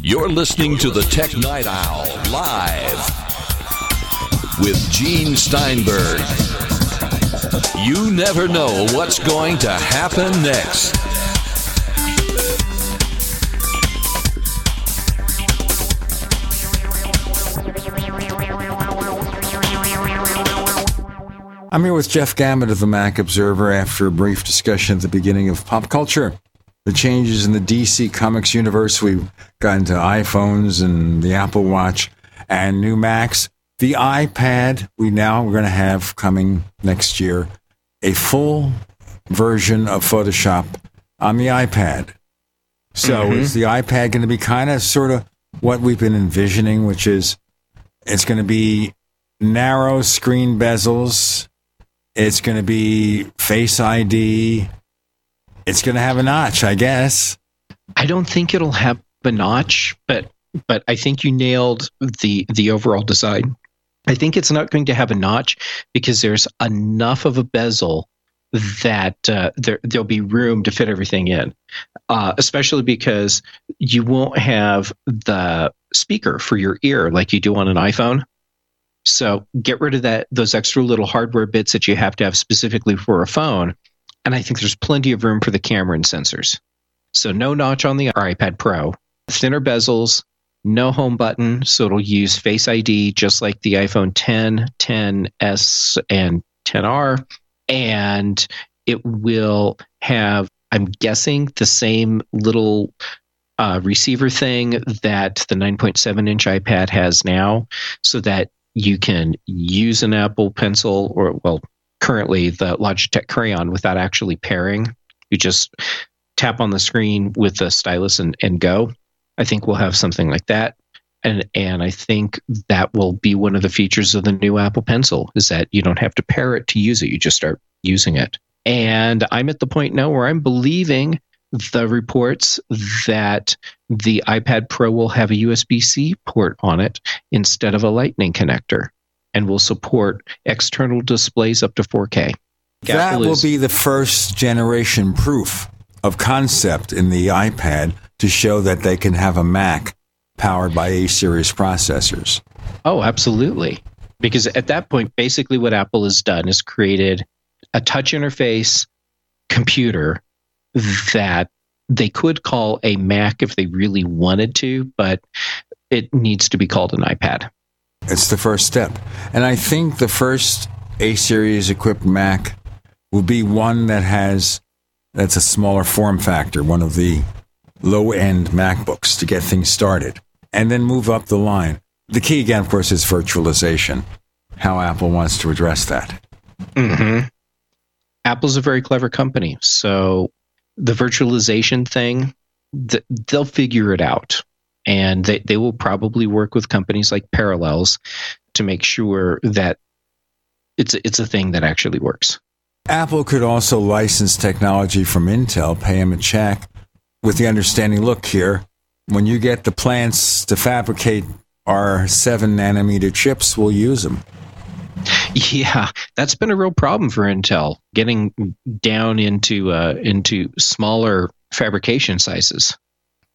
You're listening to the Tech Night Owl live with Gene Steinberg. You never know what's going to happen next. I'm here with Jeff Gamet of the Mac Observer after a brief discussion at the beginning of pop culture. The changes in the DC Comics universe. We've gotten to iPhones and the Apple Watch and new Macs. The iPad, we now are going to have coming next year a full version of Photoshop on the iPad. So Mhm. is the iPad going to be kind of sort of what we've been envisioning, which is it's going to be narrow screen bezels. It's going to be Face ID. It's going to have a notch, I guess. I don't think it'll have a notch, but but I think you nailed the the overall design. I think it's not going to have a notch because there's enough of a bezel that uh, there there'll be room to fit everything in. Uh, especially because you won't have the speaker for your ear like you do on an iPhone. So get rid of that those extra little hardware bits that you have to have specifically for a phone. And I think there's plenty of room for the camera and sensors. So no notch on the iPad Pro, thinner bezels, no home button, so it'll use Face ID just like the iPhone 10, 10s, and 10R, and it will have, I'm guessing, the same little uh, receiver thing that the 9.7 inch iPad has now, so that you can use an Apple Pencil or well, currently the Logitech Crayon without actually pairing. You just tap on the screen with the stylus and, and go. I think we'll have something like that. And and I think that will be one of the features of the new Apple Pencil is that you don't have to pair it to use it. You just start using it. And I'm at the point now where I'm believing the reports that the iPad Pro will have a USB C port on it instead of a Lightning connector and will support external displays up to 4K. That Apple will is- be the first generation proof of concept in the iPad to show that they can have a Mac powered by A series processors. Oh, absolutely. Because at that point, basically what Apple has done is created a touch interface computer that they could call a Mac if they really wanted to, but it needs to be called an iPad. It's the first step. And I think the first A series equipped Mac will be one that has that's a smaller form factor, one of the low end MacBooks to get things started, and then move up the line. The key again, of course, is virtualization. How Apple wants to address that. Mm-hmm. Apple's a very clever company, so the virtualization thing, th- they'll figure it out, and they they will probably work with companies like Parallels to make sure that it's it's a thing that actually works. Apple could also license technology from Intel, pay them a check with the understanding look here, when you get the plants to fabricate our 7 nanometer chips, we'll use them. Yeah, that's been a real problem for Intel getting down into uh, into smaller fabrication sizes.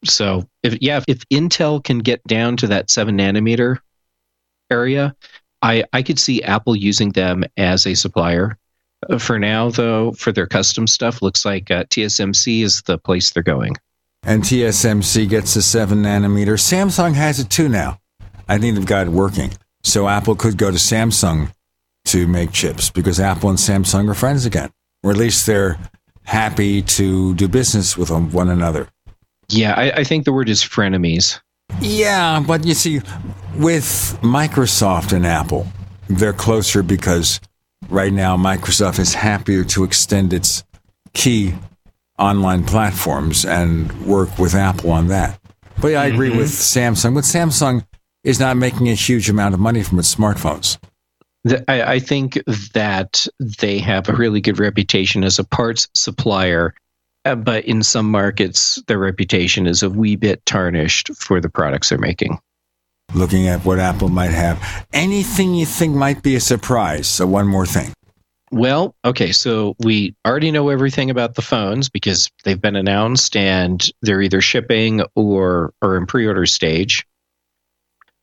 So if yeah, if Intel can get down to that seven nanometer area, I I could see Apple using them as a supplier. Uh, For now, though, for their custom stuff, looks like uh, TSMC is the place they're going. And TSMC gets the 7 nanometer. Samsung has it too now. I think they've got it working. So Apple could go to Samsung to make chips because Apple and Samsung are friends again, or at least they're happy to do business with one another. Yeah, I, I think the word is frenemies. Yeah, but you see, with Microsoft and Apple, they're closer because right now Microsoft is happier to extend its key online platforms and work with Apple on that. But yeah, I agree Mhm. with Samsung. But Samsung is not making a huge amount of money from its smartphones. The- I, I think that they have a really good reputation as a parts supplier, Uh, but in some markets, their reputation is a wee bit tarnished for the products they're making. Looking at what Apple might have, anything you think might be a surprise. So one more thing. Well, okay, so we already know everything about the phones because they've been announced and they're either shipping or or in pre-order stage.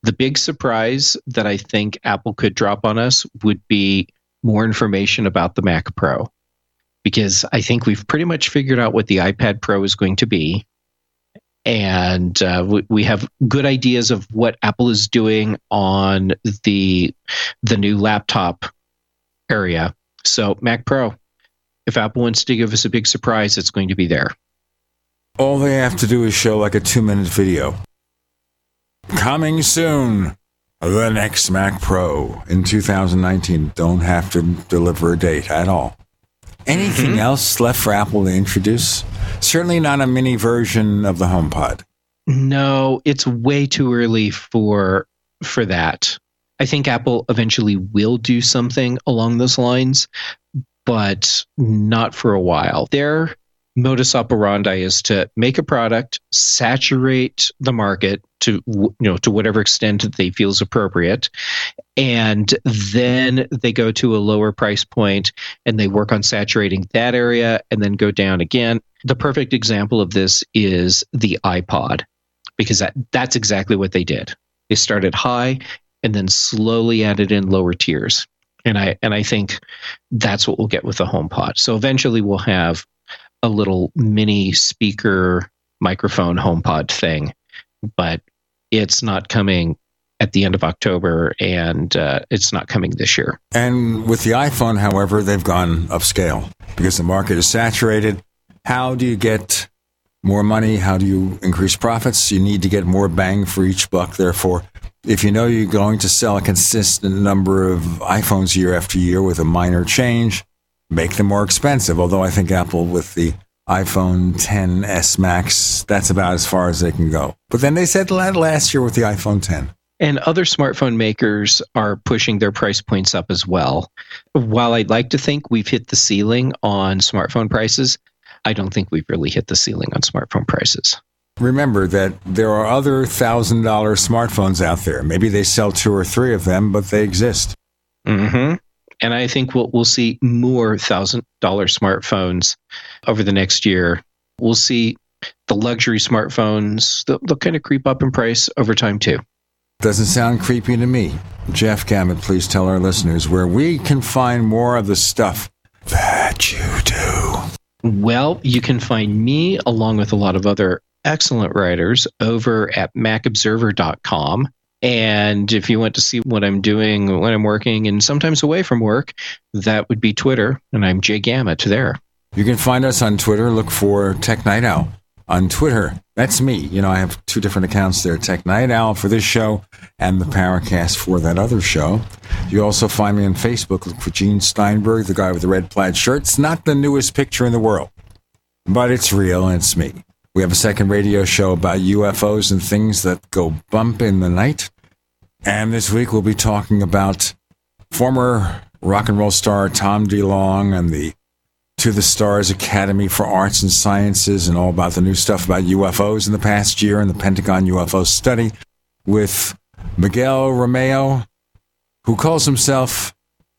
The big surprise that I think Apple could drop on us would be more information about the Mac Pro. Because I think we've pretty much figured out what the iPad Pro is going to be. And uh, we, we have good ideas of what Apple is doing on the the new laptop area. So Mac Pro, if Apple wants to give us a big surprise, it's going to be there. All they have to do is show like a two minute video. Coming soon, the next Mac Pro in 2019. Don't have to deliver a date at all. Anything mm-hmm. else left for Apple to introduce? Certainly not a mini version of the HomePod. No, it's way too early for for that. I think Apple eventually will do something along those lines, but not for a while. Their modus operandi is to make a product, saturate the market to you know to whatever extent that they feel is appropriate, and then they go to a lower price point and they work on saturating that area and then go down again. The perfect example of this is the iPod because that, that's exactly what they did. They started high and then slowly added in lower tiers. And I and I think that's what we'll get with the HomePod. So eventually we'll have a little mini speaker microphone HomePod thing, but it's not coming at the end of October, and uh, it's not coming this year. And with the iPhone, however, they've gone upscale because the market is saturated. How do you get more money? How do you increase profits? You need to get more bang for each buck. Therefore, if you know you're going to sell a consistent number of iPhones year after year with a minor change, make them more expensive. Although I think Apple with the iPhone 10s Max, that's about as far as they can go. But then they said that last year with the iPhone 10. And other smartphone makers are pushing their price points up as well. While I'd like to think we've hit the ceiling on smartphone prices, I don't think we've really hit the ceiling on smartphone prices. Remember that there are other thousand dollar smartphones out there. Maybe they sell two or three of them, but they exist. Mm-hmm. And I think we'll we'll see more thousand dollar smartphones over the next year. We'll see the luxury smartphones. They'll, they'll kind of creep up in price over time too. Doesn't sound creepy to me. Jeff Gamet, please tell our listeners where we can find more of the stuff that you do. Well, you can find me along with a lot of other excellent writers over at macobserver.com. And if you want to see what I'm doing when I'm working and sometimes away from work, that would be Twitter. And I'm Jay Gamet there. You can find us on Twitter. Look for Tech Night Owl on Twitter. That's me. You know, I have two different accounts there Tech Night Owl for this show and the Paracast for that other show. You also find me on Facebook. Look for Gene Steinberg, the guy with the red plaid shirt. It's not the newest picture in the world, but it's real and it's me. We have a second radio show about UFOs and things that go bump in the night. And this week we'll be talking about former rock and roll star Tom DeLonge and the To the Stars Academy for Arts and Sciences and all about the new stuff about UFOs in the past year and the Pentagon UFO study with Miguel Romero, who calls himself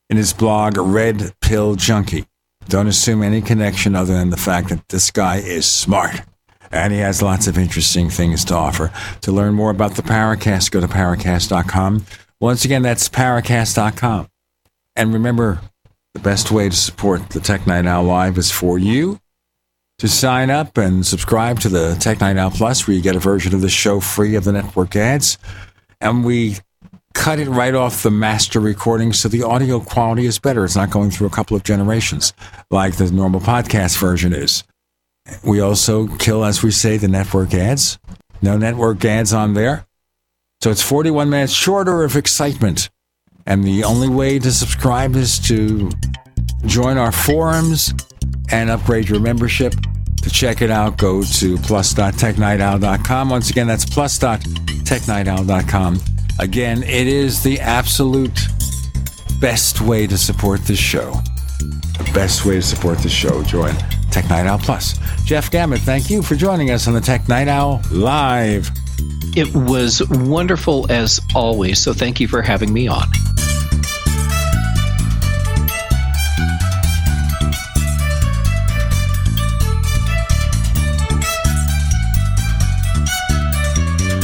in his blog Red Pill Junkie. Don't assume any connection other than the fact that this guy is smart and he has lots of interesting things to offer. To learn more about the Paracast, go to paracast.com. Once again, that's paracast.com. And remember, the best way to support the Tech Night Owl Live is for you to sign up and subscribe to the Tech Night Owl Plus, where you get a version of the show free of the network ads. And we cut it right off the master recording so the audio quality is better. It's not going through a couple of generations like the normal podcast version is. We also kill, as we say, the network ads. No network ads on there. So it's 41 minutes shorter of excitement. And the only way to subscribe is to join our forums and upgrade your membership. To check it out, go to plus.technightowl.com. Once again, that's plus.technightowl.com. Again, it is the absolute best way to support this show. The best way to support this show. Join Tech Night Owl Plus. Jeff Gamet, thank you for joining us on the Tech Night Owl Live. It was wonderful as always, so thank you for having me on.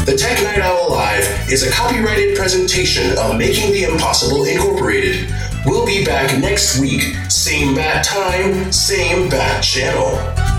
The Tech Night Owl Live is a copyrighted presentation of Making the Impossible Incorporated. We'll be back next week, same bat time, same bat channel.